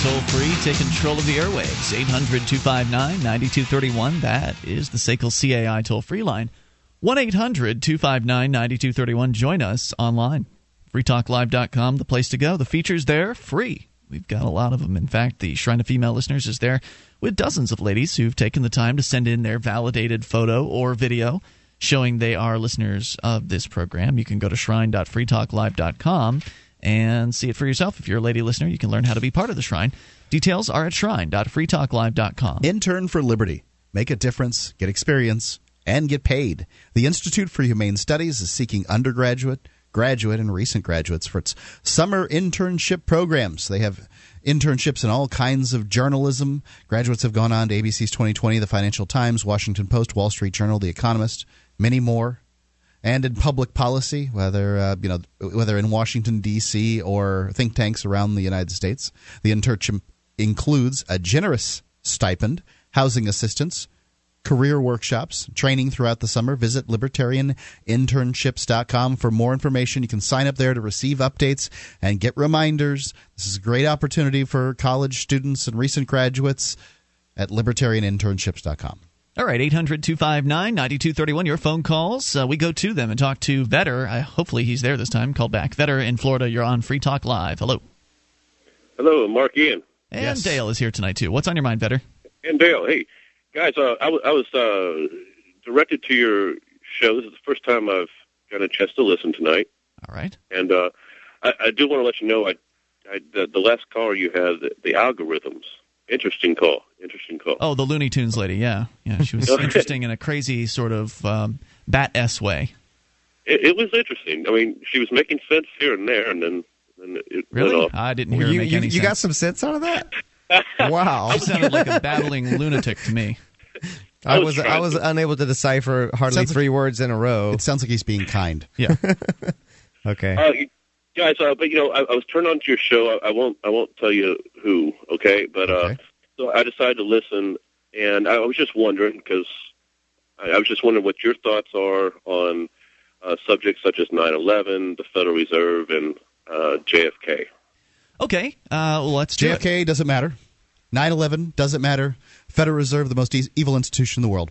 [SPEAKER 1] toll free, take control of the airwaves. 800 259 9231. That is the SACL CAI toll free line. 1 800 259 9231. Join us online. FreeTalkLive.com, the place to go. The features there, free. We've got a lot of them. In fact, the Shrine of Female Listeners is there with dozens of ladies who've taken the time to send in their validated photo or video showing they are listeners of this program. You can go to shrine.freetalklive.com and see it for yourself. If you're a lady listener, you can learn how to be part of the Shrine. Details are at shrine.freetalklive.com.
[SPEAKER 3] Intern for Liberty. Make a difference, get experience, and get paid. The Institute for Humane Studies is seeking undergraduate, graduate, and recent graduates for its summer internship programs. They have internships in all kinds of journalism. Graduates have gone on to ABC's 2020, The Financial Times, Washington Post, Wall Street Journal, The Economist, many more. And in public policy, whether uh, you know whether in Washington D.C. or think tanks around the United States, the internship includes a generous stipend, housing assistance, career workshops, training throughout the summer. Visit libertarianinternships.com for more information. You can sign up there to receive updates and get reminders. This is a great opportunity for college students and recent graduates at libertarianinternships.com.
[SPEAKER 1] All right, 800 259 9231. Your phone calls. Uh, we go to them and talk to Vetter. Uh, hopefully he's there this time. Call back. Vetter in Florida, you're on Free Talk Live. Hello.
[SPEAKER 10] Hello, Mark Ian.
[SPEAKER 1] And
[SPEAKER 3] Yes.
[SPEAKER 1] Dale is here tonight, too. What's on your mind, Vetter?
[SPEAKER 10] And Dale, hey, guys, uh, I was, was uh, directed to your show. This is the first time I've got a chance to listen tonight.
[SPEAKER 1] All right.
[SPEAKER 10] And uh, I, I do want to let you know I, I, the, the last caller you had, the, the algorithms. Interesting call. Interesting call.
[SPEAKER 1] Oh, the Looney Tunes lady. Yeah. Yeah. She was interesting in a crazy sort of um, bat S way.
[SPEAKER 10] It, it was interesting. I mean, she was making sense here and there, and then, then it
[SPEAKER 1] Really?
[SPEAKER 10] went off.
[SPEAKER 1] I didn't hear
[SPEAKER 2] you
[SPEAKER 1] her make
[SPEAKER 2] you,
[SPEAKER 1] any
[SPEAKER 2] you
[SPEAKER 1] sense.
[SPEAKER 2] got some sense out of that? Wow.
[SPEAKER 1] You sounded like a babbling lunatic to me.
[SPEAKER 2] I
[SPEAKER 10] I
[SPEAKER 2] was
[SPEAKER 10] was
[SPEAKER 2] I was
[SPEAKER 10] to-
[SPEAKER 2] unable to decipher hardly
[SPEAKER 3] Sounds like-
[SPEAKER 2] three words in a row.
[SPEAKER 3] It sounds like he's being kind.
[SPEAKER 1] Yeah.
[SPEAKER 2] Okay.
[SPEAKER 10] Uh, you- guys, uh, but you know, I, I was turned on to your show. I, I won't, I won't tell you who, okay? But uh,
[SPEAKER 2] Okay.
[SPEAKER 10] so I decided to listen, and I was just wondering because I, I was just wondering what your thoughts are on uh, subjects such as 9/11, the Federal Reserve, and uh, JFK.
[SPEAKER 1] Okay. Uh, well, let's do it.
[SPEAKER 3] JFK doesn't matter. 9/11 doesn't matter. Federal Reserve, the most e- evil institution in the world.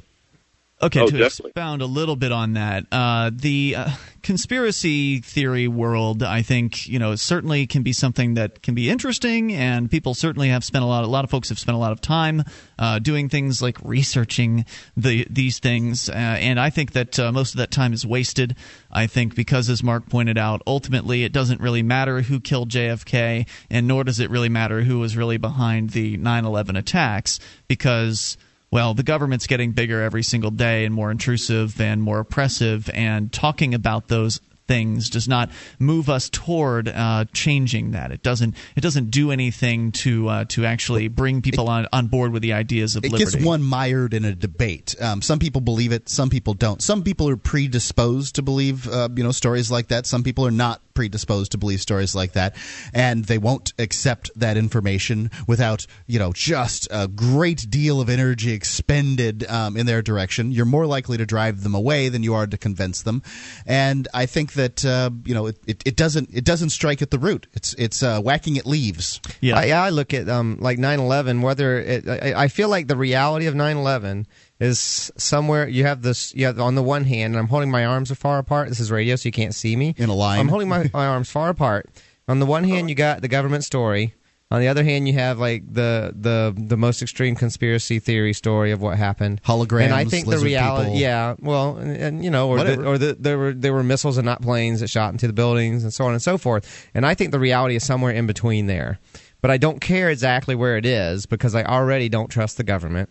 [SPEAKER 1] Okay,
[SPEAKER 10] Oh,
[SPEAKER 1] to
[SPEAKER 10] definitely.
[SPEAKER 1] expound a little bit on that, uh, the uh, conspiracy theory world, I think, you know, certainly can be something that can be interesting, and people certainly have spent a lot. A lot of folks have spent a lot of time uh, doing things like researching the these things, uh, and I think that uh, most of that time is wasted. I think because, as Mark pointed out, ultimately it doesn't really matter who killed JFK, and nor does it really matter who was really behind the 9/11 attacks, because well, the government's getting bigger every single day and more intrusive and more oppressive, and talking about those things does not move us toward uh, changing that. It doesn't. It doesn't do anything to uh, to actually bring people on, on board with the ideas of
[SPEAKER 3] It
[SPEAKER 1] liberty.
[SPEAKER 3] gets one mired in a debate. Um, some people believe it, some people don't. Some people are predisposed to believe, uh, you know, stories like that. Some people are not predisposed to believe stories like that, and they won't accept that information without, you know, just a great deal of energy expended um, in their direction. You're more likely to drive them away than you are to convince them, and I think that uh, you know it, it, it doesn't it doesn't strike at the root. It's it's uh, whacking at leaves.
[SPEAKER 1] yeah.
[SPEAKER 2] I, yeah, I look at um, like 9/11. Whether it, I, I feel like the reality of 9/11 is somewhere you have this. You have on the one hand, and I'm holding my arms far apart. This is radio, so you can't see me
[SPEAKER 3] In a line.
[SPEAKER 2] I'm holding my, my arms far apart. On the one hand, you got the government story. On the other hand, you have like the the the most extreme conspiracy theory story of what happened.
[SPEAKER 3] Holograms,
[SPEAKER 2] and I think the reality,
[SPEAKER 3] people.
[SPEAKER 2] yeah, well, and, and, you know, or the, or the there were there were missiles and not planes that shot into the buildings and so on and so forth. And I think the reality is somewhere in between there. But I don't care exactly where it is because I already don't trust the government.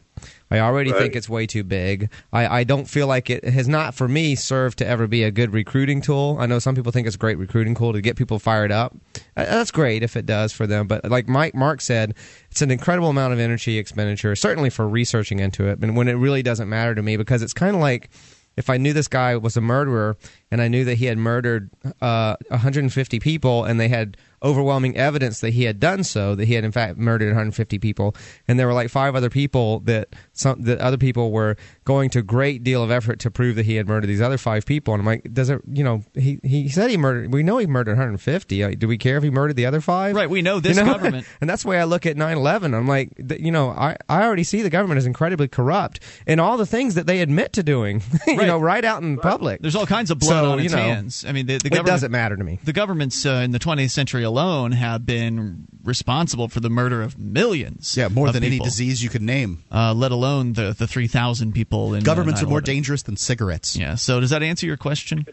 [SPEAKER 2] I already
[SPEAKER 10] Right.
[SPEAKER 2] think it's way too big. I, I don't feel like it has not, for me, served to ever be a good recruiting tool. I know some people think it's a great recruiting tool to get people fired up. Uh, That's great if it does for them. But like Mike Mark said, it's an incredible amount of energy expenditure, certainly for researching into it, and when it really doesn't matter to me because it's kind of like if I knew this guy was a murderer and I knew that he had murdered uh, 150 people and they had overwhelming evidence that he had done so, that he had in fact murdered 150 people, and there were like five other people that some that other people were going to great deal of effort to prove that he had murdered these other five people, and I'm like, does it? You know, he he said he murdered. We know he murdered 150. Uh, Do we care if he murdered the other five?
[SPEAKER 1] Right, we know this
[SPEAKER 2] You know?
[SPEAKER 1] government-
[SPEAKER 2] and that's the way I look at 9/11. I'm like, th- you know, I I already see the government is incredibly corrupt in all the things that they admit to doing. you
[SPEAKER 1] Right.
[SPEAKER 2] know, right out in public.
[SPEAKER 1] There's all kinds of blood
[SPEAKER 2] So,
[SPEAKER 1] on
[SPEAKER 2] you
[SPEAKER 1] its
[SPEAKER 2] know,
[SPEAKER 1] hands. I mean, the, the
[SPEAKER 2] it
[SPEAKER 1] government
[SPEAKER 2] doesn't matter to me.
[SPEAKER 1] The governments uh, in the 20th century alone have been responsible for the murder of millions.
[SPEAKER 3] Yeah, more
[SPEAKER 1] of
[SPEAKER 3] than any disease you could name.
[SPEAKER 1] Uh, let alone the the 3,000 people in uh,
[SPEAKER 3] Governments are more dangerous than cigarettes.
[SPEAKER 1] Yeah. So does that answer your question?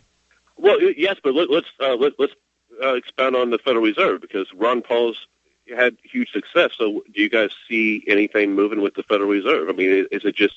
[SPEAKER 10] Well, yes, but let, let's uh, let, let's uh, expound on the Federal Reserve because Ron Paul's had huge success. So, do you guys see anything moving with the Federal Reserve? I mean, is, is it just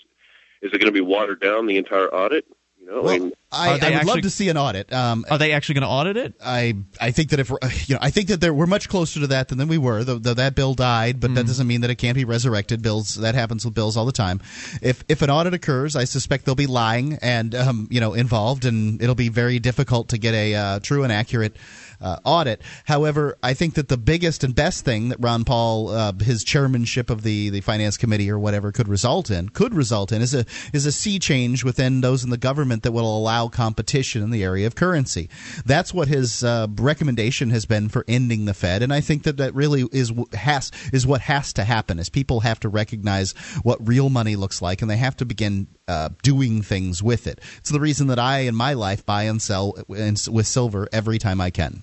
[SPEAKER 10] is it going to be watered down the entire audit? You know, I
[SPEAKER 3] Well,
[SPEAKER 10] mean,
[SPEAKER 3] I,
[SPEAKER 1] Are
[SPEAKER 3] I
[SPEAKER 1] they
[SPEAKER 3] would love to see an audit. Um,
[SPEAKER 1] Are they actually going to audit it?
[SPEAKER 3] I I think that if we're- you know I think that there, we're much closer to that than, than we were. Though, though that bill died, but that doesn't mean that it can't be resurrected. Bills that happens with bills all the time. If if an audit occurs, I suspect they'll be lying and um, you know involved, and it'll be very difficult to get a uh, true and accurate. Uh, audit. However, I think that the biggest and best thing that Ron Paul, uh, his chairmanship of the, the finance committee or whatever, could result in could result in is a is a sea change within those in the government that will allow competition in the area of currency. That's what his uh, recommendation has been for ending the Fed, and I think that that really is has is what has to happen. Is people have to recognize what real money looks like, and they have to begin uh, doing things with it. It's the reason that I, in my life, buy and sell with silver every time I can.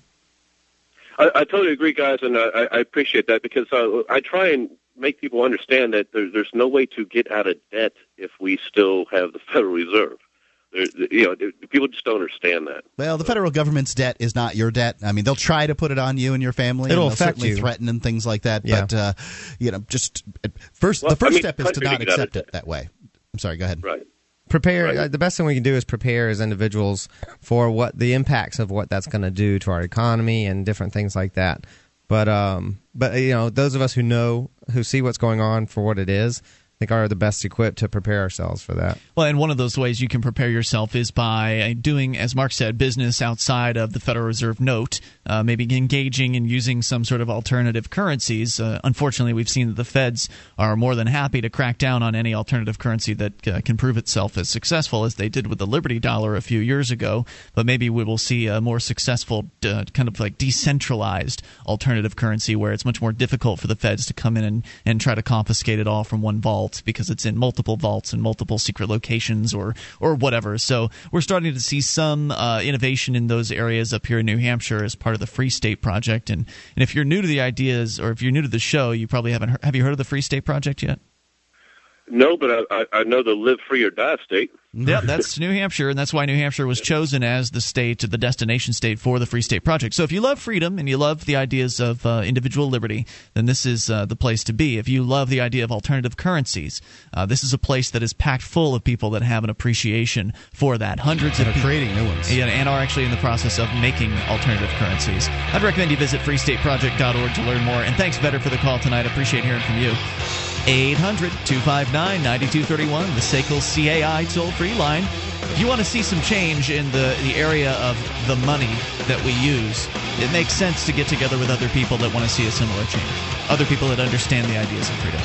[SPEAKER 10] I, I totally agree, guys, and I, I appreciate that because uh, I try and make people understand that there, there's no way to get out of debt if we still have the Federal Reserve. There, you know, people just don't understand that.
[SPEAKER 3] Well, the federal government's debt is not your debt. I mean, they'll try to put it on you and your family.
[SPEAKER 2] It'll
[SPEAKER 3] and
[SPEAKER 2] affect
[SPEAKER 3] certainly
[SPEAKER 2] you.
[SPEAKER 3] threaten and things like that.
[SPEAKER 2] Yeah.
[SPEAKER 3] But uh, you know, just uh, first
[SPEAKER 10] Well,
[SPEAKER 3] the first
[SPEAKER 10] I mean,
[SPEAKER 3] step is to not
[SPEAKER 10] to get
[SPEAKER 3] accept it that way. I'm sorry. Go ahead.
[SPEAKER 10] Right.
[SPEAKER 2] Prepare
[SPEAKER 10] Right.
[SPEAKER 2] uh, the best thing we can do is prepare as individuals for what the impacts of what that's going to do to our economy and different things like that But um, but you know, those of us who know who see what's going on for what it is, think are the best equipped to prepare ourselves for that.
[SPEAKER 1] Well, and one of those ways you can prepare yourself is by doing, as Mark said, business outside of the Federal Reserve note, uh, maybe engaging in using some sort of alternative currencies. Uh, unfortunately, we've seen that the feds are more than happy to crack down on any alternative currency that uh, can prove itself as successful as they did with the Liberty Dollar a few years ago. But maybe we will see a more successful, uh, kind of like decentralized alternative currency where it's much more difficult for the feds to come in and, and try to confiscate it all from one vault because it's in multiple vaults and multiple secret locations or or whatever. So we're starting to see some uh, innovation in those areas up here in New Hampshire as part of the Free State Project. And and if you're new to the ideas or if you're new to the show, you probably haven't heard, have you heard of the Free State Project yet?
[SPEAKER 10] No, but I, I know the live free or die state.
[SPEAKER 1] Yep, that's New Hampshire, and that's why New Hampshire was chosen as the state, the destination state for the Free State Project. So if you love freedom and you love the ideas of uh, individual liberty, then this is uh, the place to be. If you love the idea of alternative currencies, uh, this is a place that is packed full of people that have an appreciation for that. Hundreds
[SPEAKER 3] that
[SPEAKER 1] of
[SPEAKER 3] are creating new ones.
[SPEAKER 1] Yeah, and are actually in the process of making alternative currencies. I'd recommend you visit freestateproject.org to learn more. And thanks, Vetter, for the call tonight. I appreciate hearing from you. 800 259 9231, the SACL CAI toll free line. If you want to see some change in the, the area of the money that we use, it makes sense to get together with other people that want to see a similar change. Other people that understand the ideas of freedom.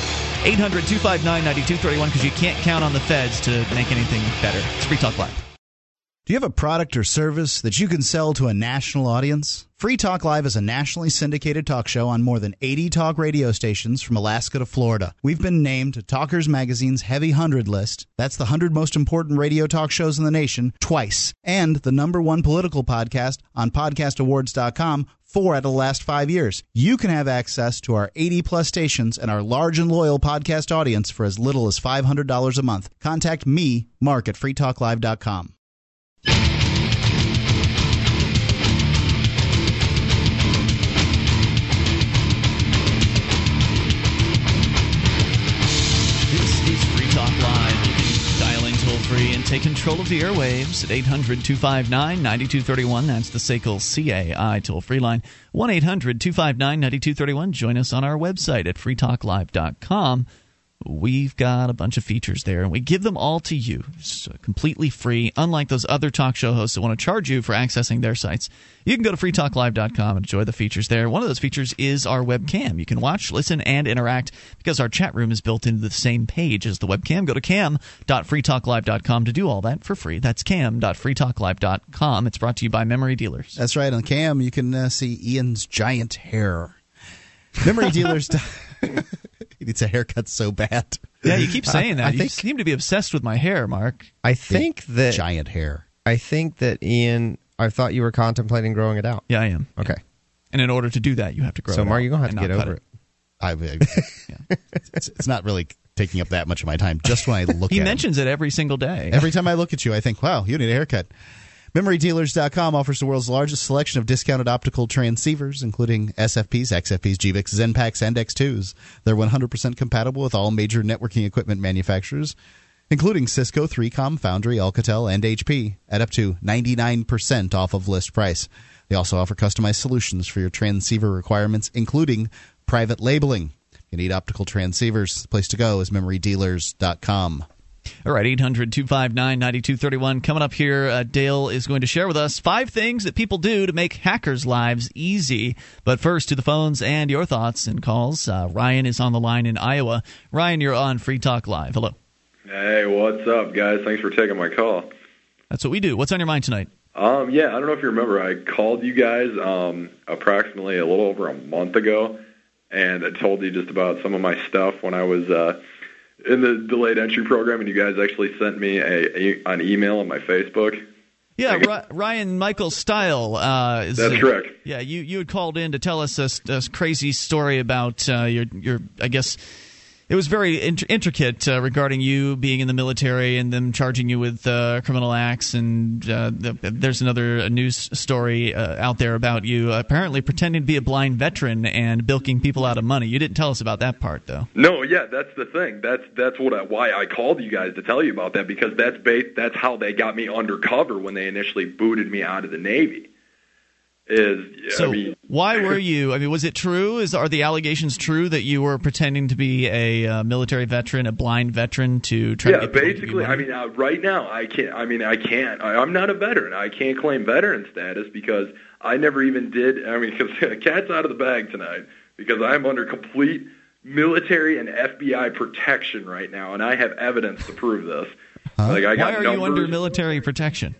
[SPEAKER 1] 800 259 9231 because you can't count on the feds to make anything better. It's Free Talk Live.
[SPEAKER 3] Do you have a product or service that you can sell to a national audience? Free Talk Live is a nationally syndicated talk show on more than 80 talk radio stations from Alaska to Florida. We've been named to Talkers Magazine's Heavy 100 list. That's the 100 most important radio talk shows in the nation twice. And the number one political podcast on podcastawards.com four out of the last five years. You can have access to our 80 plus stations and our large and loyal podcast audience for as little as $500 a month. Contact me, Mark, at freetalklive.com.
[SPEAKER 1] and take control of the airwaves at 800 259 9231. That's the SACL CAI toll free line. 1 800 259 9231. Join us on our website at freetalklive.com. We've got a bunch of features there, and we give them all to you. It's completely free, unlike those other talk show hosts that want to charge you for accessing their sites. You can go to freetalklive.com and enjoy the features there. One of those features is our webcam. You can watch, listen, and interact because our chat room is built into the same page as the webcam. Go to cam.freetalklive.com to do all that for free. That's cam.freetalklive.com. It's brought to you by Memory Dealers.
[SPEAKER 3] That's right. On Cam, you can uh, see Ian's giant hair. Memory Dealers. he needs a haircut so bad.
[SPEAKER 1] Yeah, you keep saying that.
[SPEAKER 2] I
[SPEAKER 1] you
[SPEAKER 2] think-
[SPEAKER 1] seem to be obsessed with my hair, Mark.
[SPEAKER 2] I think that
[SPEAKER 3] Giant hair.
[SPEAKER 2] I think that Ian. I thought you were contemplating growing it out.
[SPEAKER 1] Yeah, I am.
[SPEAKER 2] Okay.
[SPEAKER 1] And in order to do that, you have to grow it.
[SPEAKER 2] so
[SPEAKER 1] it
[SPEAKER 2] Mark,
[SPEAKER 1] out
[SPEAKER 2] you're gonna have to get over it.
[SPEAKER 3] I, it's, it's not really taking up that much of my time. Just when I look at you.
[SPEAKER 1] He
[SPEAKER 3] at
[SPEAKER 1] mentions it every single day.
[SPEAKER 3] every time I look at you, I think, "Wow, you need a haircut." MemoryDealers.com offers the world's largest selection of discounted optical transceivers, including SFPs, XFPs, GBICs, XENPAKs, and X2s. They're 100% compatible with all major networking equipment manufacturers, including Cisco, 3Com, Foundry, Alcatel, and HP, at up to 99% off of list price. They also offer customized solutions for your transceiver requirements, including private labeling. If you need optical transceivers, the place to go is MemoryDealers.com.
[SPEAKER 1] All right, 800 259 9231. Coming up here, uh, Dale is going to share with us five things that people do to make hackers' lives easy. But first, to the phones and your thoughts and calls. Uh, Ryan is on the line in Iowa. Ryan, you're on Free Talk Live. Hello.
[SPEAKER 11] Hey, what's up, guys? Thanks for taking my call.
[SPEAKER 1] That's what we do. What's on your mind tonight?
[SPEAKER 11] Um, yeah, I don't know if you remember, I called you guys um, approximately a little over a month ago, and I told you just about some of my stuff when I was uh, in the delayed entry program, and you guys actually sent me a, a an email on my Facebook.
[SPEAKER 1] Yeah, Ry- Ryan Michael Steil. Uh, is,
[SPEAKER 11] That's correct.
[SPEAKER 1] Yeah, you you had called in to tell us a, a crazy story about uh, your your I guess. It was very int- intricate uh, regarding you being in the military and them charging you with uh, criminal acts. And uh, the, there's another news story uh, out there about you apparently pretending to be a blind veteran and bilking people out of money. You didn't tell us about that part, though.
[SPEAKER 11] No, yeah, that's the thing. That's that's what I, why I called you guys to tell you about that because that's ba- that's how they got me undercover when they initially booted me out of the Navy. Is
[SPEAKER 1] So
[SPEAKER 11] I mean,
[SPEAKER 1] why were you? I mean, was it true? Is are the allegations true that you were pretending to be a uh, military veteran, a blind veteran, to try
[SPEAKER 11] yeah,
[SPEAKER 1] to get people to
[SPEAKER 11] basically. I mean, uh, right now, I can't. I mean, I can't. I, I'm not a veteran. I can't claim veteran status because I never even did. I mean, because cat's out of the bag tonight because I'm under complete military and FBI protection right now, and I have evidence to prove this. Like I got
[SPEAKER 1] why are
[SPEAKER 11] numbers.
[SPEAKER 1] you under military protection?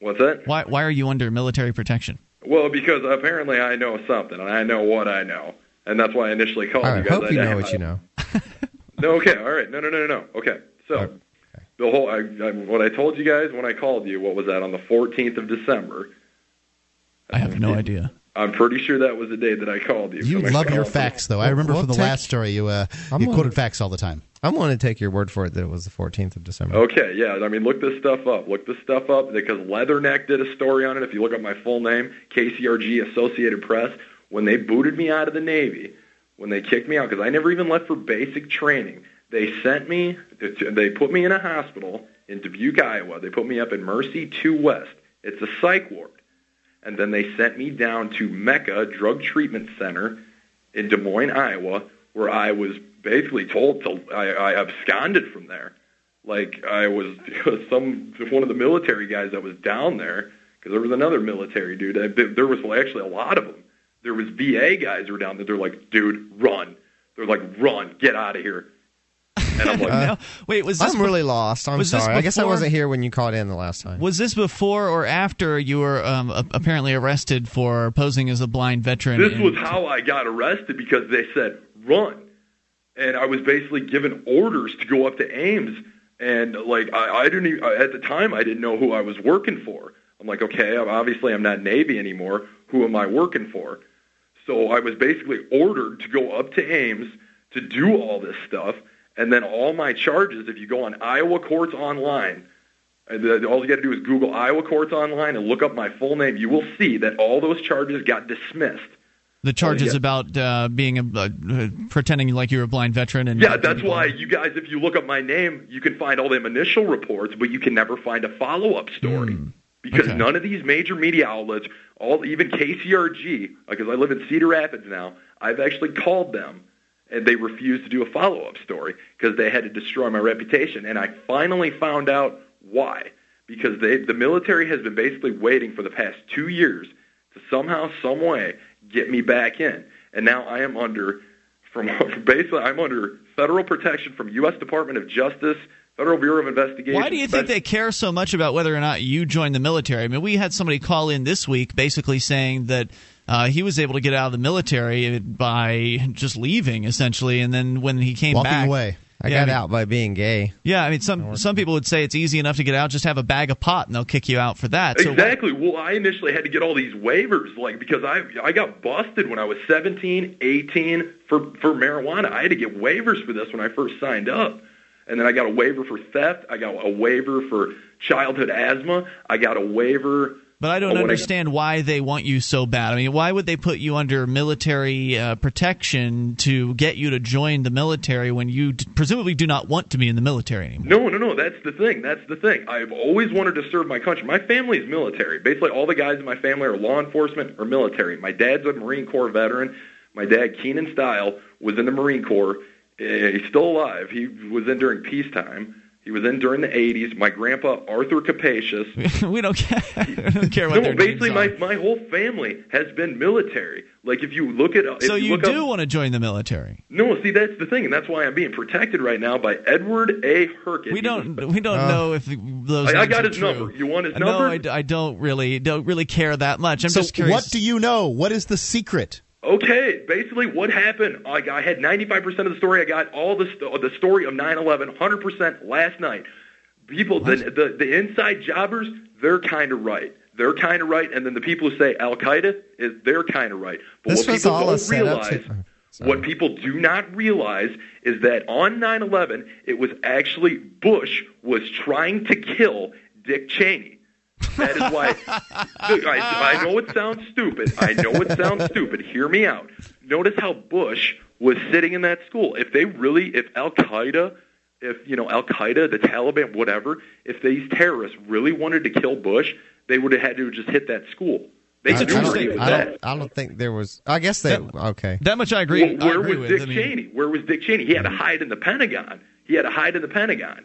[SPEAKER 11] What's that?
[SPEAKER 1] Why why are you under military protection?
[SPEAKER 11] Well, because apparently I know something, and I know what I know, and that's why I initially called
[SPEAKER 2] I
[SPEAKER 11] you guys.
[SPEAKER 2] hope you
[SPEAKER 11] I,
[SPEAKER 2] know what you know.
[SPEAKER 11] No, okay, all right, no, no, no, no, no. Okay, so the whole I, I, what I told you guys when I called you, what was that on the 14th of December?
[SPEAKER 1] I have no idea.
[SPEAKER 11] I'm pretty sure that was the day that I called you.
[SPEAKER 3] You
[SPEAKER 11] So
[SPEAKER 3] love your facts, though. I remember
[SPEAKER 2] Well,
[SPEAKER 3] from the
[SPEAKER 2] take-
[SPEAKER 3] last story you uh,
[SPEAKER 2] I'm
[SPEAKER 3] you
[SPEAKER 2] on-
[SPEAKER 3] quoted facts all the time.
[SPEAKER 2] I'm going to take your word for it that it was the 14th of December.
[SPEAKER 11] Okay, yeah. I mean, look this stuff up. Look this stuff up because Leatherneck did a story on it. If you look up my full name, KCRG Associated Press, when they booted me out of the Navy, when they kicked me out, because I never even left for basic training, they sent me, they put me in a hospital in Dubuque, Iowa. They put me up in Mercy 2 West. It's a psych ward. And then they sent me down to Mecca Drug Treatment Center in Des Moines, Iowa, where I was basically told to I, I absconded from there. Like I was some one of the military guys that was down there because there was another military dude. I- There was actually a lot of them. There was VA guys who were down there. They're like, dude, run. They're like, run, get out of here. And I'm like,
[SPEAKER 1] No, wait, was this
[SPEAKER 2] I'm really lost. I'm
[SPEAKER 1] was this
[SPEAKER 2] sorry. I guess I wasn't here when you called in the last time.
[SPEAKER 1] Was this before or after you were um, a- apparently arrested for posing as a blind veteran?
[SPEAKER 11] This
[SPEAKER 1] in-
[SPEAKER 11] was how I got arrested because they said run, and I was basically given orders to go up to Ames, and like I, I didn't even, at the time I didn't know who I was working for. I'm like, okay, I'm, obviously I'm not Navy anymore. Who am I working for? So I was basically ordered to go up to Ames to do all this stuff, and then all my charges. If you go on Iowa Courts Online, the- all you got to do is Google Iowa Courts Online and look up my full name. You will see that all those charges got dismissed.
[SPEAKER 1] the charges
[SPEAKER 11] Oh, yeah.
[SPEAKER 1] about uh, being a uh, pretending like you're a blind veteran and
[SPEAKER 11] Yeah, that's why you guys, if you look up my name, you can find all them initial reports, but you can never find a follow-up story because
[SPEAKER 1] okay.
[SPEAKER 11] none of these major media outlets, all even KCRG, because I live in Cedar Rapids now, I've actually called them they refused to do a follow-up story because they had to destroy my reputation. And I finally found out why. Because they, the military has been basically waiting for the past two years to somehow, some way, get me back in. And now I am under, from basically, I'm under federal protection from U.S. Department of Justice, Federal Bureau of Investigation.
[SPEAKER 1] Why do you think they care so much about whether or not you join the military? I mean, we had somebody call in this week basically saying that uh, he was able to get out of the military by just leaving, essentially, and then when he came
[SPEAKER 3] Walking
[SPEAKER 1] back,
[SPEAKER 3] away.
[SPEAKER 2] I
[SPEAKER 1] Yeah,
[SPEAKER 2] got
[SPEAKER 1] I mean-
[SPEAKER 2] out by being gay.
[SPEAKER 1] Yeah, I mean, some some people would say it's easy enough to get out. Just have a bag of pot, and they'll kick you out for that. So
[SPEAKER 11] exactly. Well, I initially had to get all these waivers, like because I I got busted when I was 17, 18 for for marijuana. I had to get waivers for this when I first signed up, and then I got a waiver for theft. I got a waiver for childhood asthma. I got a waiver.
[SPEAKER 1] But I don't understand why they want you so bad. I mean, why would they put you under military uh, protection to get you to join the military when you d- presumably do not want to be in the military anymore?
[SPEAKER 11] No, no, no. That's the thing. That's the thing. I've always wanted to serve my country. My family is military. Basically, all the guys in my family are law enforcement or military. My dad's a Marine Corps veteran. My dad, Keenan Steil, was in the Marine Corps. Uh, He's still alive. He was in during peacetime. He was in during the 80s. My grandpa, Arthur Capacious.
[SPEAKER 1] we don't care. we don't care what
[SPEAKER 11] no,
[SPEAKER 1] their
[SPEAKER 11] basically,
[SPEAKER 1] names
[SPEAKER 11] my
[SPEAKER 1] are.
[SPEAKER 11] my whole family has been military. Like if you look at,
[SPEAKER 1] So
[SPEAKER 11] you,
[SPEAKER 1] you do
[SPEAKER 11] up,
[SPEAKER 1] want to join the military?
[SPEAKER 11] no, see that's the thing, and that's why I'm being protected right now by Edward A. Herkett.
[SPEAKER 1] We don't. We don't
[SPEAKER 2] Uh,
[SPEAKER 1] know if those.
[SPEAKER 11] I, I got
[SPEAKER 1] are
[SPEAKER 11] his
[SPEAKER 1] true.
[SPEAKER 11] number. You want his number?
[SPEAKER 1] No,
[SPEAKER 11] number?
[SPEAKER 1] I, d- I don't really don't really care that much. I'm
[SPEAKER 3] so
[SPEAKER 1] just curious.
[SPEAKER 3] what do you know? What is the secret?
[SPEAKER 11] Okay, basically what happened, I, I had 95% of the story. I got all the, st- the story of 9-11, 100% last night. People, the, the, the inside jobbers, they're kind of right. They're kind of right. And then the people who say Al-Qaeda, is they're kind of right. But
[SPEAKER 2] This
[SPEAKER 11] what
[SPEAKER 2] was
[SPEAKER 11] people
[SPEAKER 2] all
[SPEAKER 11] don't realize,
[SPEAKER 2] oh,
[SPEAKER 11] what people do not realize is that on 9-11, it was actually Bush was trying to kill Dick Cheney. That is why. I, I know it sounds stupid. I know it sounds stupid. Hear me out. Notice how Bush was sitting in that school. If they really, if Al Qaeda, if you know Al Qaeda, the Taliban, whatever, if these terrorists really wanted to kill Bush, they would have had to just hit that school. They
[SPEAKER 2] I,
[SPEAKER 11] knew
[SPEAKER 2] I
[SPEAKER 11] where
[SPEAKER 2] don't,
[SPEAKER 11] he
[SPEAKER 2] I don't, I don't think there was. I guess they. okay.
[SPEAKER 1] That much I agree.
[SPEAKER 11] Well, where
[SPEAKER 1] I agree
[SPEAKER 11] was
[SPEAKER 1] with.
[SPEAKER 11] Dick
[SPEAKER 1] I mean,
[SPEAKER 11] Cheney? Where was Dick Cheney? He had to hide in the Pentagon. He had to hide in the Pentagon.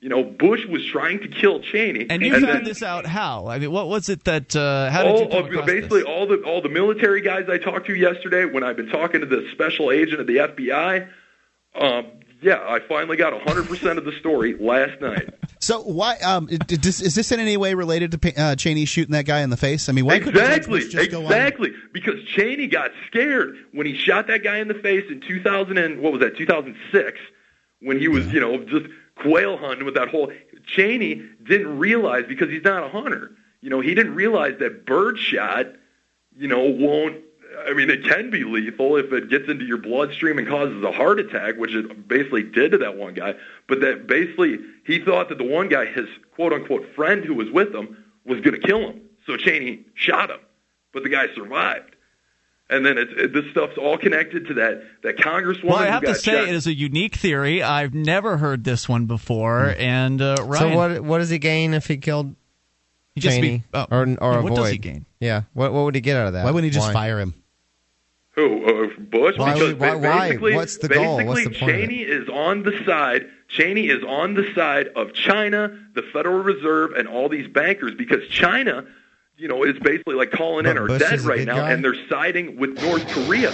[SPEAKER 11] You know, Bush was trying to kill Cheney,
[SPEAKER 1] And you found
[SPEAKER 11] then
[SPEAKER 1] this out how? I mean, what was it that? Uh, how did you come
[SPEAKER 11] of, basically
[SPEAKER 1] this?
[SPEAKER 11] all the all the military guys I talked to yesterday when I've been talking to the special agent of the FBI. Um, yeah, I finally got 100% of the story last night.
[SPEAKER 3] So why um, did this, is this in any way related to uh, Cheney shooting that guy in the face? I mean, why couldn't
[SPEAKER 11] Exactly,
[SPEAKER 3] go on?
[SPEAKER 11] exactly. Because Cheney got scared when he shot that guy in the face in 2000 and what was that? 2006, when he was you know just quail hunting with that whole. Cheney didn't realize because he's not a hunter. You know, he didn't realize that birdshot, you know, won't. I mean, it can be lethal if it gets into your bloodstream and causes a heart attack, which it basically did to that one guy. But that basically, he thought that the one guy, his quote unquote friend who was with him, was going to kill him. So Cheney shot him, but the guy survived. And then it's, it, this stuff's all connected to that that congresswoman.
[SPEAKER 1] Well, I have to say
[SPEAKER 11] shot.
[SPEAKER 1] it is a unique theory. I've never heard this one before.
[SPEAKER 11] Hmm.
[SPEAKER 1] And uh,
[SPEAKER 2] So what? What does he gain if he killed
[SPEAKER 1] He just
[SPEAKER 2] Cheney
[SPEAKER 1] be- oh,
[SPEAKER 2] or or
[SPEAKER 1] what
[SPEAKER 2] avoid?
[SPEAKER 1] does he gain?
[SPEAKER 2] Yeah. What What would he get out of that?
[SPEAKER 3] Why wouldn't he just
[SPEAKER 2] Why?
[SPEAKER 3] fire him?
[SPEAKER 11] Who? Uh, Bush?
[SPEAKER 2] Why
[SPEAKER 11] because
[SPEAKER 2] why-
[SPEAKER 11] ba-
[SPEAKER 2] why?
[SPEAKER 11] basically,
[SPEAKER 2] What's the goal?
[SPEAKER 11] basically
[SPEAKER 2] What's the point?
[SPEAKER 11] Cheney is on the side. Cheney is on the side of China, the Federal Reserve, and all these bankers because China, you know, is basically like calling in
[SPEAKER 2] But
[SPEAKER 11] are
[SPEAKER 2] Bush
[SPEAKER 11] dead right now,
[SPEAKER 2] guy?
[SPEAKER 11] and they're siding with North Korea.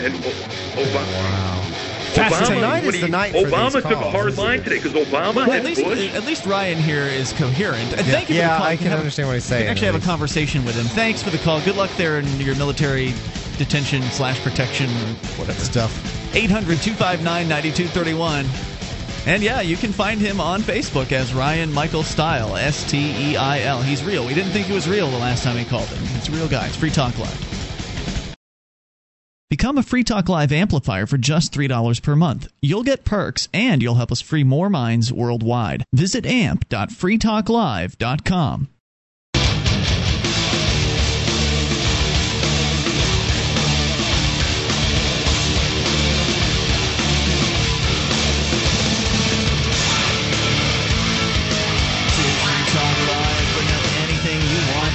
[SPEAKER 11] And Obama.
[SPEAKER 2] Fascinating.
[SPEAKER 11] Obama,
[SPEAKER 2] Tonight
[SPEAKER 11] when
[SPEAKER 2] is the night for
[SPEAKER 11] Obama
[SPEAKER 2] these
[SPEAKER 11] took a hard line today because Obama
[SPEAKER 1] Well, at least,
[SPEAKER 11] Bush.
[SPEAKER 1] at least Ryan here is coherent. And thank you for
[SPEAKER 2] Yeah,
[SPEAKER 1] the call.
[SPEAKER 2] I
[SPEAKER 1] You
[SPEAKER 2] can
[SPEAKER 1] have-
[SPEAKER 2] understand what he's
[SPEAKER 1] you can
[SPEAKER 2] saying,
[SPEAKER 1] actually
[SPEAKER 2] at
[SPEAKER 1] have a conversation with him. Thanks for the call. Good luck there in your military detention slash protection, whatever
[SPEAKER 3] stuff.
[SPEAKER 1] 800 259 9231. And yeah, you can find him on Facebook as Ryan Michael Steil, S T E I L. He's real. We didn't think he was real the last time he called him. It's a real guy. It's Free Talk Live. Become a Free Talk Live amplifier for just $3 per month. You'll get perks and you'll help us free more minds worldwide. Visit amp.freetalklive.com.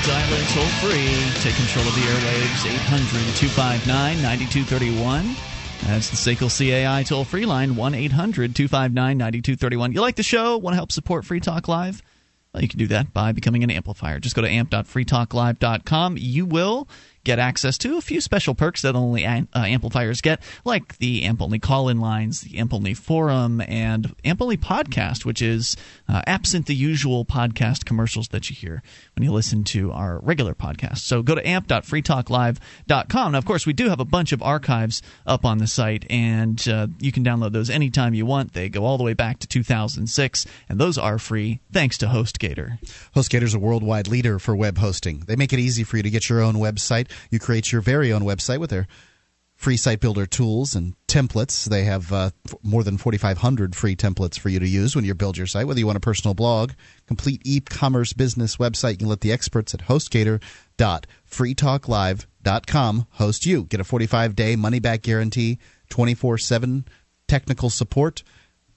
[SPEAKER 1] you. Dial in toll free. Take control of the airwaves. 800 259 9231. That's the SACL CAI toll free line. 1 800 259 9231. You like the show? Want to help support Free Talk Live? Well, you can do that by becoming an amplifier. Just go to amp.freetalklive.com. You will get access to a few special perks that only uh, amplifiers get, like the AMP only call in lines, the AMP only forum, and AMP only podcast, which is uh, absent the usual podcast commercials that you hear when you listen to our regular podcast. So go to amp.freetalklive.com. Now, of course, we do have a bunch of archives up on the site, and uh, you can download those anytime you want. They go all the way back to 2006, and those are free thanks to HostGator.
[SPEAKER 3] HostGator is a worldwide leader for web hosting. They make it easy for you to get your own website. You create your very own website with their free site builder tools and templates. They have uh, more than 4,500 free templates for you to use when you build your site. Whether you want a personal blog, complete e-commerce business website, you can let the experts at HostGator.freetalklive.com host you. Get a 45-day money-back guarantee, 24/7 technical support.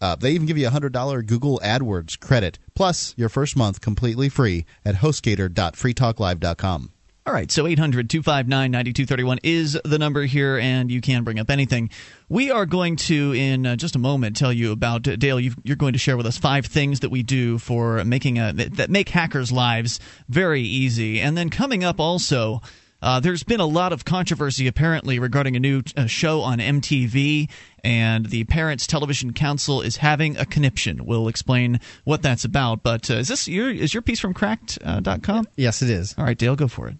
[SPEAKER 3] Uh, they even give you a $100 Google AdWords credit, plus your first month completely free at HostGator.freetalklive.com.
[SPEAKER 1] All right, so 800 259 9231 is the number here, and you can bring up anything. We are going to, in uh, just a moment, tell you about uh, Dale. you you're going to share with us five things that we do for making a that make hackers' lives very easy, and then coming up also. Uh, there's been a lot of controversy apparently regarding a new uh, show on MTV, and the Parents Television Council is having a conniption. We'll explain what that's about. But uh, is this your is your piece from Cracked.com?
[SPEAKER 2] Yes, it is.
[SPEAKER 1] All right, Dale, go for it.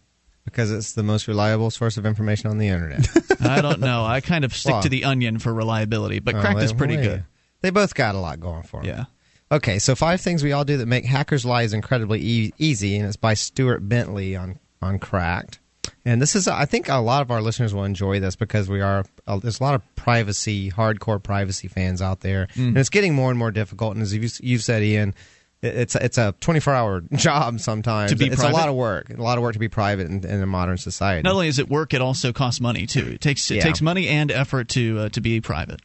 [SPEAKER 2] Because it's the most reliable source of information on the internet.
[SPEAKER 1] I don't know. I kind of stick
[SPEAKER 2] Well-
[SPEAKER 1] to the Onion for reliability, but
[SPEAKER 2] Oh,
[SPEAKER 1] Cracked is pretty
[SPEAKER 2] well,
[SPEAKER 1] good.
[SPEAKER 2] They both got a lot going for them.
[SPEAKER 1] Yeah.
[SPEAKER 2] Okay, so five things we all do that make hackers' lives incredibly e- easy, and it's by Stuart Bentley on on Cracked. And this is, I think, a lot of our listeners will enjoy this because we are uh, there's a lot of privacy, hardcore privacy fans out there,
[SPEAKER 1] Mm.
[SPEAKER 2] and it's getting more and more difficult. And as you've, you've said, Ian, it's a, it's a 24 hour job sometimes.
[SPEAKER 1] To be
[SPEAKER 2] it's
[SPEAKER 1] private?
[SPEAKER 2] a lot of work, a lot of work to be private in, in a modern society.
[SPEAKER 1] Not only is it work, it also costs money too. It takes it
[SPEAKER 2] Yeah.
[SPEAKER 1] takes money and effort to uh, to be private.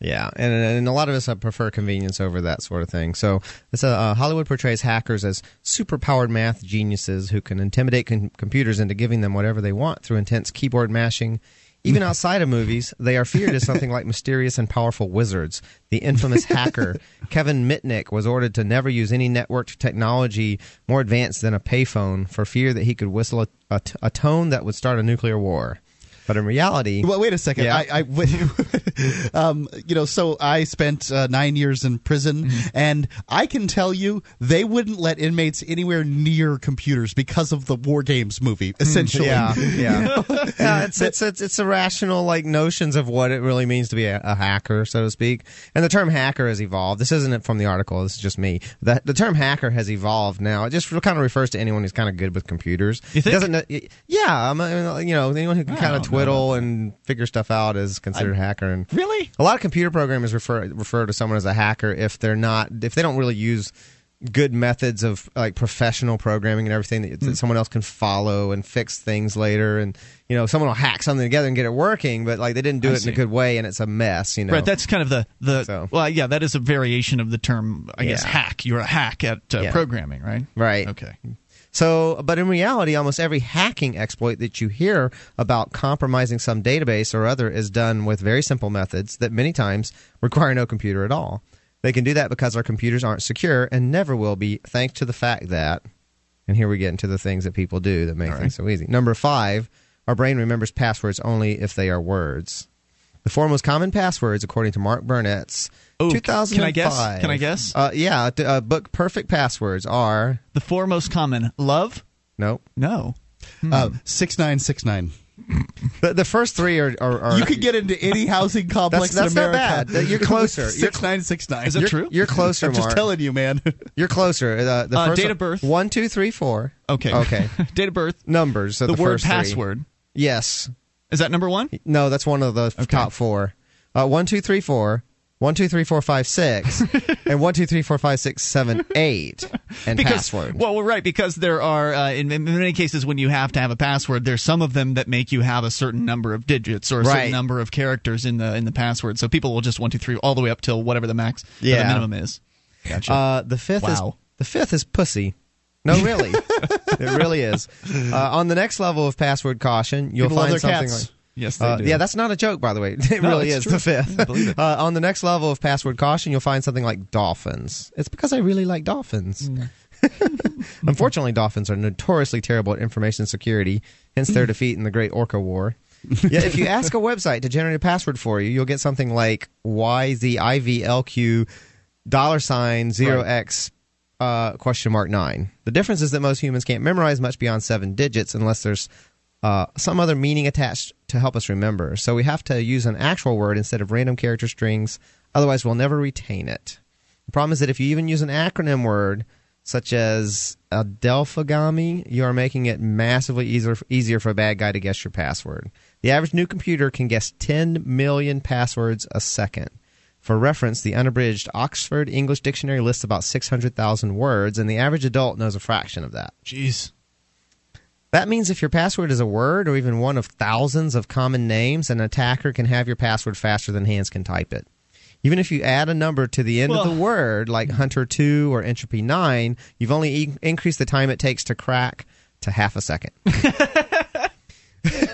[SPEAKER 2] Yeah, and, and a lot of us uh, prefer convenience over that sort of thing. So, this, uh, Hollywood portrays hackers as superpowered math geniuses who can intimidate com- computers into giving them whatever they want through intense keyboard mashing. Even outside of movies, they are feared as something like mysterious and powerful wizards. The infamous hacker Kevin Mitnick was ordered to never use any networked technology more advanced than a payphone for fear that he could whistle a, a, t- a tone that would start a nuclear war. But in reality,
[SPEAKER 3] Well, wait a second.
[SPEAKER 2] Yeah.
[SPEAKER 3] I, I um, you know, so I spent uh, nine years in prison,
[SPEAKER 2] Mm-hmm.
[SPEAKER 3] and I can tell you they wouldn't let inmates anywhere near computers because of the War Games movie. Essentially,
[SPEAKER 2] Mm, Yeah, yeah, yeah. It's it's it's it's irrational like notions of what it really means to be a, a hacker, so to speak. And the term hacker has evolved. This isn't from the article. This is just me. The the term hacker has evolved now. It just kind of refers to anyone who's kind of good with computers.
[SPEAKER 1] You think?
[SPEAKER 2] It doesn't. Yeah, I mean, you know, anyone who can
[SPEAKER 1] I
[SPEAKER 2] kind of
[SPEAKER 1] don't know
[SPEAKER 2] twiddle and figure stuff out is considered a hacker. And
[SPEAKER 1] Really?
[SPEAKER 2] a lot of computer programmers refer refer to someone as a hacker if they're not if they don't really use good methods of like professional programming and everything that,
[SPEAKER 1] Hmm.
[SPEAKER 2] that someone else can follow and fix things later and you know someone will hack something together and get it working but like they didn't do
[SPEAKER 1] I
[SPEAKER 2] it
[SPEAKER 1] see.
[SPEAKER 2] in a good way and it's a mess you know
[SPEAKER 1] Right, that's kind of the the
[SPEAKER 2] So-
[SPEAKER 1] well, yeah, that is a variation of the term, I guess, hack. You're a hack at uh,
[SPEAKER 2] Yeah.
[SPEAKER 1] programming, right?
[SPEAKER 2] right
[SPEAKER 1] Okay.
[SPEAKER 2] So, but in reality, almost every hacking exploit that you hear about compromising some database or other is done with very simple methods that many times require no computer at all. They can do that because our computers aren't secure and never will be, thanks to the fact that, and here we get into the things that people do that make things so easy. Number five, our brain remembers passwords only if they are words. The four most common passwords, according to Mark Burnett's
[SPEAKER 1] Ooh,
[SPEAKER 2] 2005.
[SPEAKER 1] can I guess? Can I guess?
[SPEAKER 2] Uh, yeah, d- uh, book Perfect Passwords are
[SPEAKER 1] The four most common love?
[SPEAKER 2] nope.
[SPEAKER 1] No.
[SPEAKER 3] uh, six nine six nine.
[SPEAKER 2] The, the first three are. are, are
[SPEAKER 3] You could get into any housing complex
[SPEAKER 2] That's- that's
[SPEAKER 3] in
[SPEAKER 2] not
[SPEAKER 3] America.
[SPEAKER 2] bad. You're closer.
[SPEAKER 3] Six nine six nine.
[SPEAKER 1] Is it
[SPEAKER 2] you're,
[SPEAKER 1] true?
[SPEAKER 2] You're closer,
[SPEAKER 3] I'm just
[SPEAKER 2] Mark.
[SPEAKER 3] telling you, man.
[SPEAKER 2] You're closer. Uh, the
[SPEAKER 1] Uh,
[SPEAKER 2] first
[SPEAKER 1] date of birth.
[SPEAKER 2] One, two, three, four.
[SPEAKER 1] Okay.
[SPEAKER 2] Okay.
[SPEAKER 1] Date of birth.
[SPEAKER 2] Numbers.
[SPEAKER 1] The,
[SPEAKER 2] the,
[SPEAKER 1] word
[SPEAKER 2] first three.
[SPEAKER 1] password.
[SPEAKER 2] Yes.
[SPEAKER 1] Is that number one?
[SPEAKER 2] No, that's one of the
[SPEAKER 1] Okay.
[SPEAKER 2] top four. Uh, one, two, three, four. One, two, three, four, five, six, and one, two, three, four, five, six, seven, eight, and
[SPEAKER 1] because
[SPEAKER 2] password.
[SPEAKER 1] well, well, right, because there are uh, in, in many cases when you have to have a password, there's some of them that make you have a certain number of digits or a certain number of characters in the in the password. So people will just one two three all the way up till whatever the max, or the
[SPEAKER 2] Yeah.
[SPEAKER 1] minimum is. Gotcha.
[SPEAKER 2] Uh, the fifth
[SPEAKER 1] Wow.
[SPEAKER 2] is the fifth is pussy. No, really, it really is. Uh, on the next level of password caution, you'll
[SPEAKER 3] People
[SPEAKER 2] find something
[SPEAKER 3] cats.
[SPEAKER 2] like.
[SPEAKER 1] Yes, they
[SPEAKER 2] Uh,
[SPEAKER 1] do.
[SPEAKER 2] yeah, that's not a joke, by the way. It
[SPEAKER 1] No,
[SPEAKER 2] really is
[SPEAKER 1] true.
[SPEAKER 2] the fifth. Uh, on the next level of password caution, you'll find something like dolphins. It's because I really like dolphins.
[SPEAKER 1] Mm.
[SPEAKER 2] Unfortunately, dolphins are notoriously terrible at information security, hence their defeat in the Great Orca War. If you ask a website to generate a password for you, you'll get something like YZIVLQ dollar sign zero X uh, question mark nine. The difference is that most humans can't memorize much beyond seven digits unless there's uh, some other meaning attached to help us remember. So we have to use an actual word instead of random character strings. Otherwise, we'll never retain it. The problem is that if you even use an acronym word such as adelphagami, you are making it massively easier easier for a bad guy to guess your password. The average new computer can guess 10 million passwords a second. For reference, the unabridged Oxford English Dictionary lists about 600,000 words, and the average adult knows a fraction of that.
[SPEAKER 1] Jeez.
[SPEAKER 2] That means if your password is a word or even one of thousands of common names, an attacker can have your password faster than hands can type it. Even if you add a number to the end of the word, like Hunter 2 or Entropy 9, you've only e- increased the time it takes to crack to half a second.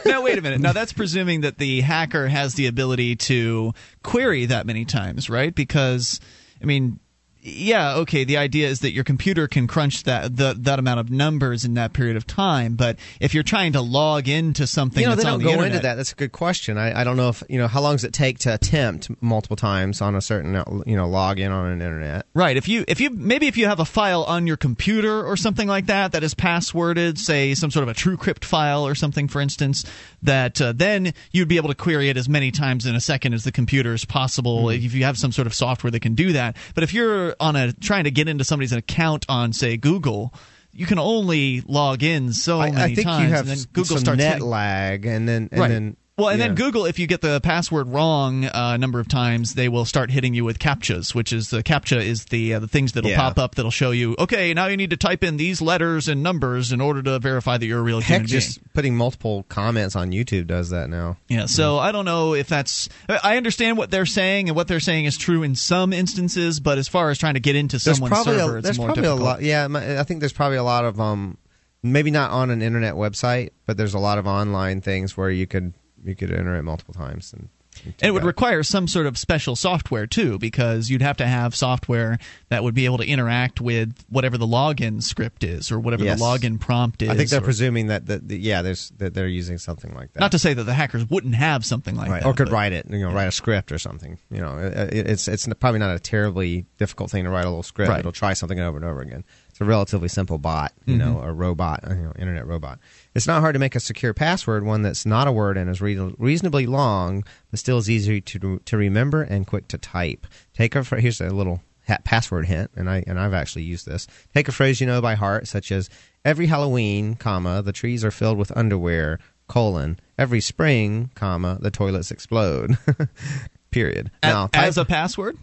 [SPEAKER 1] now wait a minute. Now that's presuming that the hacker has the ability to query that many times, right? Because I mean, yeah, okay. The idea is that your computer can crunch that the, that amount of numbers in that period of time. But if you're trying to log into something,
[SPEAKER 2] you know,
[SPEAKER 1] that's
[SPEAKER 2] they don't
[SPEAKER 1] the
[SPEAKER 2] go
[SPEAKER 1] internet,
[SPEAKER 2] into that. That's a good question. I, I don't know if, you know, how long does it take to attempt multiple times on a certain, you know, log in on an internet?
[SPEAKER 1] Right. If you if you maybe if you have a file on your computer or something like that that is passworded, say some sort of a TrueCrypt file or something, for instance, that uh, then you'd be able to query it as many times in a second as the computer is possible
[SPEAKER 2] Hmm.
[SPEAKER 1] if you have some sort of software that can do that. But if you're on a trying to get into somebody's account on say Google. You can only log in so
[SPEAKER 2] I,
[SPEAKER 1] many
[SPEAKER 2] I think
[SPEAKER 1] times,
[SPEAKER 2] you have
[SPEAKER 1] and then Google
[SPEAKER 2] some
[SPEAKER 1] starts
[SPEAKER 2] net
[SPEAKER 1] hitting-
[SPEAKER 2] lag, and then and
[SPEAKER 1] Right.
[SPEAKER 2] then
[SPEAKER 1] Well, and then Google, if you get the password wrong uh, a number of times, they will start hitting you with captchas, which is the captcha is the uh, the things that'll
[SPEAKER 2] Yeah.
[SPEAKER 1] pop up that'll show you. Okay, now you need to type in these letters and numbers in order to verify that you're a real
[SPEAKER 2] Heck,
[SPEAKER 1] human being.
[SPEAKER 2] just putting multiple comments on YouTube does that now.
[SPEAKER 1] Yeah, so I don't know if that's. I understand what they're saying, and what they're saying is true in some instances, but as far as trying to get into
[SPEAKER 2] There's
[SPEAKER 1] someone's server,
[SPEAKER 2] a,
[SPEAKER 1] it's more difficult.
[SPEAKER 2] a lot. Yeah, I think there's probably a lot of um, maybe not on an internet website, but there's a lot of online things where you could you could enter it multiple times and.
[SPEAKER 1] And it would require some sort of special software too, because you'd have to have software that would be able to interact with whatever the login script is or whatever
[SPEAKER 2] Yes.
[SPEAKER 1] the login prompt is.
[SPEAKER 2] I think they're
[SPEAKER 1] or-
[SPEAKER 2] presuming that, that, that yeah, there's that they're using something like that.
[SPEAKER 1] Not to say that the hackers wouldn't have something like
[SPEAKER 2] right.
[SPEAKER 1] that,
[SPEAKER 2] or could
[SPEAKER 1] but-
[SPEAKER 2] write it, you know, write a script or something. You know, it, it- it's it's probably not a terribly difficult thing to write a little script.
[SPEAKER 1] Right.
[SPEAKER 2] It'll try something over and over again. It's a relatively simple bot, you know,
[SPEAKER 1] Mhm.
[SPEAKER 2] a robot, you know, internet robot. It's not hard to make a secure password, one that's not a word and is rea- reasonably long, but still is easy to to remember and quick to type. Take a here's a little ha- password hint, and I and I've actually used this. Take a phrase you know by heart, such as "Every Halloween, comma the trees are filled with underwear." Colon every spring, comma the toilets explode. Period. Now, type-
[SPEAKER 1] as a password.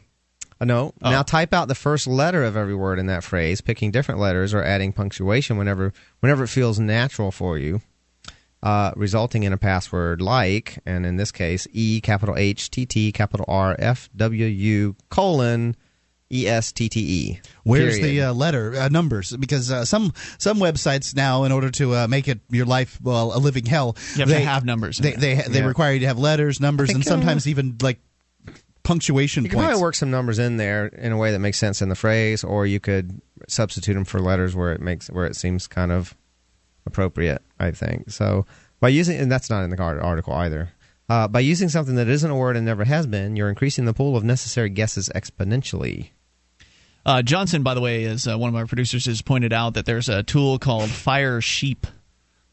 [SPEAKER 2] Uh, no.
[SPEAKER 1] Oh.
[SPEAKER 2] Now type out the first letter of every word in that phrase, picking different letters or adding punctuation whenever whenever it feels natural for you, uh, resulting in a password like, and in this case, E capital H T T capital R F W U colon E S T T E.
[SPEAKER 3] Where's
[SPEAKER 2] Period.
[SPEAKER 3] the uh, letter uh, numbers? Because uh, some some websites now, in order to uh, make it your life well a living hell,
[SPEAKER 1] You have to
[SPEAKER 3] they
[SPEAKER 1] have numbers
[SPEAKER 3] They they, they
[SPEAKER 2] Yeah.
[SPEAKER 3] require you to have letters, numbers,
[SPEAKER 2] think,
[SPEAKER 3] and sometimes
[SPEAKER 2] uh,
[SPEAKER 3] even like punctuation
[SPEAKER 2] You can
[SPEAKER 3] points.
[SPEAKER 2] probably work some numbers in there in a way that makes sense in the phrase, or you could substitute them for letters where it makes where it seems kind of appropriate. I think so. By using, and that's not in the article either. Uh, by using something that isn't a word and never has been, you're increasing the pool of necessary guesses exponentially.
[SPEAKER 1] Uh, Johnson, by the way, is uh, one of our producers, has pointed out that there's a tool called Firesheep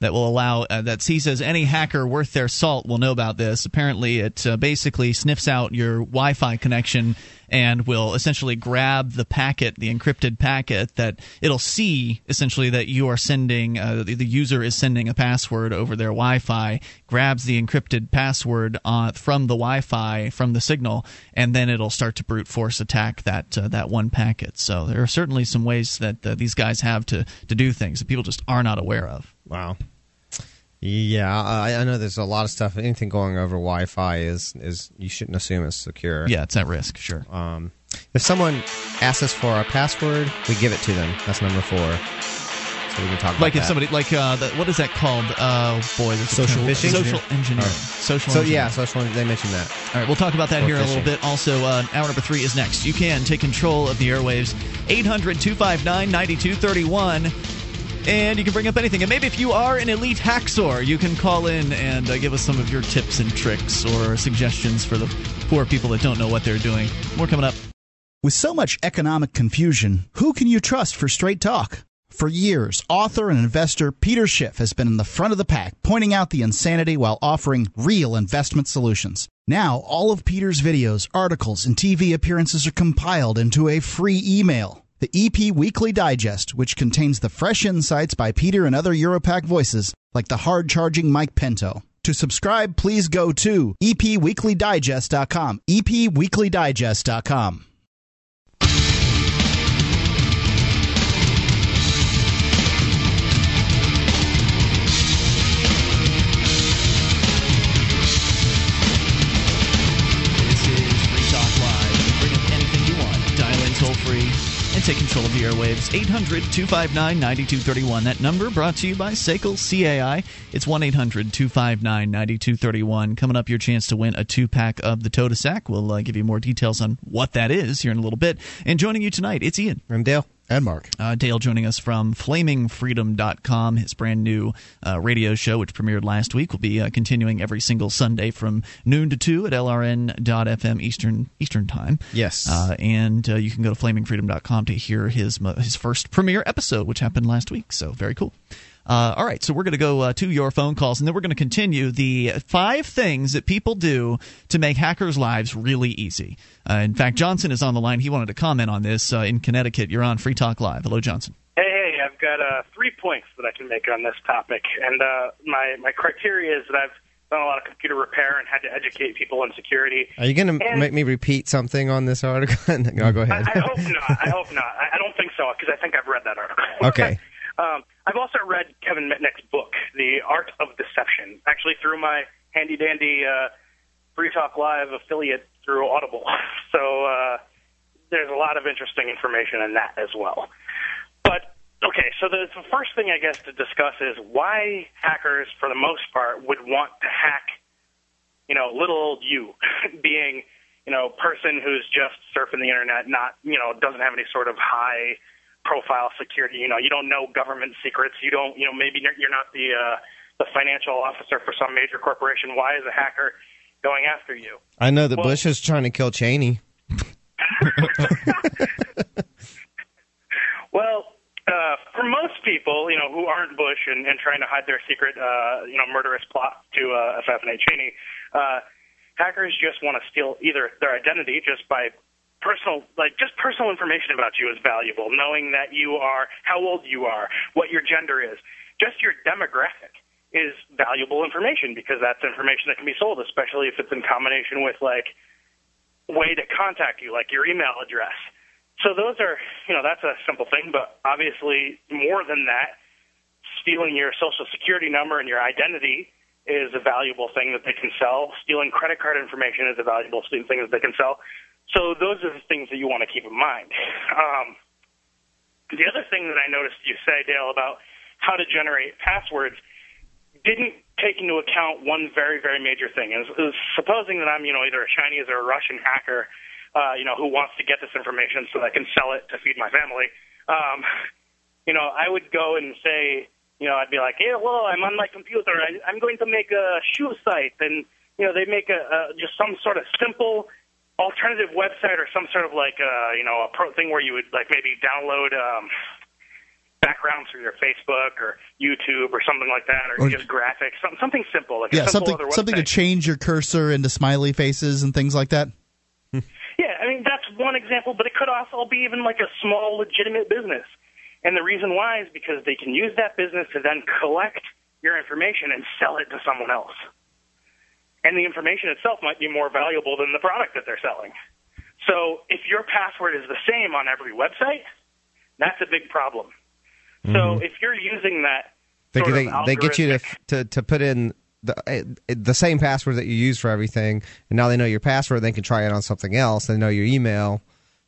[SPEAKER 1] that will allow uh, that he says any hacker worth their salt will know about this. Apparently, it uh, basically sniffs out your Wi-Fi connection and will essentially grab the packet, the encrypted packet that it'll see essentially that you are sending. Uh, the, the user is sending a password over their Wi-Fi, grabs the encrypted password uh, from the Wi-Fi from the signal, and then it'll start to brute force attack that uh, that one packet. So there are certainly some ways that uh, these guys have to to do things that people just are not aware of.
[SPEAKER 2] Wow. Yeah, I, I know there's a lot of stuff. Anything going over Wi-Fi is is you shouldn't assume it's secure.
[SPEAKER 1] Yeah, it's at risk. Sure.
[SPEAKER 2] Um, if someone asks us for a password, we give it to them. That's number four. So we can talk about
[SPEAKER 1] Like if
[SPEAKER 2] that.
[SPEAKER 1] somebody like uh, the, what is that called? Uh, boy,
[SPEAKER 2] Social phishing?
[SPEAKER 1] social engineering.
[SPEAKER 2] Or-
[SPEAKER 1] Social.
[SPEAKER 2] So
[SPEAKER 1] engineering.
[SPEAKER 2] yeah, social. They mentioned that.
[SPEAKER 1] All right, we'll talk about that
[SPEAKER 2] Or
[SPEAKER 1] here in a little bit. Also, uh, hour number three is next. You can take control of the airwaves. 800 259 9231. And you can bring up anything. And maybe if you are an elite hacksaw, you can call in and uh, give us some of your tips and tricks or suggestions for the poor people that don't know what they're doing. More coming up.
[SPEAKER 3] With so much economic confusion, who can you trust for straight talk? For years, author and investor Peter Schiff has been in the front of the pack, pointing out the insanity while offering real investment solutions. Now, all of Peter's videos, articles, and TV appearances are compiled into a free email. The EP Weekly Digest, which contains the fresh insights by Peter and other Europack voices, like the hard charging Mike Pento. To subscribe, please go to epweeklydigest.com. Epweeklydigest.com.
[SPEAKER 1] take control of the airwaves. 800 259 9231. That number brought to you by Sekel CAI. It's 1 800 259 9231. Coming up, your chance to win a two pack of the Toda Sack. We'll uh, give you more details on what that is here in a little bit. And joining you tonight, it's Ian.
[SPEAKER 2] I'm Dale.
[SPEAKER 3] And Mark.
[SPEAKER 1] Uh, Dale joining us from flamingfreedom.com, his brand new uh, radio show, which premiered last week, will be uh, continuing every single Sunday from noon to 2 at lrn.fm Eastern Eastern Time.
[SPEAKER 2] Yes.
[SPEAKER 1] Uh, and uh, you can go to flamingfreedom.com to hear his, his first premiere episode, which happened last week. So, very cool. Uh, all right, so we're going to go uh, to your phone calls, and then we're going to continue the five things that people do to make hackers' lives really easy. Uh, in fact, Johnson is on the line. He wanted to comment on this uh, in Connecticut. You're on Free Talk Live. Hello, Johnson.
[SPEAKER 12] Hey, hey, I've got uh, three points that I can make on this topic, and uh, my my criteria is that I've done a lot of computer repair and had to educate people on security.
[SPEAKER 2] Are you going to make me repeat something on this article? no, go ahead.
[SPEAKER 12] I, I hope not. I hope not. I, I don't think so because I think I've read that article.
[SPEAKER 2] okay.
[SPEAKER 12] Um, I've also read Kevin Mitnick's book, The Art of Deception, actually through my handy dandy uh, Free Talk Live affiliate through Audible. So uh, there's a lot of interesting information in that as well. But okay, so the, the first thing I guess to discuss is why hackers, for the most part, would want to hack, you know, little old you, being, you know, person who's just surfing the internet, not, you know, doesn't have any sort of high profile security. You know, you don't know government secrets. You don't, you know, maybe you're not the uh, the financial officer for some major corporation. Why is a hacker going after you?
[SPEAKER 2] I know that
[SPEAKER 12] Well-
[SPEAKER 2] Bush is trying to kill Cheney.
[SPEAKER 12] Well, uh, for most people, you know, who aren't Bush and, and trying to hide their secret, uh, you know, murderous plot to uh, assassinate Cheney, uh, hackers just want to steal either their identity just by personal, like just personal information about you is valuable. Knowing that you are, how old you are, what your gender is, just your demographic is valuable information because that's information that can be sold, especially if it's in combination with like way to contact you, like your email address. So those are, you know, that's a simple thing, but obviously more than that, stealing your social security number and your identity is a valuable thing that they can sell. Stealing credit card information is a valuable thing that they can sell. So those are the things that you want to keep in mind. Um, the other thing that I noticed you say, Dale, about how to generate passwords didn't take into account one very, very major thing. Is, is supposing that I'm, you know, either a Chinese or a Russian hacker, uh, you know, who wants to get this information so that I can sell it to feed my family. Um, you know, I would go and say, you know, I'd be like, hey, hello, I'm on my computer. I, I'm going to make a shoe site, and you know, they make a, a just some sort of simple alternative website or some sort of like, uh, you know, a pro thing where you would like maybe download. Um, backgrounds through your Facebook or YouTube or something like that, or,
[SPEAKER 3] Or-
[SPEAKER 12] just graphics, something, something simple, like a
[SPEAKER 3] Yeah,
[SPEAKER 12] simple
[SPEAKER 3] something something to change your cursor into smiley faces and things like that.
[SPEAKER 12] Yeah, I mean that's one example, but it could also be even like a small legitimate business. And the reason why is because they can use that business to then collect your information and sell it to someone else. And the information itself might be more valuable than the product that they're selling. So if your password is the same on every website, that's a big problem. So if you're using that
[SPEAKER 2] They,
[SPEAKER 12] sort
[SPEAKER 2] they,
[SPEAKER 12] of
[SPEAKER 2] they get you to, to to put in the eh, the same password that you use for everything, and now they know your password. They can try it on something else. They know your email.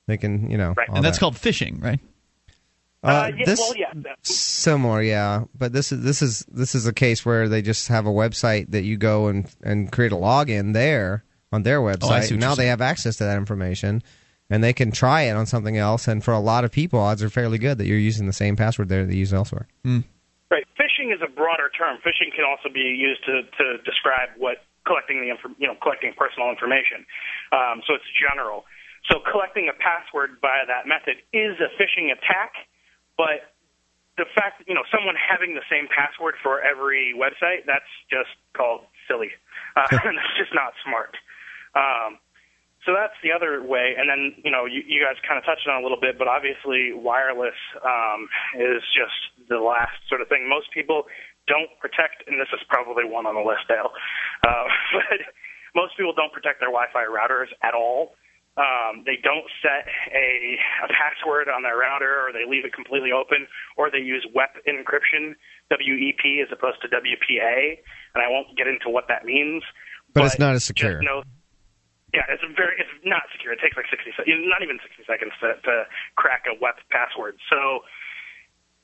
[SPEAKER 2] They can, you know, all
[SPEAKER 1] and that's
[SPEAKER 2] that.
[SPEAKER 1] called phishing, right?
[SPEAKER 2] Uh,
[SPEAKER 12] yeah,
[SPEAKER 2] this
[SPEAKER 12] well, yeah,
[SPEAKER 2] similar, yeah, but this is this is this is a case where they just have a website that you go and and create a login there on their website.
[SPEAKER 1] Oh, I see what
[SPEAKER 2] now they have access to that information, and they can try it on something else. And for a lot of people, odds are fairly good that you're using the same password there that you use elsewhere.
[SPEAKER 12] Right. Phishing is a broader term. Phishing can also be used to, to describe what collecting the infor- you know collecting personal information. Um, so it's general. So collecting a password via that method is a phishing attack, but the fact that you know someone having the same password for every website that's just called silly. Uh, and that's just not smart. Um, so that's the other way. And then, you know, you, you guys kind of touched on it a little bit, but obviously wireless um, is just the last sort of thing. Most people don't protect, and this is probably one on the list, Dale, uh, but most people don't protect their Wi-Fi routers at all. Um, they don't set a, a password on their router, or they leave it completely open, or they use WEP encryption, WEP, as opposed to WPA. And I won't get into what that means.
[SPEAKER 2] But it's not as secure.
[SPEAKER 12] Know, yeah, it's very it's not secure. It takes like sixty se- not even sixty seconds to, to crack a WEP password. So,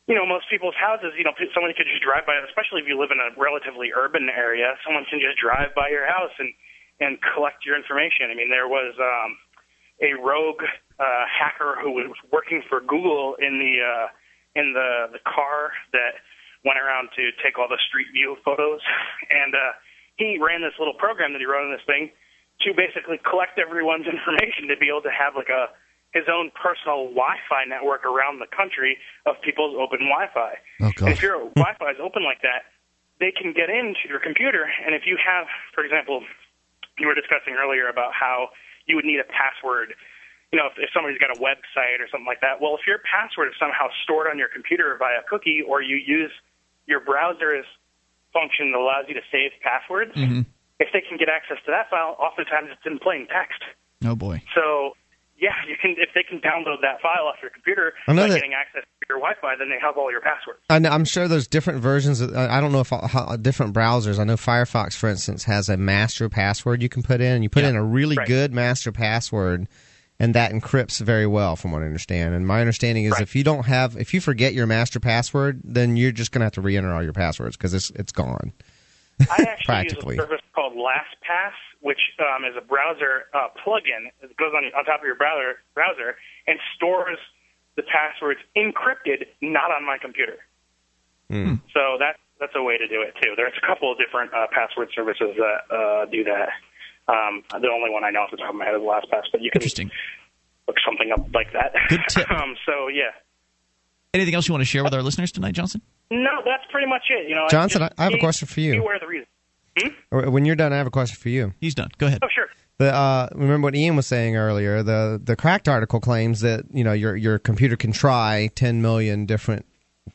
[SPEAKER 12] you know, most people's houses, you know, someone could just drive by, especially if you live in a relatively urban area. Someone can just drive by your house and and collect your information. I mean, there was um, a rogue uh, hacker who was working for Google in the uh, in the the car that went around to take all the street view photos, and uh, he ran this little program that he wrote on this thing to basically collect everyone's information to be able to have like a his own personal Wi-Fi network around the country of people's open Wi-Fi.
[SPEAKER 3] Oh,
[SPEAKER 12] if your Wi-Fi is open like that, they can get into your computer. And if you have, for example, you were discussing earlier about how you would need a password. You know, if, if somebody's got a website or something like that. Well, if your password is somehow stored on your computer via cookie, or you use your browser's function that allows you to save passwords.
[SPEAKER 1] Mhm.
[SPEAKER 12] If they can get access to that file, oftentimes it's in plain text.
[SPEAKER 1] Oh boy.
[SPEAKER 12] So yeah, you can if they can download that file off your computer
[SPEAKER 2] know
[SPEAKER 12] by getting access your Wi-Fi, then they have all your passwords.
[SPEAKER 2] I know, I'm sure there's different versions. Of, I don't know if uh, how, different browsers. I know Firefox, for instance, has a master password you can put in, and you put in a really
[SPEAKER 12] Right.
[SPEAKER 2] good master password, and that encrypts very well, from what I understand. And my understanding is, if you don't have, if you forget your master password, then you're just gonna have to re-enter all your passwords because it's it's gone.
[SPEAKER 12] I actually
[SPEAKER 2] Practically.
[SPEAKER 12] use a service called LastPass, which um, is a browser uh, plugin that goes on on top of your browser browser and stores the passwords encrypted, not on my computer.
[SPEAKER 2] Hmm.
[SPEAKER 12] So that that's a way to do it too. There's a couple of different uh, password services that uh, do that. Um, the only one I know off the top of my head is LastPass, but you can look something up like that.
[SPEAKER 1] Good tip.
[SPEAKER 12] um, so yeah,
[SPEAKER 1] Anything else you want to share with our listeners tonight, Johnson?
[SPEAKER 12] no, that's pretty much it. You know,
[SPEAKER 2] Johnson,
[SPEAKER 12] just
[SPEAKER 2] I- I have a question for you.
[SPEAKER 12] Beware the reason.
[SPEAKER 2] Or- When you're done, I have a question for you.
[SPEAKER 1] He's done. Go ahead.
[SPEAKER 12] Oh sure.
[SPEAKER 2] The uh, remember what Ian was saying earlier. The the cracked article claims that you know your your computer can try 10 million different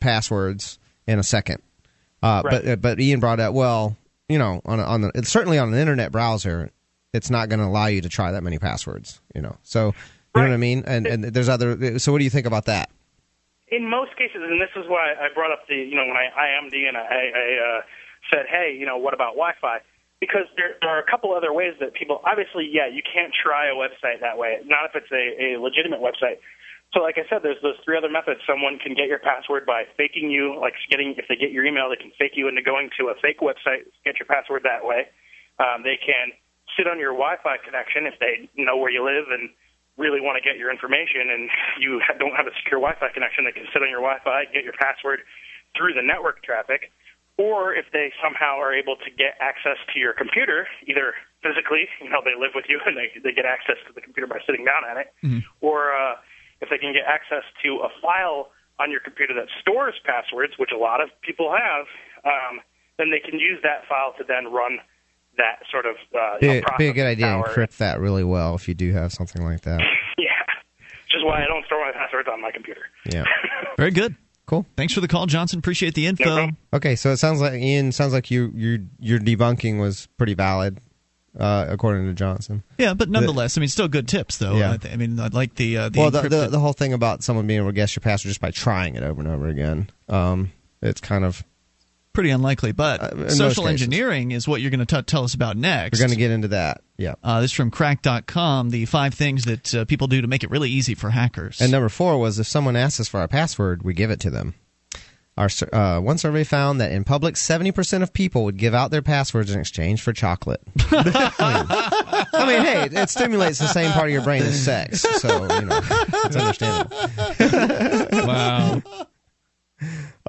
[SPEAKER 2] passwords in a second. Uh,
[SPEAKER 13] Right.
[SPEAKER 2] But but Ian brought up well, you know, on a, on the certainly on an internet browser, it's not going to allow you to try that many passwords. You know, so you know what I mean. And and there's other. So what do you think about that?
[SPEAKER 12] in most cases, and this is why I brought up the, you know, when I IM'd and I, I uh, said, hey, you know, what about Wi-Fi? Because there, there are a couple other ways that people, obviously, yeah, you can't try a website that way, not if it's a, a legitimate website. So, like I said, there's those three other methods. Someone can get your password by faking you, like getting, if they get your email, they can fake you into going to a fake website, get your password that way. Um, they can sit on your Wi-Fi connection if they know where you live and really want to get your information and you don't have a secure Wi-Fi connection, they can sit on your Wi-Fi, and get your password through the network traffic. Or if they somehow are able to get access to your computer, either physically, you know, they live with you and they, they get access to the computer by sitting down at it, or uh, if they can get access to a file on your computer that stores passwords, which a lot of people have, um, then they can use that file to then run that sort of uh, you know,
[SPEAKER 2] It'd be a good idea to
[SPEAKER 12] power.
[SPEAKER 2] encrypt that really well if you do have something like that.
[SPEAKER 12] Yeah, which is why I don't store my passwords on my computer.
[SPEAKER 2] Yeah.
[SPEAKER 1] Very good.
[SPEAKER 2] Cool.
[SPEAKER 1] Thanks for the call, Johnson. Appreciate the info.
[SPEAKER 2] Okay, so it sounds like Ian sounds like you your your debunking was pretty valid, uh, according to Johnson.
[SPEAKER 1] yeah, but nonetheless, I mean, still good tips, though.
[SPEAKER 2] Yeah.
[SPEAKER 1] I, th- I mean, I like the uh, the
[SPEAKER 2] well, the, the the whole thing about someone being able to guess your password just by trying it over and over again, um, it's kind of
[SPEAKER 1] pretty unlikely. But
[SPEAKER 2] Uh,
[SPEAKER 1] social engineering is what you're going to tell us about next.
[SPEAKER 2] we're going to get into that. Yeah.
[SPEAKER 1] Uh, this is from cracked.com, the five things that uh, people do to make it really easy for hackers.
[SPEAKER 2] And number four was if someone asks us for our password, we give it to them. Our uh, one survey found that in public, seventy percent of people would give out their passwords in exchange for chocolate. I mean, hey, it stimulates the same part of your brain as sex, so you know it's understandable.
[SPEAKER 1] wow.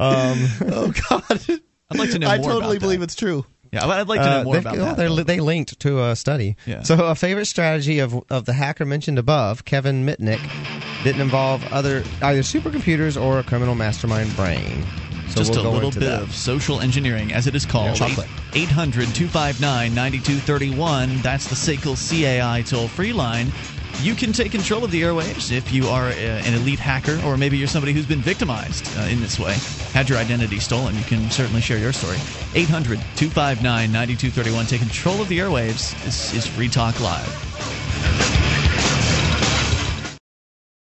[SPEAKER 3] Um, oh God!
[SPEAKER 1] I'd like to know
[SPEAKER 3] I
[SPEAKER 1] more
[SPEAKER 3] totally
[SPEAKER 1] about
[SPEAKER 3] believe it's true.
[SPEAKER 1] Yeah, I'd like to know
[SPEAKER 2] Uh,
[SPEAKER 1] more
[SPEAKER 2] they-
[SPEAKER 1] about
[SPEAKER 2] well,
[SPEAKER 1] that.
[SPEAKER 2] they're-
[SPEAKER 1] though.
[SPEAKER 2] They linked to a study.
[SPEAKER 1] Yeah.
[SPEAKER 2] So a favorite strategy of of the hacker mentioned above, Kevin Mitnick, didn't involve other either supercomputers or a criminal mastermind brain. So
[SPEAKER 1] Just
[SPEAKER 2] we'll
[SPEAKER 1] a little bit
[SPEAKER 2] that.
[SPEAKER 1] of social engineering, as it is called.
[SPEAKER 2] Yeah, chocolate.
[SPEAKER 1] 800 259 9231. That's the SACL CAI toll free line. You can take control of the airwaves if you are uh, an elite hacker, or maybe you're somebody who's been victimized uh, in this way, had your identity stolen. You can certainly share your story. 800 259 9231. Take control of the airwaves. This is Free Talk Live.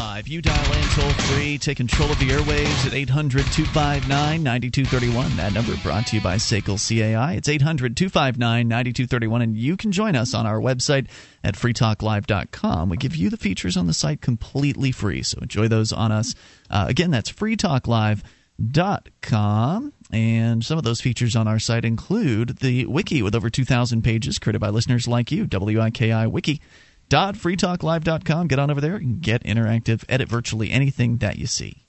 [SPEAKER 1] Live. You dial in toll free, take control of the airwaves at 800 259 9231. That number brought to you by SACL CAI. It's 800 259 9231, and you can join us on our website at freetalklive.com. We give you the features on the site completely free, so enjoy those on us. Uh, again, that's freetalklive.com. And some of those features on our site include the wiki with over 2,000 pages created by listeners like you, WIKI Wiki freetalklive.com. Get on over there and get interactive. Edit virtually anything that you see.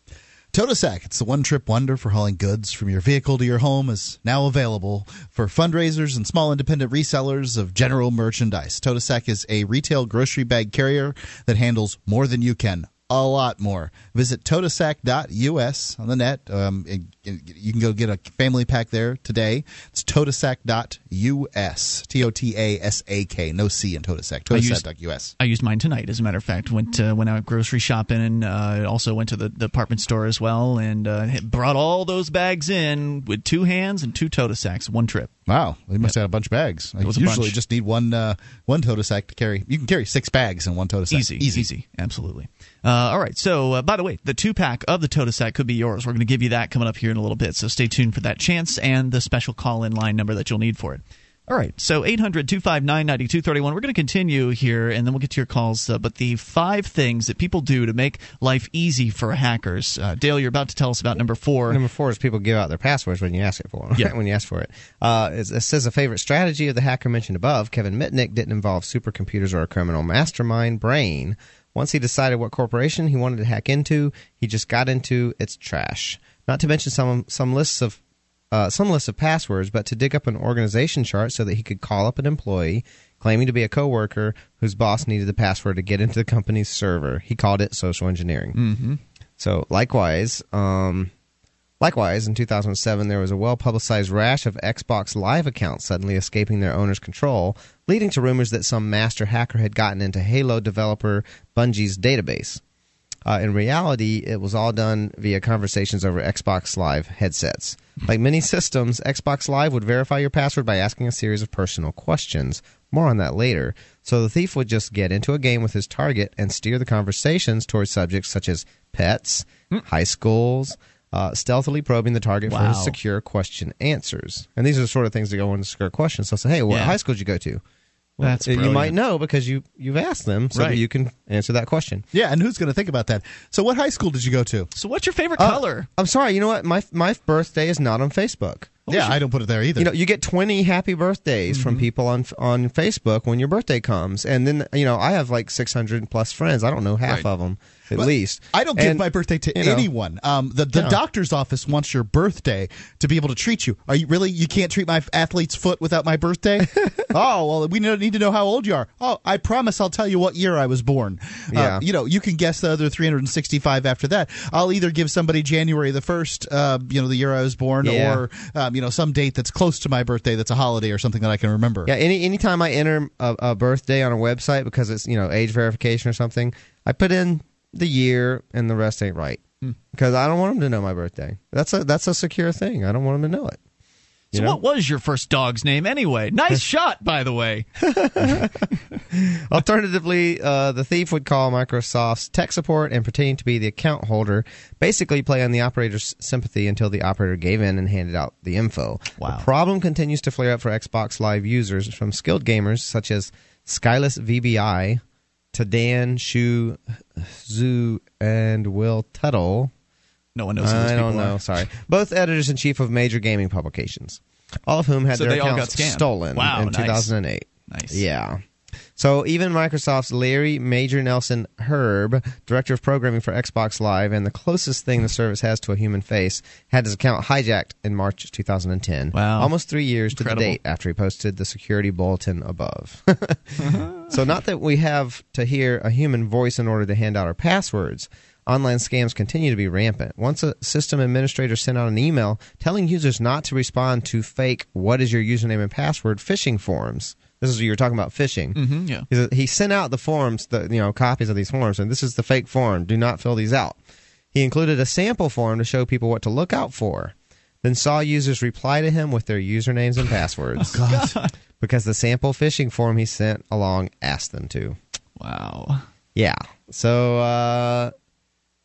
[SPEAKER 3] Totasak, it's the one trip wonder for hauling goods from your vehicle to your home, is now available for fundraisers and small independent resellers of general merchandise. Totasak is a retail grocery bag carrier that handles more than you can a lot more. Visit totasak.us on the net. Um, and you can go get a family pack there today. It's totasak.us. T O T A S A K. No C in Totasak. Totasak.us.
[SPEAKER 1] I used mine tonight, as a matter of fact. Went uh, went out grocery shopping and uh, also went to the, the department store as well and uh, brought all those bags in with two hands and two Totasaks, one trip.
[SPEAKER 3] Wow, they must have had a bunch of bags. I usually just need one uh, one Totasak to carry. You can carry six bags in one Totasak.
[SPEAKER 1] Easy, easy, easy, absolutely. Uh, all right. So, uh, by the way, the two pack of the Totasak could be yours. We're going to give you that coming up here in a little bit. So, stay tuned for that chance and the special call in line number that you'll need for it. All right. So, 800 259 9231. We're going to continue here and then we'll get to your calls. Uh, but the five things that people do to make life easy for hackers. Uh, Dale, you're about to tell us about number four.
[SPEAKER 2] Number four is people give out their passwords when you ask it for them.
[SPEAKER 1] Yeah.
[SPEAKER 2] when you ask for it. Uh, it, it says a favorite strategy of the hacker mentioned above, Kevin Mitnick, didn't involve supercomputers or a criminal mastermind brain. Once he decided what corporation he wanted to hack into, he just got into its trash. Not to mention some some lists of uh, some lists of passwords, but to dig up an organization chart so that he could call up an employee claiming to be a coworker whose boss needed the password to get into the company's server. He called it social engineering.
[SPEAKER 1] Mm-hmm.
[SPEAKER 2] So likewise, um, likewise, in 2007, there was a well-publicized rash of Xbox Live accounts suddenly escaping their owner's control, leading to rumors that some master hacker had gotten into Halo developer Bungie's database. Uh, in reality, it was all done via conversations over Xbox Live headsets. Like many systems, Xbox Live would verify your password by asking a series of personal questions. More on that later. So the thief would just get into a game with his target and steer the conversations towards subjects such as pets, high schools, uh, stealthily probing the target for
[SPEAKER 1] Wow.
[SPEAKER 2] his secure question answers. And these are the sort of things that go into secure questions. So say, hey, what
[SPEAKER 1] Yeah.
[SPEAKER 2] high school did you go to? Well,
[SPEAKER 1] That's
[SPEAKER 2] you might know because you you've asked them, so that you can answer that question.
[SPEAKER 3] Yeah, and who's going to think about that? So, what high school did you go to?
[SPEAKER 1] So, what's your favorite
[SPEAKER 2] Uh,
[SPEAKER 1] color?
[SPEAKER 2] I'm sorry. You know what? My my birthday is not on Facebook.
[SPEAKER 3] yeah, I don't put it there either.
[SPEAKER 2] You know, you get 20 happy birthdays from people on on Facebook when your birthday comes, and then you know I have like 600 plus friends. I don't know half
[SPEAKER 3] Right.
[SPEAKER 2] of them at
[SPEAKER 3] But
[SPEAKER 2] least.
[SPEAKER 3] I don't give my birthday to
[SPEAKER 2] you know,
[SPEAKER 3] anyone. Um, the the
[SPEAKER 2] Yeah.
[SPEAKER 3] doctor's office wants your birthday to be able to treat you. Are you really? You can't treat my athlete's foot without my birthday? oh well, we need to know how old you are. Oh, I promise I'll tell you what year I was born. Uh,
[SPEAKER 2] Yeah.
[SPEAKER 3] you know, you can guess the other 365 after that. I'll either give somebody January the first, uh, you know, the year I was born,
[SPEAKER 2] Yeah.
[SPEAKER 3] or um, you know, some date that's close to my birthday that's a holiday or something that I can remember.
[SPEAKER 2] Yeah, any anytime I enter a, a birthday on a website because it's you know age verification or something, I put in the year and the rest ain't right
[SPEAKER 1] Hmm.
[SPEAKER 2] because I don't want them to know my birthday. That's a that's a secure thing. I don't want them to know it. You
[SPEAKER 1] So,
[SPEAKER 2] know?
[SPEAKER 1] what was your first dog's name anyway? Nice shot, by the way.
[SPEAKER 2] Alternatively, uh, the thief would call Microsoft's tech support and pretending to be the account holder, basically play on the operator's sympathy until the operator gave in and handed out the info.
[SPEAKER 1] Wow.
[SPEAKER 2] The problem continues to flare up for Xbox Live users from skilled gamers such as Skyless VBI, Tadan Shu Zhu, and Will Tuttle.
[SPEAKER 1] No one knows
[SPEAKER 2] I don't
[SPEAKER 1] people
[SPEAKER 2] know.
[SPEAKER 1] are.
[SPEAKER 2] Sorry, both editors in chief of major gaming publications, all of whom had
[SPEAKER 1] So
[SPEAKER 2] their accounts stolen
[SPEAKER 1] Wow,
[SPEAKER 2] in
[SPEAKER 1] nice.
[SPEAKER 2] 2008.
[SPEAKER 1] Nice.
[SPEAKER 2] Yeah. So even Microsoft's Larry Major Nelson Hryb, director of programming for Xbox Live, and the closest thing the service has to a human face, had his account hijacked in March 2010.
[SPEAKER 1] Wow.
[SPEAKER 2] Almost three years to the date after he posted the security bulletin above. so not that we have to hear a human voice in order to hand out our passwords. Online scams continue to be rampant. Once a system administrator sent out an email telling users not to respond to fake "What is your username and password?" phishing forms. This is what you were talking about phishing.
[SPEAKER 1] Mhm, yeah.
[SPEAKER 2] He He sent out the forms, the you know copies of these forms, and this is the fake form. Do not fill these out. He included a sample form to show people what to look out for. Then saw users reply to him with their usernames and passwords.
[SPEAKER 3] God.
[SPEAKER 2] Because the sample phishing form he sent along asked them to.
[SPEAKER 1] Wow.
[SPEAKER 2] Yeah. So, uh,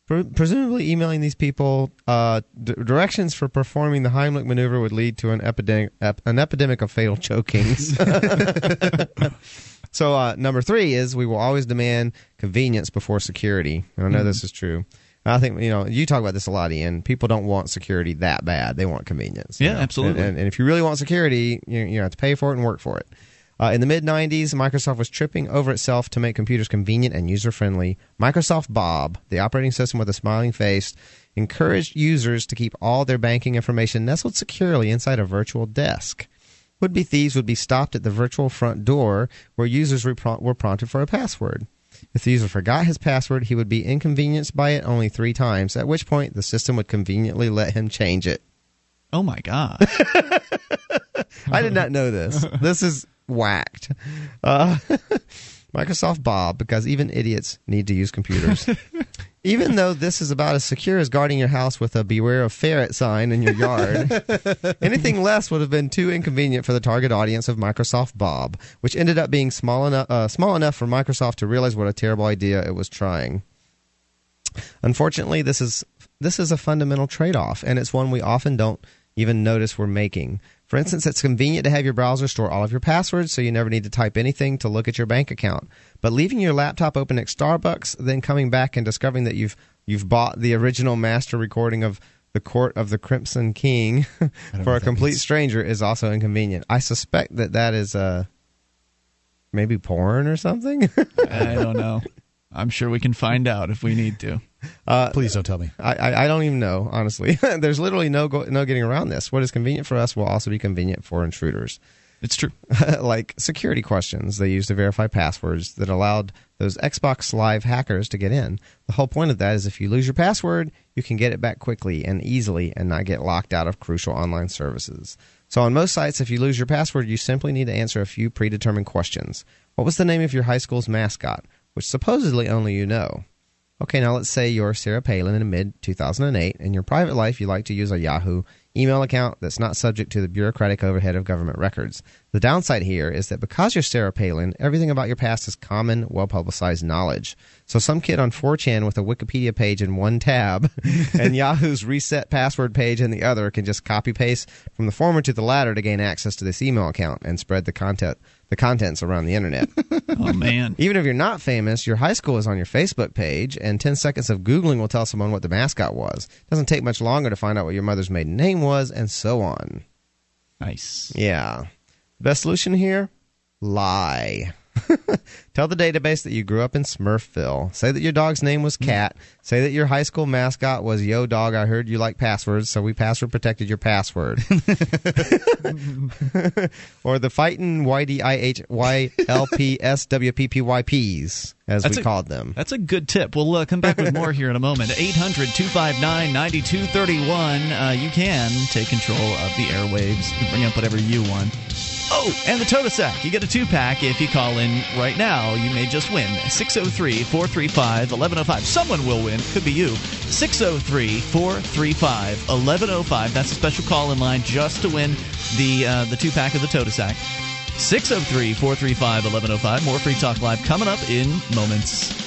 [SPEAKER 2] presumably emailing these people uh, d- directions for performing the Heimlich maneuver would lead to an epidemic, ep- an epidemic of fatal chokings. so, uh, number three is we will always demand convenience before security. And I know this is true. I think you know you talk about this a lot, Ian. People don't want security that bad; they want convenience.
[SPEAKER 1] Yeah,
[SPEAKER 2] know?
[SPEAKER 1] absolutely.
[SPEAKER 2] And, and, and if you really want security, you, you have to pay for it and work for it. Uh, in the mid 90s, Microsoft was tripping over itself to make computers convenient and user friendly. Microsoft Bob, the operating system with a smiling face, encouraged users to keep all their banking information nestled securely inside a virtual desk. Would be thieves would be stopped at the virtual front door where users were, were prompted for a password. If the user forgot his password, he would be inconvenienced by it only three times, at which point the system would conveniently let him change it.
[SPEAKER 1] Oh my god!
[SPEAKER 2] I did not know this. This is whacked. Uh, Microsoft Bob, because even idiots need to use computers. even though this is about as secure as guarding your house with a beware of ferret sign in your yard, anything less would have been too inconvenient for the target audience of Microsoft Bob, which ended up being small enough, uh, small enough for Microsoft to realize what a terrible idea it was trying. Unfortunately, this is this is a fundamental trade-off, and it's one we often don't even notice we're making. For instance, it's convenient to have your browser store all of your passwords so you never need to type anything to look at your bank account. But leaving your laptop open at Starbucks, then coming back and discovering that you've you've bought the original master recording of the Court of the Crimson King for a complete stranger is also inconvenient. I suspect that that is uh maybe porn or something.
[SPEAKER 1] I don't know. I'm sure we can find out if we need to.
[SPEAKER 2] Uh,
[SPEAKER 3] Please don't tell me.
[SPEAKER 2] I, I, I don't even know, honestly. There's literally no go, no getting around this. What is convenient for us will also be convenient for intruders.
[SPEAKER 1] It's true.
[SPEAKER 2] like security questions they used to verify passwords that allowed those Xbox Live hackers to get in. The whole point of that is if you lose your password, you can get it back quickly and easily and not get locked out of crucial online services. So on most sites, if you lose your password, you simply need to answer a few predetermined questions. What was the name of your high school's mascot? Which supposedly only you know. Okay, now let's say you're Sarah Palin in mid 2008. In your private life, you like to use a Yahoo email account that's not subject to the bureaucratic overhead of government records. The downside here is that because you're Sarah Palin, everything about your past is common, well publicized knowledge. So some kid on 4chan with a Wikipedia page in one tab and Yahoo's reset password page in the other can just copy paste from the former to the latter to gain access to this email account and spread the content the contents around the internet.
[SPEAKER 1] oh man.
[SPEAKER 2] Even if you're not famous, your high school is on your Facebook page and 10 seconds of googling will tell someone what the mascot was. It doesn't take much longer to find out what your mother's maiden name was and so on.
[SPEAKER 1] Nice.
[SPEAKER 2] Yeah. Best solution here? Lie. Tell the database that you grew up in Smurfville. Say that your dog's name was Cat. Say that your high school mascot was Yo Dog. I heard you like passwords, so we password protected your password. or the fighting YDIHYLPSWPPYPs, as
[SPEAKER 1] That's
[SPEAKER 2] we
[SPEAKER 1] a-
[SPEAKER 2] called them.
[SPEAKER 1] That's a good tip. We'll uh, come back with more here in a moment. 800 259 9231. Uh, You can take control of the airwaves. You can bring up whatever you want. Oh, and the Totasak. You get a two pack if you call in right now. You may just win. 603 435 1105. Someone will win. Could be you. 603 435 1105. That's a special call in line just to win the, uh, the two pack of the Totasak. 603 435 1105. More Free Talk Live coming up in moments.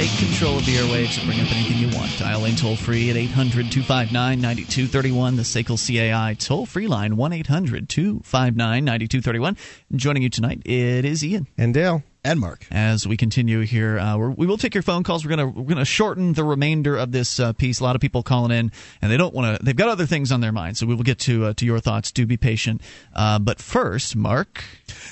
[SPEAKER 1] Take control of the airwaves and bring up anything you want. Dial in toll free at 800 259 9231, the SACL CAI toll free line, 1 800 259 9231. Joining you tonight, it is Ian.
[SPEAKER 2] And Dale.
[SPEAKER 3] And Mark.
[SPEAKER 1] As we continue here, uh, we're, we will take your phone calls. We're gonna we're gonna shorten the remainder of this uh, piece. A lot of people calling in, and they don't want to. They've got other things on their mind, so we will get to uh, to your thoughts. Do be patient. Uh, but first, Mark,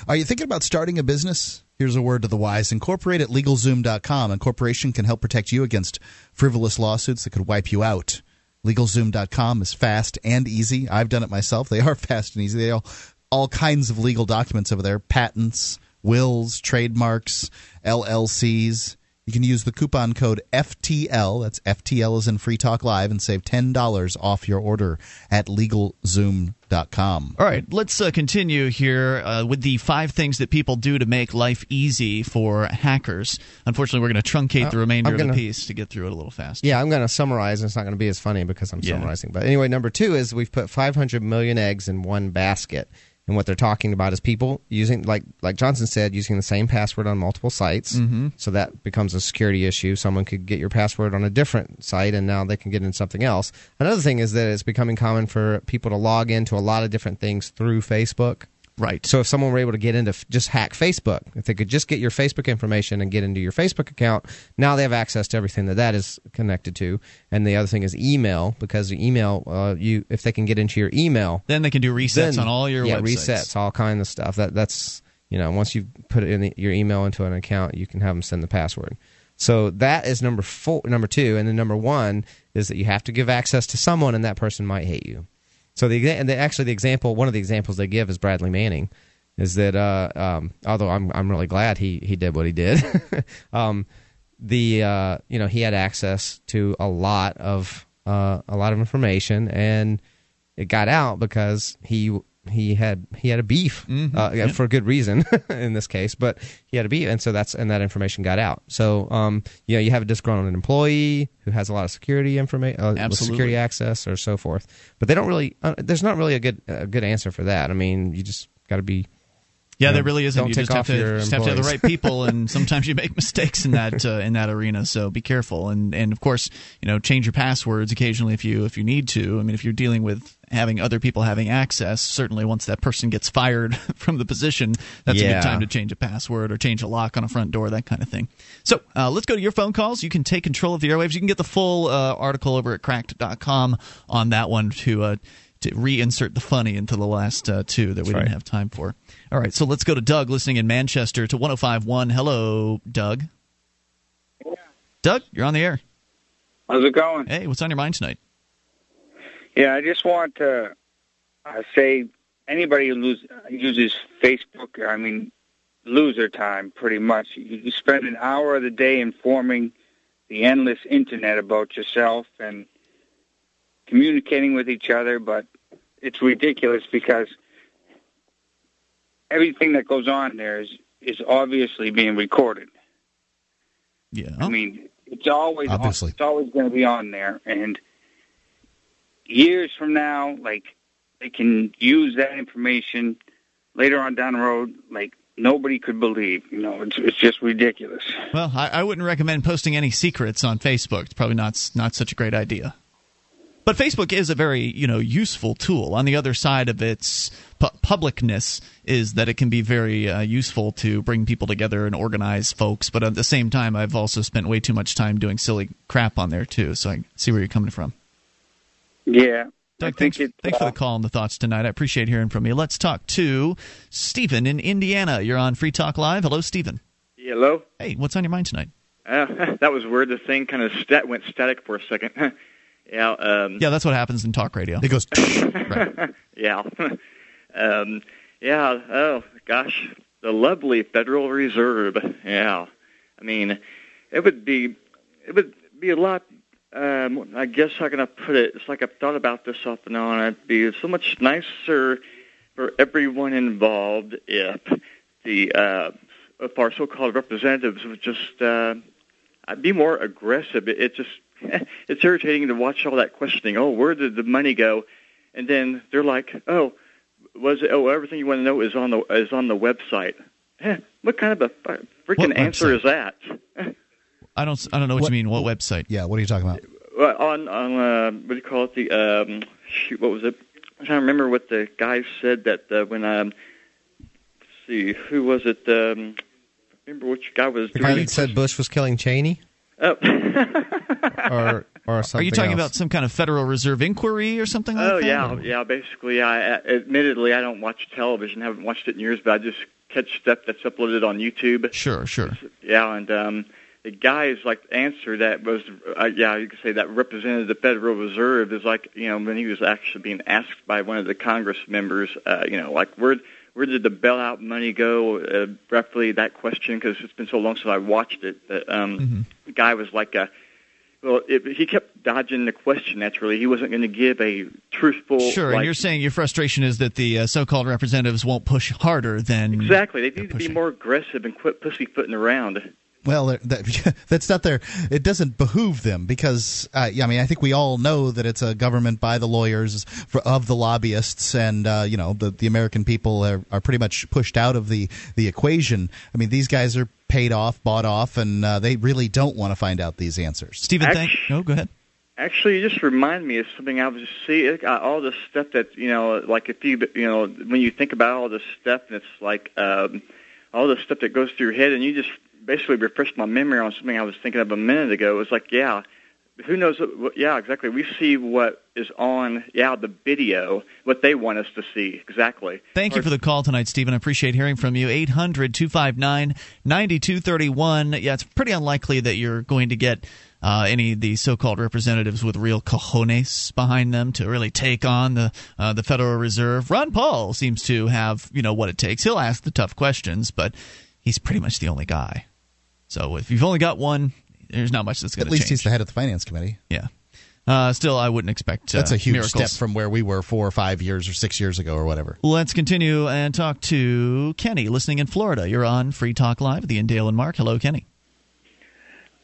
[SPEAKER 3] Are you thinking about starting a business? Here's a word to the wise. Incorporate at LegalZoom.com. Incorporation can help protect you against frivolous lawsuits that could wipe you out. LegalZoom.com is fast and easy. I've done it myself. They are fast and easy. They all all kinds of legal documents over there: patents, wills, trademarks, LLCs. You can use the coupon code FTL. That's FTL is in Free Talk Live and save ten dollars off your order at LegalZoom.com.
[SPEAKER 1] All right, let's uh, continue here uh, with the five things that people do to make life easy for hackers. Unfortunately, we're going to truncate
[SPEAKER 2] Uh,
[SPEAKER 1] the remainder
[SPEAKER 2] I'm
[SPEAKER 1] of the piece to get through it a little faster.
[SPEAKER 2] Yeah, I'm going to summarize, and it's not going to be as funny because I'm
[SPEAKER 1] Yeah.
[SPEAKER 2] summarizing. But anyway, number two is we've put 500 million eggs in one basket. And what they're talking about is people using, like like Johnson said, using the same password on multiple sites.
[SPEAKER 1] Mhm.
[SPEAKER 2] So that becomes a security issue. Someone could get your password on a different site, and now they can get in something else. Another thing is that it's becoming common for people to log into a lot of different things through Facebook.
[SPEAKER 1] Right.
[SPEAKER 2] So if someone were able to get into just hack Facebook, if they could just get your Facebook information and get into your Facebook account, now they have access to everything that that is connected to. And the other thing is email, because the email, uh, you if they can get into your email,
[SPEAKER 1] Then they can do resets
[SPEAKER 2] then-
[SPEAKER 1] on all your
[SPEAKER 2] yeah,
[SPEAKER 1] websites.
[SPEAKER 2] resets, all kinds of stuff. That that's you know once you put it in the, your email into an account, you can have them send the password. So that is number four, number two, and then number one is that you have to give access to someone, and that person might hate you. So the, and the actually the example, one of the examples they give is Bradley Manning, is that uh, um, although I'm I'm really glad he he did what he did, um, the uh, you know he had access to a lot of uh, a lot of information, and it got out because he he had he had a beef
[SPEAKER 1] Mhm,
[SPEAKER 2] uh,
[SPEAKER 1] yeah.
[SPEAKER 2] for good reason in this case, but he had a beef, and so that's and that information got out. So um, you know you have a disgruntled employee who has a lot of security information, uh, security access, or so forth. But they don't really. Uh, there's not really a good a good answer for that. I mean, you just got to be.
[SPEAKER 1] Yeah,
[SPEAKER 2] you know,
[SPEAKER 1] there really isn't. You just have to just have to have the right people, and sometimes you make mistakes in that uh, in that arena. So be careful, and and of course, you know, change your passwords occasionally if you if you need to. I mean, if you're dealing with having other people having access, certainly once that person gets fired from the position, that's a good time to change a password or change a lock on a front door, that kind of thing. So uh, let's go to your phone calls. You can take control of the airwaves. You can get the full uh, article over at cracked.com on that one to. To reinsert the funny into the last uh, two that we
[SPEAKER 2] That's
[SPEAKER 1] didn't
[SPEAKER 2] right.
[SPEAKER 1] have time for. All right, so let's go to Doug listening in Manchester to 1051. Hello, Doug. Doug, you're on the air.
[SPEAKER 13] How's it going?
[SPEAKER 1] Hey, what's on your mind tonight?
[SPEAKER 13] Yeah, I just want to uh, say anybody who lose, uses Facebook, I mean, lose their time pretty much. You, you spend an hour of the day informing the endless internet about yourself and communicating with each other, but it's ridiculous because everything that goes on there is is obviously being recorded.
[SPEAKER 1] Yeah.
[SPEAKER 13] I mean, it's always
[SPEAKER 3] Obviously.
[SPEAKER 13] it's always going to be on there, and years from now, like they can use that information later on down the road, like nobody could believe. You know, it's it's just ridiculous.
[SPEAKER 1] Well, I, I wouldn't recommend posting any secrets on Facebook. It's probably not not such a great idea. But Facebook is a very you know useful tool. On the other side of its pu- publicness is that it can be very uh, useful to bring people together and organize folks. But at the same time, I've also spent way too much time doing silly crap on there too. So I see where you're coming from.
[SPEAKER 13] Yeah.
[SPEAKER 1] Doug, thanks, thanks for the call and the thoughts tonight. I appreciate hearing from you. Let's talk to Stephen in Indiana. You're on Free Talk Live. Hello, Stephen.
[SPEAKER 14] Hello.
[SPEAKER 1] Hey, what's on your mind tonight?
[SPEAKER 14] Uh, that was weird. The thing kind of stat- went static for a second. yeah. Um,
[SPEAKER 1] Yeah, that's what happens in talk radio.
[SPEAKER 3] It goes.
[SPEAKER 14] yeah. um, yeah. Oh gosh, the lovely Federal Reserve. Yeah. I mean, it would be it would be a lot. Um, I guess how can I put it? It's like I've thought about this off and on. It'd be so much nicer for everyone involved if the uh, if our so-called representatives would just uh, be more aggressive. It, it just it's irritating to watch all that questioning. Oh, where did the money go? And then they're like, oh, was it? Oh, everything you want to know is on the is on the website. Eh, what kind of a fu- freaking answer is that?
[SPEAKER 1] I don't. I don't know what, you mean. What website?
[SPEAKER 3] Yeah. What are you talking about?
[SPEAKER 14] Well, on on uh, what do you call it? The um, shoot, what was it? I'm trying to remember what the guy said that uh, when um, let's see, who was it? Um, remember which guy was
[SPEAKER 2] The
[SPEAKER 14] doing
[SPEAKER 2] guy that said Bush was killing Cheney,
[SPEAKER 14] Oh.
[SPEAKER 2] or or something.
[SPEAKER 1] Are you talking
[SPEAKER 2] else?
[SPEAKER 1] about some kind of Federal Reserve inquiry or something like
[SPEAKER 14] Oh
[SPEAKER 1] that?
[SPEAKER 14] yeah, yeah. Basically, I I- admittedly I don't watch television. Haven't watched it in years, but I just catch stuff that's uploaded on YouTube.
[SPEAKER 1] Sure, sure.
[SPEAKER 14] Yeah, and um, the guy's like answer that was uh, yeah, you could say that represented the Federal Reserve is like you know when he was actually being asked by one of the Congress members, uh, you know, like where where did the bailout money go? Uh, roughly that question because it's been so long since I watched it. That um,
[SPEAKER 1] Mm-hmm.
[SPEAKER 14] the guy was like a well, it, he kept dodging the question. Naturally, he wasn't going to give a truthful.
[SPEAKER 1] Sure,
[SPEAKER 14] like,
[SPEAKER 1] and you're saying your frustration is that the uh, so-called representatives won't push harder than
[SPEAKER 14] exactly. They need to be more aggressive and quit pussyfooting around.
[SPEAKER 3] Well, that, that's not their. It doesn't behoove them because, uh, I mean, I think we all know that it's a government by the lawyers for, of the lobbyists, and uh, you know, the, the American people are, are pretty much pushed out of the the equation. I mean, these guys are paid off, bought off, and uh, they really don't want to find out these answers.
[SPEAKER 1] Stephen, thank. No, go ahead.
[SPEAKER 14] Actually, you just remind me of something I was just see uh, all this stuff that you know, like if you you know when you think about all this stuff, and it's like um, all the stuff that goes through your head, and you just basically refreshed my memory on something I was thinking of a minute ago. It was like, yeah, who knows? What, yeah, exactly. We see what is on, yeah, the video, what they want us to see. Exactly.
[SPEAKER 1] Thank you for the call tonight, Stephen. I appreciate hearing from you. 800 259 9231. Yeah, it's pretty unlikely that you're going to get. Uh, any of the so-called representatives with real cojones behind them to really take on the uh, the Federal Reserve. Ron Paul seems to have you know what it takes. He'll ask the tough questions, but he's pretty much the only guy. So if you've only got one, there's not much that's going to
[SPEAKER 3] change.
[SPEAKER 1] At
[SPEAKER 3] least he's the head of the finance committee.
[SPEAKER 1] Yeah. Uh, still, I wouldn't expect. Uh,
[SPEAKER 3] That's a huge
[SPEAKER 1] miracles.
[SPEAKER 3] step from where we were four or five years or six years ago or whatever.
[SPEAKER 1] Let's continue and talk to Kenny, listening in Florida. You're on Free Talk Live, the Dale and Mark. Hello, Kenny.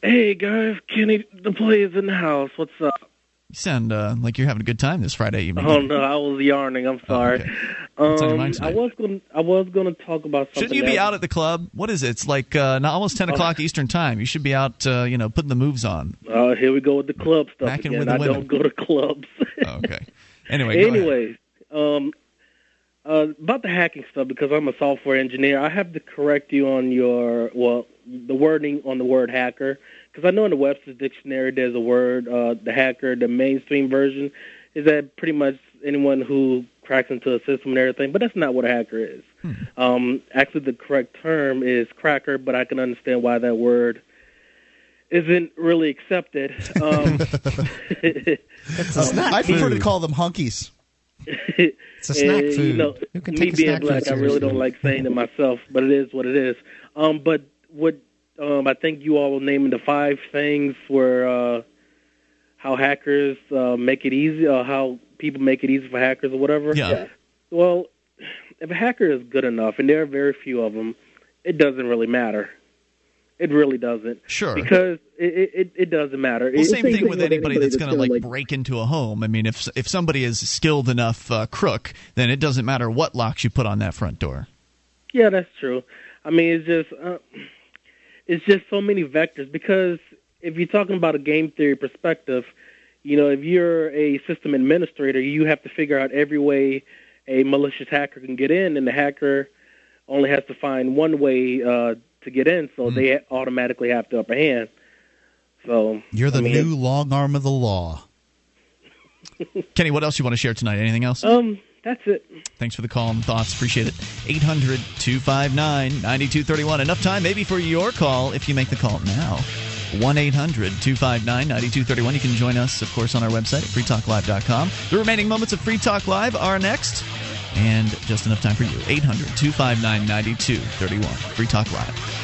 [SPEAKER 15] Hey guys, Kenny, the play is in the house. What's up?
[SPEAKER 1] You sound uh, like you're having a good time this Friday evening.
[SPEAKER 15] Oh no, I was yarning. I'm sorry.
[SPEAKER 1] okay. What's on your
[SPEAKER 15] um, I was going. I was going to talk about something.
[SPEAKER 1] Shouldn't you be out at the club? What is it? It's like uh, almost ten o'clock Eastern time. You should be out, uh, you know, putting the moves on.
[SPEAKER 15] Uh, here we go with the club stuff
[SPEAKER 1] Back in
[SPEAKER 15] again.
[SPEAKER 1] with the
[SPEAKER 15] I
[SPEAKER 1] women.
[SPEAKER 15] don't go to clubs.
[SPEAKER 1] okay. Anyway.
[SPEAKER 15] Anyways, um, uh, about the hacking stuff because I'm a software engineer, I have to correct you on your well, the wording on the word hacker because I know in the Webster's dictionary there's a word, uh, the hacker. The mainstream version is that pretty much anyone who cracks into a system and everything, but that's not what a hacker is. Um, actually, the correct term is cracker, but I can understand why that word isn't really accepted. Um,
[SPEAKER 3] I prefer to call them hunkies.
[SPEAKER 15] it's
[SPEAKER 3] a snack
[SPEAKER 15] You
[SPEAKER 3] food.
[SPEAKER 15] know,
[SPEAKER 3] Who can
[SPEAKER 15] me
[SPEAKER 3] take a
[SPEAKER 15] being
[SPEAKER 3] snack food
[SPEAKER 15] black, I really don't like saying it myself, but it is what it is. Um, but what um, I think you all were naming the five things where uh, how hackers uh, make it easy, or how people make it easy for hackers, or whatever.
[SPEAKER 1] Yeah.
[SPEAKER 15] Well, if a hacker is good enough, and there are very few of them, it doesn't really matter. It really doesn't.
[SPEAKER 1] Sure.
[SPEAKER 15] Because it it, it doesn't matter.
[SPEAKER 1] Well,
[SPEAKER 15] It-
[SPEAKER 1] same
[SPEAKER 15] it's
[SPEAKER 1] thing with anybody that's
[SPEAKER 15] gonna,
[SPEAKER 1] going to like break into a home. I mean, if if somebody is skilled enough uh, crook, then it doesn't matter what locks you put on that front door.
[SPEAKER 15] Yeah, that's true. I mean, it's just uh, it's just so many vectors because if you're talking about a game theory perspective, you know, if you're a system administrator, you have to figure out every way a malicious hacker can get in, and the hacker only has to find one way uh, to get in, so they automatically have the upper hand. So
[SPEAKER 3] You're the
[SPEAKER 15] I mean,
[SPEAKER 3] new long arm of the law.
[SPEAKER 1] Kenny, what else you want to share tonight? Anything else?
[SPEAKER 15] Um, that's it.
[SPEAKER 1] Thanks for the call and thoughts. Appreciate it. 800 259 9231. Enough time maybe for your call if you make the call now. 1 800 259 9231. You can join us, of course, on our website at freetalklive.com. The remaining moments of Free Talk Live are next. And just enough time for you. 800 259 9231. Free Talk Live.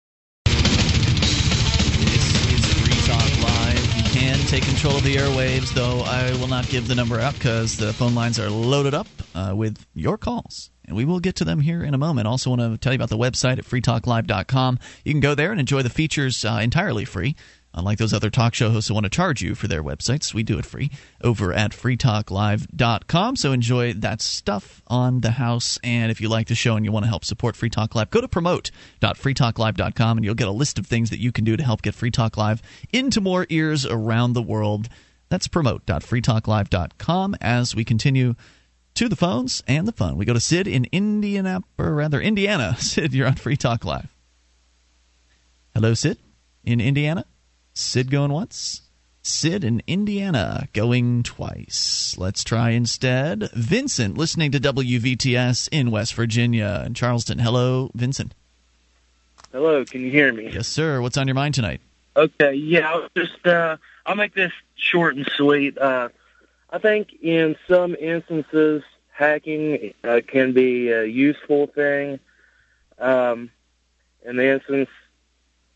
[SPEAKER 1] Can take control of the airwaves, though I will not give the number out because the phone lines are loaded up uh, with your calls. And we will get to them here in a moment. Also, want to tell you about the website at freetalklive.com. You can go there and enjoy the features uh, entirely free. Unlike those other talk show hosts who want to charge you for their websites, we do it free over at freetalklive.com. So enjoy that stuff on the house. And if you like the show and you want to help support Free Talk Live, go to promote.freetalklive.com and you'll get a list of things that you can do to help get Free Talk Live into more ears around the world. That's promote.freetalklive.com as we continue to the phones and the fun. We go to Sid in Indiana, or rather Indiana. Sid, you're on Free Talk Live. Hello, Sid in Indiana. Sid going once. Sid in Indiana going twice. Let's try instead Vincent listening to WVTS in West Virginia. In Charleston. Hello, Vincent.
[SPEAKER 16] Hello, can you hear me?
[SPEAKER 1] Yes, sir. What's on your mind tonight?
[SPEAKER 16] Okay, yeah, I'll just uh, I'll make this short and sweet. Uh, I think in some instances, hacking uh, can be a useful thing. Um, in the instance,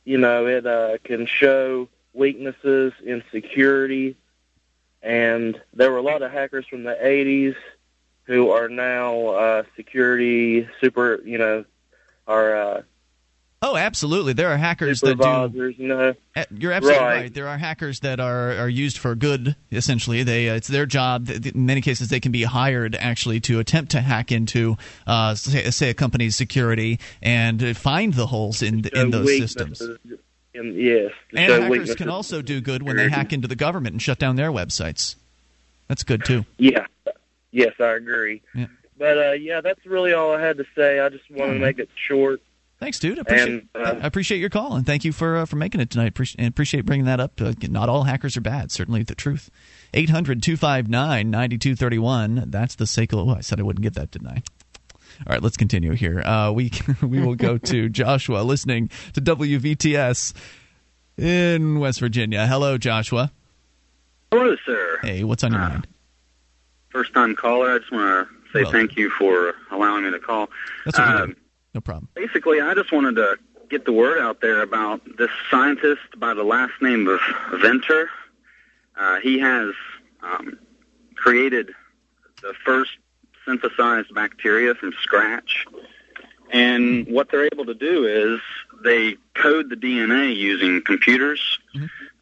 [SPEAKER 16] you know, it uh, can show weaknesses in security, and there were a lot of hackers from the '80s who are now uh, security super, you know, are uh,
[SPEAKER 1] Oh, absolutely. There are hackers that do.
[SPEAKER 16] supervisors, you know.
[SPEAKER 1] Uh, You're absolutely right.
[SPEAKER 16] Right.
[SPEAKER 1] There are hackers that are, are used for good. Essentially, they uh, it's their job. In many cases, they can be hired actually to attempt to hack into, uh, say, say, a company's security and find the holes in the, in those systems.
[SPEAKER 16] In, yes,
[SPEAKER 1] And hackers can also do good when they hack into the government and shut down their websites. That's good too.
[SPEAKER 16] Yeah. Yes, I agree.
[SPEAKER 1] Yeah.
[SPEAKER 16] But uh, yeah, that's really all I had to say. I just wanted to make it short.
[SPEAKER 1] Thanks, dude. I appreciate,
[SPEAKER 16] And, uh,
[SPEAKER 1] I appreciate your call and thank you for uh, for making it tonight. Appreciate, and appreciate bringing that up. Uh, not all hackers are bad. Certainly the truth. 800 259 9231. That's the SACL. Oh, I said I wouldn't get that, didn't I? All right, let's continue here. Uh, we we will go to Joshua listening to WVTS in West Virginia. Hello, Joshua.
[SPEAKER 17] Hello, sir.
[SPEAKER 1] Hey, what's on your mind?
[SPEAKER 17] First time caller. I just want to say
[SPEAKER 1] Well-
[SPEAKER 17] thank you for allowing me to call.
[SPEAKER 1] That's what we
[SPEAKER 17] Um,
[SPEAKER 1] do. No problem.
[SPEAKER 17] Basically, I just wanted to get the word out there about this scientist by the last name of Venter. Uh, he has um, created the first synthesized bacteria from scratch. And what they're able to do is they code the DNA using computers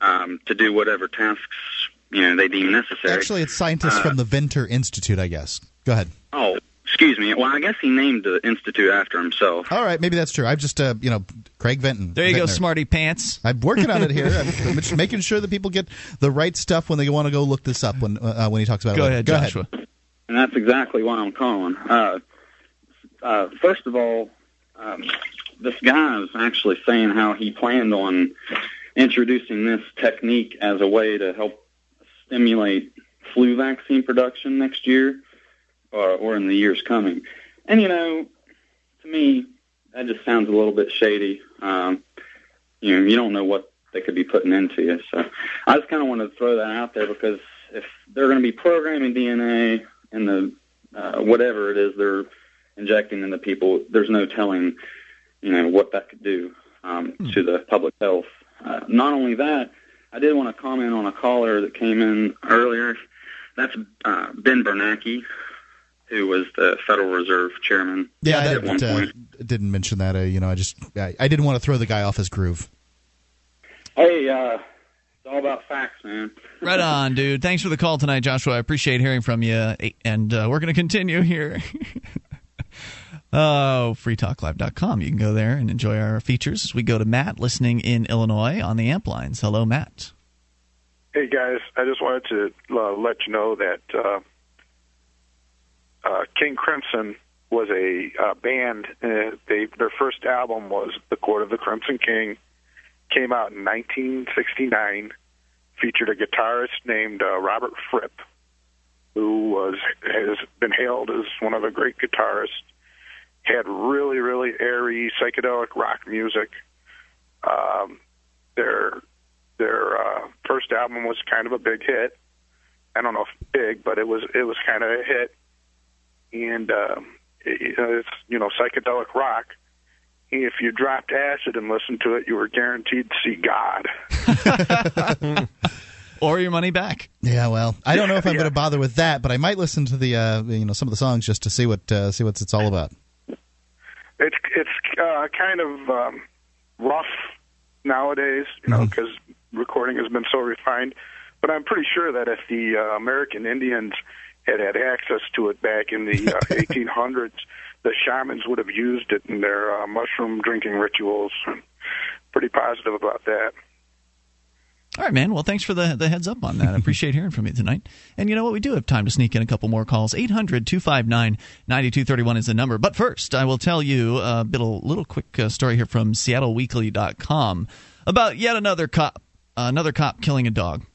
[SPEAKER 17] um, to do whatever tasks you know they deem necessary.
[SPEAKER 3] Actually, it's scientists
[SPEAKER 17] Uh,
[SPEAKER 3] from the Venter Institute, I guess. Go ahead.
[SPEAKER 17] Oh, excuse me. Well, I guess he named the institute after himself.
[SPEAKER 3] All right, maybe that's true. I've just, uh, you know, Craig Venter.
[SPEAKER 1] There you go, smarty pants.
[SPEAKER 3] I'm working on it here. I'm, I'm just making sure that people get the right stuff when they want to go look this up when uh, when he talks about
[SPEAKER 1] Go
[SPEAKER 3] it.
[SPEAKER 1] ahead,
[SPEAKER 3] Go
[SPEAKER 1] Joshua.
[SPEAKER 17] and that's exactly why I'm calling. Uh, uh, first of all, um, this guy is actually saying how he planned on introducing this technique as a way to help stimulate flu vaccine production next year or, or in the years coming. And, you know, to me, that just sounds a little bit shady. Um, you know, you don't know what they could be putting into you. So I just kind of wanted to throw that out there because if they're going to be programming DNA in the uh, whatever it is they're injecting into people, there's no telling, you know, what that could do um, to the public health. Uh, not only that, I did want to comment on a caller that came in earlier. That's uh, Ben Bernanke, who was the Federal Reserve chairman
[SPEAKER 3] Yeah, I
[SPEAKER 17] at one
[SPEAKER 3] didn't, uh,
[SPEAKER 17] point.
[SPEAKER 3] didn't mention that. Uh, you know, I just I, I didn't want to throw the guy off his groove.
[SPEAKER 17] Hey, uh, it's all about facts, man.
[SPEAKER 1] Right on, dude. Thanks for the call tonight, Joshua. I appreciate hearing from you. And uh, we're going to continue here. oh, freetalklive.com. You can go there and enjoy our features as we go to Matt listening in Illinois on the amp lines. Hello, Matt.
[SPEAKER 18] Hey guys, I just wanted to uh, let you know that uh, King Crimson was a uh, band. Uh, they their first album was The Court of the Crimson King. Came out in 1969. Featured a guitarist named uh, Robert Fripp, who was has been hailed as one of the great guitarists. Had really really airy psychedelic rock music. Um, their their uh, first album was kind of a big hit. I don't know if big, but it was it was kind of a hit. And um, it, it's you know psychedelic rock. If you dropped acid and listened to it, you were guaranteed to see God.
[SPEAKER 1] or your money back.
[SPEAKER 3] Yeah, well, I don't know if I'm going to bother with that, but I might listen to the uh, you know some of the songs just to see what uh, see what it's all about.
[SPEAKER 18] It's it's uh, kind of um, rough nowadays, you know, because recording has been so refined. But I'm pretty sure that if the uh, American Indians had had access to it back in the uh, 1800s, the shamans would have used it in their uh, mushroom drinking rituals. Pretty positive about that.
[SPEAKER 1] All right, man. Well, thanks for the, the heads up on that. I appreciate hearing from you tonight. And you know what? We do have time to sneak in a couple more calls. 800 259 9231 is the number. But first, I will tell you a bit, little quick uh, story here from SeattleWeekly.com about yet another cop, uh, another cop killing a dog.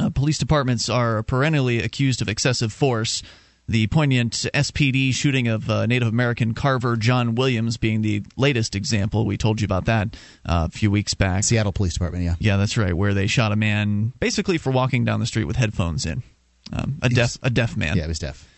[SPEAKER 1] Uh, police departments are perennially accused of excessive force. The poignant SPD shooting of uh, Native American carver John Williams being the latest example. We told you about that uh, a few weeks back.
[SPEAKER 3] Seattle Police Department, yeah.
[SPEAKER 1] Yeah, that's right, where they shot a man basically for walking down the street with headphones in. Um, a deaf, a deaf man.
[SPEAKER 3] Yeah, he was deaf.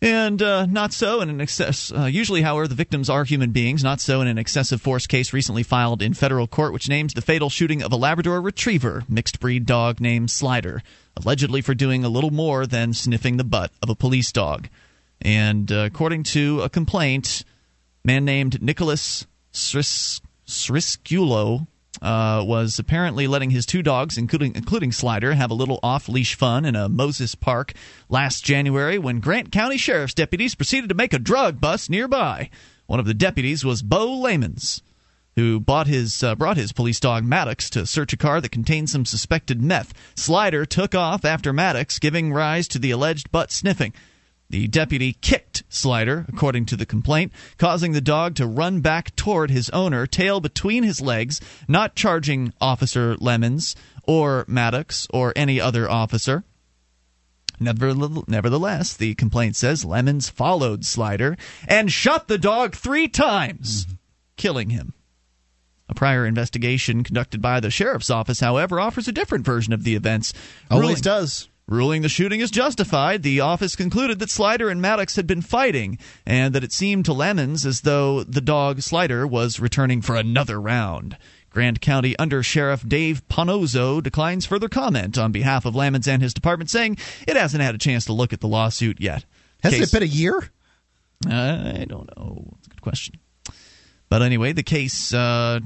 [SPEAKER 1] And uh, not so in an excess. Uh, usually, however, the victims are human beings. Not so in an excessive force case recently filed in federal court, which names the fatal shooting of a Labrador Retriever mixed breed dog named Slider, allegedly for doing a little more than sniffing the butt of a police dog. And uh, according to a complaint, man named Nicholas Sris- Srisculo uh, was apparently letting his two dogs, including including Slider, have a little off-leash fun in a Moses Park last January when Grant County Sheriff's deputies proceeded to make a drug bust nearby. One of the deputies was Bo Layman's, who his uh, brought his police dog Maddox to search a car that contained some suspected meth. Slider took off after Maddox, giving rise to the alleged butt sniffing. The deputy kicked Slider, according to the complaint, causing the dog to run back toward his owner, tail between his legs, not charging Officer Lemons or Maddox or any other officer. Nevertheless, the complaint says Lemons followed Slider and shot the dog three times, mm-hmm. killing him. A prior investigation conducted by the sheriff's office, however, offers a different version of the events.
[SPEAKER 3] Always
[SPEAKER 1] ruling-
[SPEAKER 3] does.
[SPEAKER 1] Ruling the shooting is justified, the office concluded that Slider and Maddox had been fighting, and that it seemed to Lemons as though the dog Slider was returning for another round. Grant County Under Sheriff Dave Ponozzo declines further comment on behalf of Lemons and his department, saying it hasn't had a chance to look at the lawsuit yet.
[SPEAKER 3] Hasn't
[SPEAKER 1] Case-
[SPEAKER 3] it been a year?
[SPEAKER 1] I don't know. It's a good question. But anyway, the case. Uh,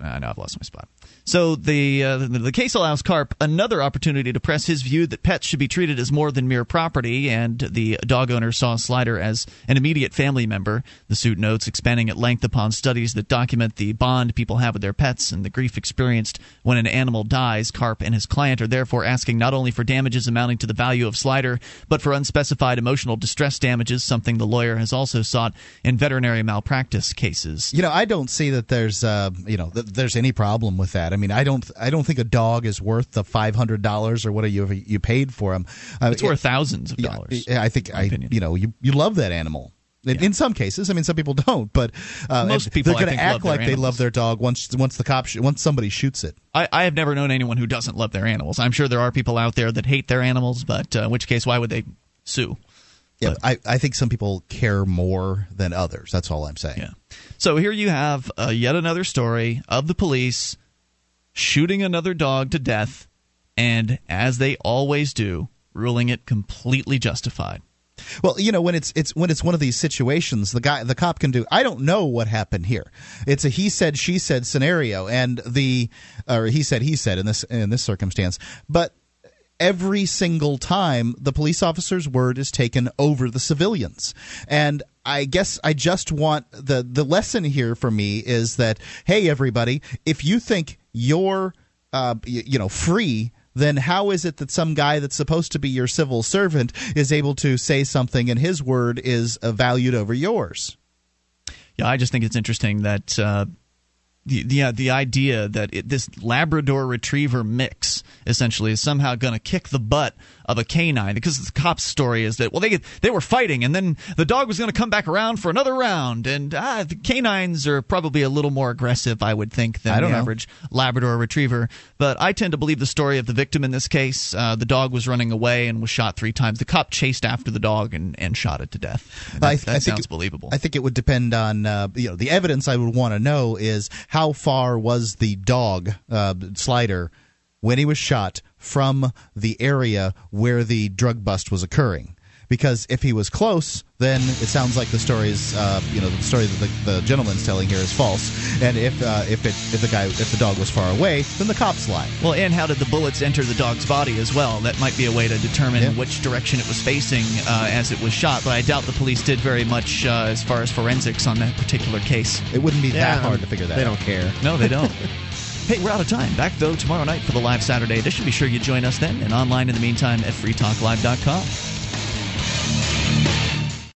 [SPEAKER 1] I know I've lost my spot. So the, uh, the case allows Karp another opportunity to press his view that pets should be treated as more than mere property, and the dog owner saw Slider as an immediate family member. The suit notes, expanding at length upon studies that document the bond people have with their pets and the grief experienced when an animal dies. Karp and his client are therefore asking not only for damages amounting to the value of Slider, but for unspecified emotional distress damages, something the lawyer has also sought in veterinary malpractice cases.
[SPEAKER 3] You know, I don't see that there's uh, you know there's any problem with that. I mean, I don't I don't think a dog is worth the five hundred dollars or whatever you you paid for him. Uh,
[SPEAKER 1] It's worth thousands of dollars,
[SPEAKER 3] yeah, I think I you know you you love that animal. In, in some cases, I mean, some people don't, but uh,
[SPEAKER 1] Most people,
[SPEAKER 3] they're going to act like they love their dog once once the cop sh- once somebody shoots it.
[SPEAKER 1] I, I have never known anyone who doesn't love their animals. I'm sure there are people out there that hate their animals, but uh, in which case, why would they sue?
[SPEAKER 3] Yeah, I, I think some people care more than others. That's all I'm saying.
[SPEAKER 1] Yeah. So here you have uh, yet another story of the police shooting another dog to death, and as they always do, ruling it completely justified.
[SPEAKER 3] Well, you know, when it's it's when it's one of these situations, the guy the cop can do. I don't know what happened here. It's a he said she said scenario, and the or he said he said in this in this circumstance, but. Every single time, the police officer's word is taken over the civilians, and I guess I just want the the lesson here for me is that hey, everybody, if you think you're uh, you, you know free then how is it that some guy that's supposed to be your civil servant is able to say something and his word is uh, valued over yours?
[SPEAKER 1] Yeah, I just think it's interesting that uh, the the, uh, the idea that it, this Labrador Retriever mix essentially is somehow going to kick the butt of a canine because the cop's story is that well they they were fighting and then the dog was going to come back around for another round and ah, the canines are probably a little more aggressive I would think than the
[SPEAKER 3] know.
[SPEAKER 1] average Labrador Retriever. But I tend to believe the story of the victim in this case. Uh, the dog was running away and was shot three times. The cop chased after the dog and, and shot it to death. That
[SPEAKER 3] I-
[SPEAKER 1] that
[SPEAKER 3] I think
[SPEAKER 1] sounds
[SPEAKER 3] it-
[SPEAKER 1] believable.
[SPEAKER 3] I think it would depend on uh, you know the evidence. I would want to know is how far was the dog uh, Slider when he was shot from the area where the drug bust was occurring. Because if he was close, then it sounds like the story's, uh, you know, the story that the, the gentleman's telling here is false. And if uh, if it if the guy if the dog was far away, then the cops lie.
[SPEAKER 1] Well, and how did the bullets enter the dog's body as well? That might be a way to determine
[SPEAKER 3] Yeah.
[SPEAKER 1] which direction it was facing uh, as it was shot. But I doubt the police did very much uh, as far as forensics on that particular case.
[SPEAKER 3] It wouldn't be
[SPEAKER 1] Yeah,
[SPEAKER 3] that hard to figure that
[SPEAKER 2] They
[SPEAKER 3] out.
[SPEAKER 2] don't care.
[SPEAKER 1] No, they don't. hey, we're out of time. Back though tomorrow night for the live Saturday edition. Be sure you join us then, and online in the meantime at freetalklive.com.